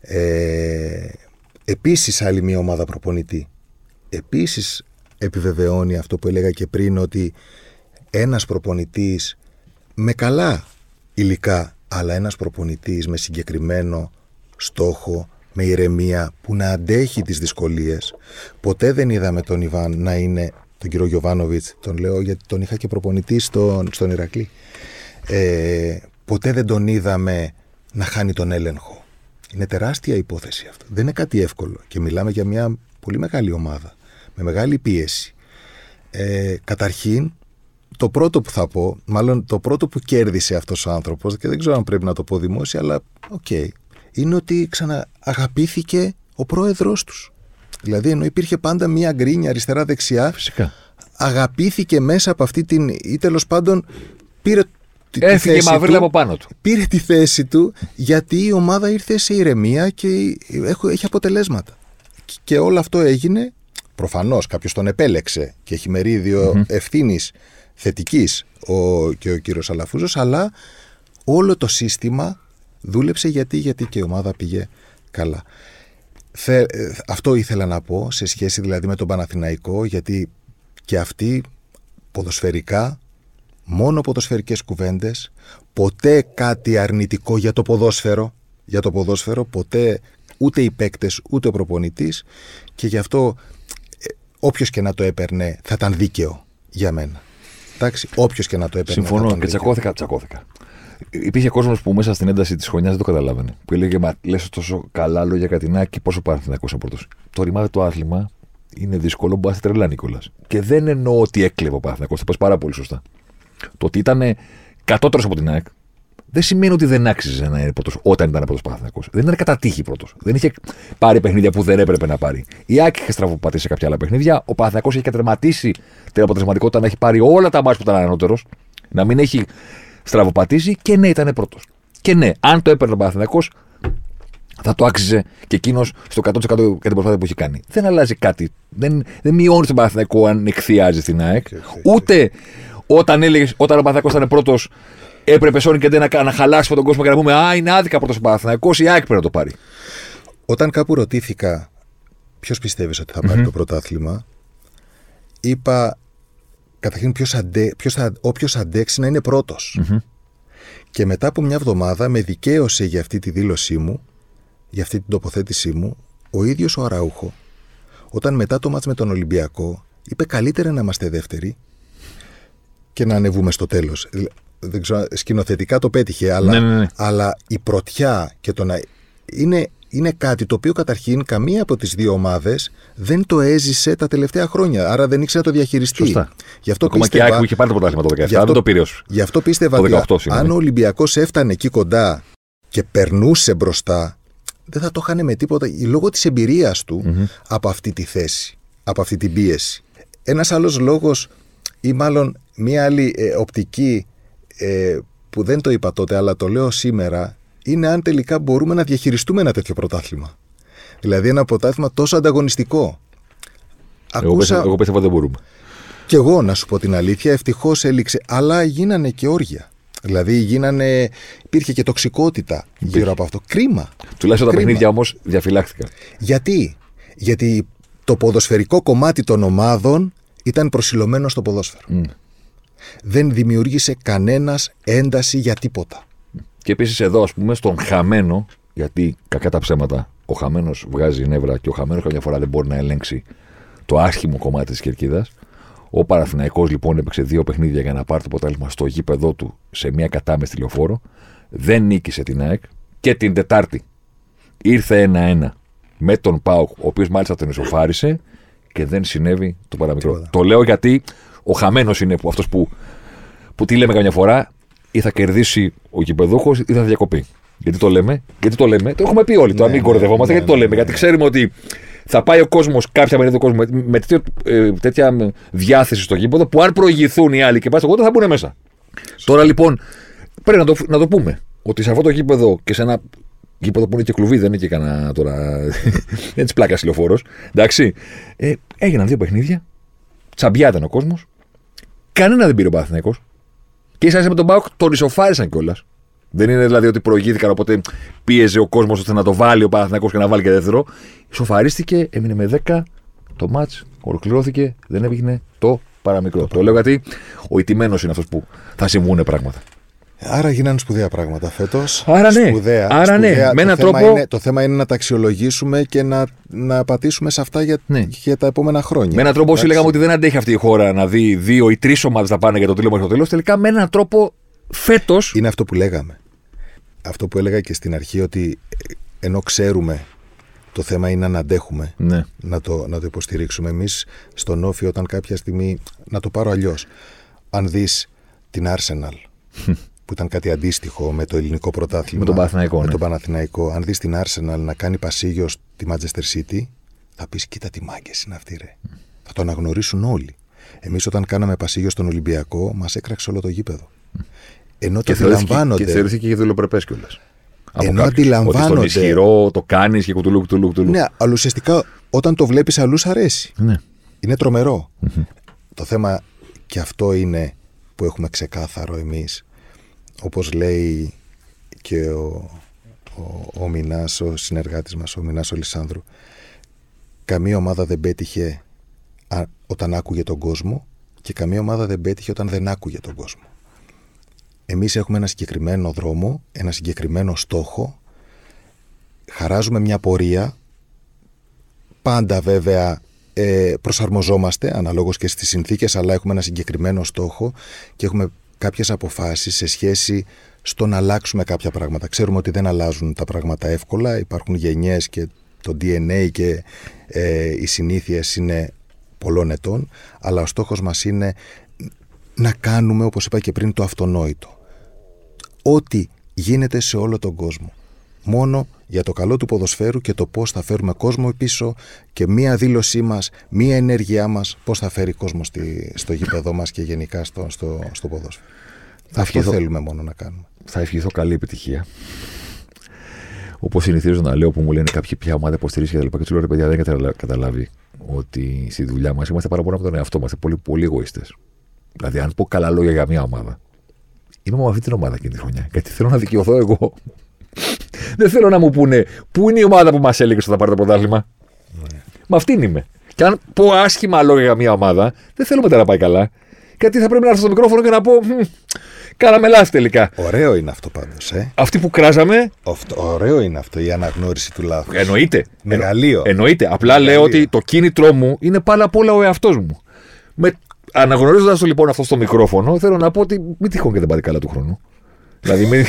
Ε, επίσης άλλη μια ομάδα προπονητή. Επίσης επιβεβαιώνει αυτό που έλεγα και πριν ότι ένας προπονητής με καλά υλικά αλλά ένας προπονητής με συγκεκριμένο στόχο, με ηρεμία που να αντέχει τις δυσκολίες. Ποτέ δεν είδαμε τον Ιβάν να είναι τον κύριο Γιοβάνοβιτς, τον λέω γιατί τον είχα και προπονητή στον, στον Ηρακλή. Ε, ποτέ δεν τον είδαμε να χάνει τον έλεγχο. Είναι τεράστια υπόθεση αυτό. Δεν είναι κάτι εύκολο. Και μιλάμε για μια πολύ μεγάλη ομάδα. Με μεγάλη πίεση. Ε, καταρχήν, το πρώτο που θα πω, μάλλον το πρώτο που κέρδισε αυτός ο άνθρωπος, και δεν ξέρω αν πρέπει να το πω δημόσια, αλλά οκ, είναι ότι ξανααγαπήθηκε ο πρόεδρός τους. Δηλαδή, ενώ υπήρχε πάντα μία γκρίνια αριστερά-δεξιά, Φυσικά. αγαπήθηκε μέσα από αυτή την. ή τέλος πάντων πήρε τη, τη Έφυγε η θέση μαύριλα του, από πάνω του. πήρε τη θέση του γιατί η ομάδα ήρθε σε ηρεμία και έχω- έχει αποτελέσματα. Και όλο αυτό έγινε, προφανώς κάποιος τον επέλεξε και έχει μερίδιο ευθύνης θετικής ο, και ο κύριος Αλαφούζος, αλλά όλο το σύστημα δούλεψε γιατί, γιατί και η ομάδα πήγε καλά. Θε, ε, αυτό ήθελα να πω σε σχέση δηλαδή με τον Παναθηναϊκό γιατί και αυτοί ποδοσφαιρικά μόνο ποδοσφαιρικές κουβέντες ποτέ κάτι αρνητικό για το ποδόσφαιρο για το ποδόσφαιρο ποτέ ούτε οι παίκτες ούτε ο προπονητής και γι' αυτό ε, όποιος και να το έπαιρνε θα ήταν δίκαιο για μένα. Εντάξει, όποιος και να το έπαιρνε θα Συμφωνώ ήταν και δίκαιο. τσακώθηκα, τσακώθηκα. Υπήρχε κόσμος που μέσα στην ένταση της χρονιάς δεν το καταλάβαινε. Που έλεγε Μα λες τόσο καλά λόγια κατά και πόσο Παναθηναϊκός είναι πρώτος. Το ρημάδι το άθλημα είναι δύσκολο, μπορεί να τρελά Νίκολα. Και δεν εννοώ ότι έκλεβε ο Παναθηναϊκός, θα πας πάρα πολύ σωστά. Το ότι ήταν κατώτερος από την ΑΕΚ δεν σημαίνει ότι δεν άξιζε να είναι πρώτος όταν ήταν πρώτος Παναθυνακό. Δεν ήταν κατά τύχη πρώτος. Δεν είχε πάρει παιχνίδια που δεν έπρεπε να πάρει. Η Άκη είχε στραβοπατήσει κάποια άλλα παιχνίδια. Ο Παναθυνακό είχε κατερματίσει την αποτελεσματικότητα να έχει πάρει όλα τα μάτια που ήταν ανώτερος. Να μην έχει στραβοπατήσει και ναι, ήταν πρώτος. Και ναι, αν το έπαιρνε ο Παναθυνακό, θα το άξιζε και εκείνος στο 100% για την προσπάθεια που έχει κάνει. Δεν αλλάζει κάτι. Δεν, δεν μειώνει τον Παναθυνακό αν εκθιάζει την ΑΕΚ. Ούτε όταν, έλεγες, όταν ο Παναθυνακό ήταν πρώτος, έπρεπε Σόνι και να, να χαλάσει τον κόσμο και να πούμε Α, είναι άδικα πρώτος ο Παναθυνακό ή ΑΕΚ πρέπει να το πάρει. Όταν κάπου ρωτήθηκα ποιος πιστεύεις ότι θα πάρει mm-hmm. το πρωτάθλημα, είπα καταρχήν ποιος αντε, ποιος θα, όποιος αντέξει να είναι πρώτος. Mm-hmm. Και μετά από μια εβδομάδα με δικαίωσε για αυτή τη δήλωσή μου, για αυτή την τοποθέτησή μου, ο ίδιος ο Αραούχο, όταν μετά το μάτς με τον Ολυμπιακό, είπε καλύτερα να είμαστε δεύτεροι και να ανεβούμε στο τέλος. Δεν ξέρω, σκηνοθετικά το πέτυχε, αλλά, ναι, ναι, ναι. αλλά η πρωτιά και το να... Είναι, είναι κάτι το οποίο καταρχήν καμία από τις δύο ομάδες δεν το έζησε τα τελευταία χρόνια. Άρα δεν ήξερε να το διαχειριστεί. Σωστά. Γι' αυτό Ακόμα πίστευα, και η ΑΕΚ είχε πάρει το πρωτάθλημα το 17, Γι' αυτό- δεν το πήρε ως. γι' αυτό πίστευα Το ότι 18, συγγνώμη. αν ο Ολυμπιακός έφτανε εκεί κοντά και περνούσε μπροστά, δεν θα το είχαν με τίποτα λόγω της εμπειρίας του από αυτή τη θέση, από αυτή την πίεση. Ένας άλλος λόγος ή μάλλον μία άλλη ε, οπτική ε, που δεν το είπα τότε αλλά το λέω σήμερα είναι αν τελικά μπορούμε να διαχειριστούμε ένα τέτοιο πρωτάθλημα. Δηλαδή ένα πρωτάθλημα τόσο ανταγωνιστικό. Εγώ, πίστευα, εγώ πίστευα δεν μπορούμε. Κι εγώ, να σου πω την αλήθεια, ευτυχώς έληξε. Αλλά γίνανε και όργια. Δηλαδή, γίνανε... υπήρχε και τοξικότητα γύρω από αυτό. Κρίμα. Τουλάχιστον τα Κρίμα. παιχνίδια όμως διαφυλάχθηκαν. Γιατί; Γιατί το ποδοσφαιρικό κομμάτι των ομάδων ήταν προσιλωμένο στο ποδόσφαιρο. Μμ. Δεν δημιούργησε κανένας ένταση για τίποτα. Και επίσης εδώ, ας πούμε, στον χαμένο, γιατί κακά τα ψέματα, ο χαμένος βγάζει νεύρα και ο χαμένος καμιά φορά δεν μπορεί να ελέγξει το άσχημο κομμάτι της κερκίδας. Ο Παναθηναϊκός λοιπόν έπαιξε δύο παιχνίδια για να πάρει το αποτέλεσμα στο γήπεδό του σε μια κατάμεστη λεωφόρο. Δεν νίκησε την ΑΕΚ και την Τετάρτη ήρθε ένα-ένα με τον Πάουκ, ο οποίος μάλιστα τον ισοφάρισε και δεν συνέβη το παραμικρό. Τίποτα. Το λέω γιατί ο χαμένος είναι αυτός που, που τι λέμε καμιά φορά, ή θα κερδίσει ο γηπεδούχος ή θα διακοπεί. Γιατί το λέμε, γιατί το λέμε, το έχουμε πει όλοι, το Ναι, μην ναι, κορδευόμαστε, ναι, γιατί το ναι, λέμε. ναι, Γιατί ξέρουμε ότι θα πάει ο κόσμος, κάποια μερίδα του κόσμου, με, με τέτοιο, ε, τέτοια διάθεση στο γήπεδο, που αν προηγηθούν οι άλλοι και πάει στο γόνατο θα μπουν μέσα. Τώρα λοιπόν, πρέπει να το, να το πούμε. Ότι σε αυτό το γήπεδο και σε ένα γήπεδο που είναι και κλουβί, δεν είναι και κανένα τώρα. δεν είναι τη πλάκα λεωφόρο. Εντάξει. Ε, έγιναν δύο παιχνίδια. Τσαμπιά ήταν ο κόσμος. Κανένα δεν πήρε ο Παναθηναϊκός. Και ίσα ίσα με τον Πάοκ τον ισοφάρισαν κιόλας. Δεν είναι δηλαδή ότι προηγήθηκαν, οπότε πίεζε ο κόσμος ώστε να το βάλει ο Παναθηναϊκός και να βάλει και δεύτερο. Ισοφαρίστηκε, έμεινε με 10. Το ματ ολοκληρώθηκε, δεν έβγαινε το παραμικρό. Το, λέω γιατί ο ηττημένο είναι αυτός που θα συμβούν πράγματα. Άρα γίνανε σπουδαία πράγματα φέτος. Άρα ναι. Σπουδαία, Άρα ναι. σπουδαία. Με έναν το, θέμα τρόπο- είναι, το θέμα είναι να τα αξιολογήσουμε και να, να πατήσουμε σε αυτά για, Ναι. για τα επόμενα χρόνια. Με έναν τρόπο, όσοι Εντάξει. λέγαμε ότι δεν αντέχει αυτή η χώρα να δει δύο ή τρεις ομάδες να πάνε για το τίλημα μέχρι το τέλος, τελικά με έναν τρόπο φέτο. Είναι αυτό που λέγαμε. Αυτό που έλεγα και στην αρχή ότι ε, ενώ ξέρουμε το θέμα είναι να αντέχουμε Ναι. να το, να το υποστηρίξουμε. Εμείς στον Όφη, όταν κάποια στιγμή. Να το πάρω αλλιώς. Αν δεις την Arsenal, που ήταν κάτι αντίστοιχο με το ελληνικό πρωτάθλημα. Με τον Παναθηναϊκό, Με ναι. τον Παναθηναϊκό. Αν δεις την Arsenal να κάνει πασίγιο στη Manchester City, θα πεις: Κοίτα τι μάγκες είναι αυτοί, ρε. Θα το αναγνωρίσουν όλοι. Εμείς, όταν κάναμε πασίγιο στον Ολυμπιακό, μας έκραξε όλο το γήπεδο. Ενώ το Και θεωρήθηκε, αντιλαμβάνονται. και θεωρήθηκε και δουλοπρεπές κιόλας. Ενώ αντιλαμβάνονται- Ότι στον ισχυρό το κάνεις και κουτουλού, κουτουλού, κουτουλού. Ναι, αλλά ουσιαστικά όταν το βλέπεις αλλού αρέσει. ναι. Είναι τρομερό. Το θέμα και αυτό είναι που έχουμε ξεκάθαρο εμείς. Όπως λέει και ο, ο, ο Μινάς, ο συνεργάτης μας, ο Μινάς ο Λισάνδρου. Καμία ομάδα δεν πέτυχε α- όταν άκουγε τον κόσμο και καμία ομάδα δεν πέτυχε όταν δεν άκουγε τον κόσμο. Εμείς έχουμε ένα συγκεκριμένο δρόμο, ένα συγκεκριμένο στόχο, χαράζουμε μια πορεία Πάντα βέβαια ε, προσαρμοζόμαστε αναλόγως και στις συνθήκες αλλά έχουμε ένα συγκεκριμένο στόχο και έχουμε κάποιες αποφάσεις σε σχέση στο να αλλάξουμε κάποια πράγματα. Ξέρουμε ότι δεν αλλάζουν τα πράγματα εύκολα, υπάρχουν γενιές και το DNA και ε, οι συνήθειες είναι πολλών ετών, αλλά ο στόχος μας είναι να κάνουμε, όπως είπα και πριν, το αυτονόητο. Ό,τι γίνεται σε όλο τον κόσμο. Μόνο για το καλό του ποδοσφαίρου και το πώς θα φέρουμε κόσμο πίσω και μία δήλωσή μας, μία ενέργειά μας, πώς θα φέρει κόσμο στη, στο γήπεδό μας και γενικά στο, στο, στο ποδόσφαιρο. Θα Αυτό θέλουμε μόνο να κάνουμε. Θα ευχηθώ καλή επιτυχία. Όπως συνηθίζω να λέω, που μου λένε κάποιοι ποια ομάδα υποστηρίζεις και τα λοιπά. Και του λέω ρε παιδιά, δεν έχετε καταλάβει ότι στη δουλειά μας είμαστε πάρα πολύ από τον εαυτό μας. Πολύ, πολύ εγωιστέ. Δηλαδή, αν πω καλά λόγια για μια ομάδα, είμαι με αυτή την ομάδα εκείνη τη χρονιά. Γιατί θέλω να δικαιωθώ εγώ. Δεν θέλω να μου πούνε πού είναι η ομάδα που μας έλεγε ότι θα πάρει το πρωτάθλημα. Ναι. Με αυτήν είμαι. Και αν πω άσχημα λόγια για μια ομάδα, δεν θέλω μετά να πάει καλά. Γιατί θα πρέπει να έρθω στο μικρόφωνο και να πω. Κάναμε λάθη τελικά. Ωραίο είναι αυτό πάντως. Ε. Αυτοί που κράζαμε. Αυτό, ωραίο είναι αυτό η αναγνώριση του λάθους. Εννοείται. Μεγαλείο. Εννοείται. Απλά λέω ότι το κίνητρό μου είναι πάρα απ' όλα ο εαυτός μου. Με... Αναγνωρίζοντας το λοιπόν αυτό στο μικρόφωνο, θέλω να πω ότι μην τυχόν και δεν πάρει καλά του χρόνου. Δηλαδή, μην...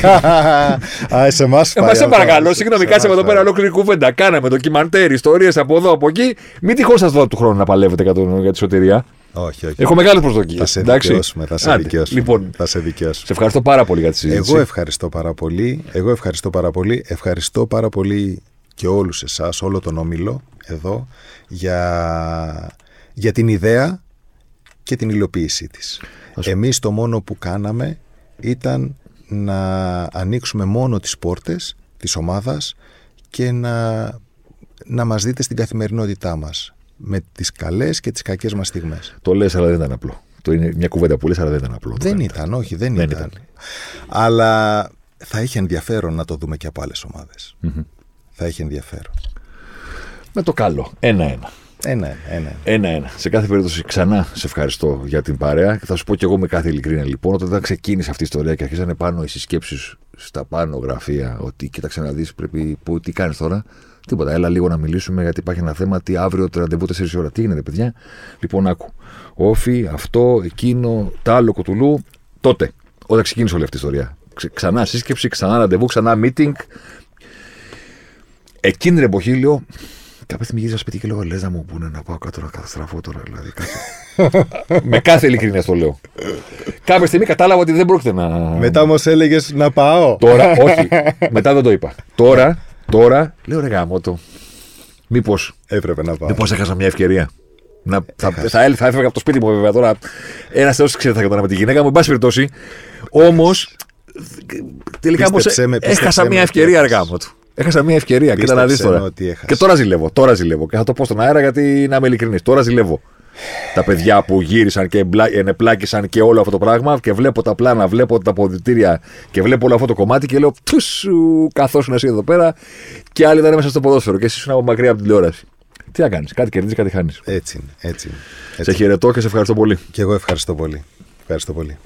[LAUGHS] Α, σε εμάς Εμά σε παρακαλώ, συγγνώμη, κάτσαμε εδώ πέρα ολόκληρη κουβέντα. Κάναμε ντοκιμαντέρ, ιστορίες από εδώ από εκεί. Μην τυχόν σας δω του χρόνου να παλεύετε για τη σωτηρία. Όχι, όχι. Έχω μεγάλες προσδοκίες. Θα σε δικαιώσουμε. Θα σε δικαιώσουμε. Λοιπόν, θα σε δικαιώσουμε. Σε ευχαριστώ πάρα πολύ για τη συζήτηση. Εγώ ευχαριστώ πάρα πολύ. Εγώ ευχαριστώ πάρα πολύ. Ευχαριστώ πάρα πολύ και όλους εσάς, όλο τον όμιλο εδώ για, για την ιδέα και την υλοποίησή της. Εμείς το μόνο που κάναμε ήταν να ανοίξουμε μόνο τις πόρτες της ομάδας και να, να μας δείτε στην καθημερινότητά μας με τις καλές και τις κακές μας στιγμές. Το λες αλλά δεν ήταν απλό. Το είναι μια κουβέντα που λες αλλά δεν ήταν απλό. Δεν ήταν, όχι δεν, δεν ήταν. Αλλά θα είχε ενδιαφέρον να το δούμε και από άλλες Θα είχε ενδιαφέρον. Με το καλό. Ένα-ένα. Ένα, ένα. Ένα-ένα. Σε κάθε περίπτωση, ξανά σε ευχαριστώ για την παρέα. Και θα σου πω και εγώ με κάθε ειλικρίνεια λοιπόν, όταν ξεκίνησε αυτή η ιστορία και αρχίσανε πάνω οι συσκέψεις στα πάνω γραφεία, ότι κοίταξε να δεις, πρέπει. Που, τι κάνεις τώρα. Τίποτα. Έλα λίγο να μιλήσουμε γιατί υπάρχει ένα θέμα. Τι αύριο το ραντεβού 4 ώρα. Τι γίνεται, παιδιά; Λοιπόν, άκου. Όφι, αυτό, εκείνο, τα άλλο κοτουλού. Τότε, όταν ξεκίνησε όλη αυτή η ιστορία. Ξανά σύσκεψη, ξανά ραντεβού, ξανά meeting. Εκείνη την εποχή λέω, Κάποια στιγμή γύρισα σπίτι και λέω: Λε να μου πούνε να πάω κάτω να καταστραφώ τώρα. Δηλαδή, [LAUGHS] με κάθε ειλικρίνεια το λέω. Κάποια στιγμή κατάλαβα ότι δεν πρόκειται να. Μετά όμως έλεγες να πάω. Τώρα, όχι. [LAUGHS] Μετά δεν το είπα. Τώρα, τώρα λέω ρε γάμο το. Μήπω. Έπρεπε να πάω. Μήπως έχασα μια ευκαιρία. Να, θα, θα, θα, θα έφευγα από το σπίτι μου βέβαια τώρα. Ένας θεός ξέρει τι θα έκανα με τη γυναίκα μου. Εν πάση περιπτώσει. Όμως. Τελικά όμω έχασα μια ευκαιρία αργά μου του. Έχασα μια ευκαιρία. Κοίτα να δει τώρα. Και τώρα ζηλεύω. Τώρα ζηλεύω. Και θα το πω στον αέρα γιατί να είμαι ειλικρινής. Τώρα ζηλεύω. τα παιδιά που γύρισαν και ενεπλάκησαν και όλο αυτό το πράγμα και βλέπω τα πλάνα, βλέπω τα αποδητήρια και βλέπω όλο αυτό το κομμάτι και λέω Τουσου, καθώς είναι εσύ εδώ πέρα και άλλοι ήταν μέσα στο ποδόσφαιρο και εσύ ήσουν από μακριά από την τηλεόραση. Τι να κάνεις, κάτι κερδίζεις, κάτι χάνεις. Έτσι είναι. Έτσι, έτσι. Σε χαιρετώ και σε ευχαριστώ πολύ. Και εγώ ευχαριστώ πολύ. Ευχαριστώ πολύ.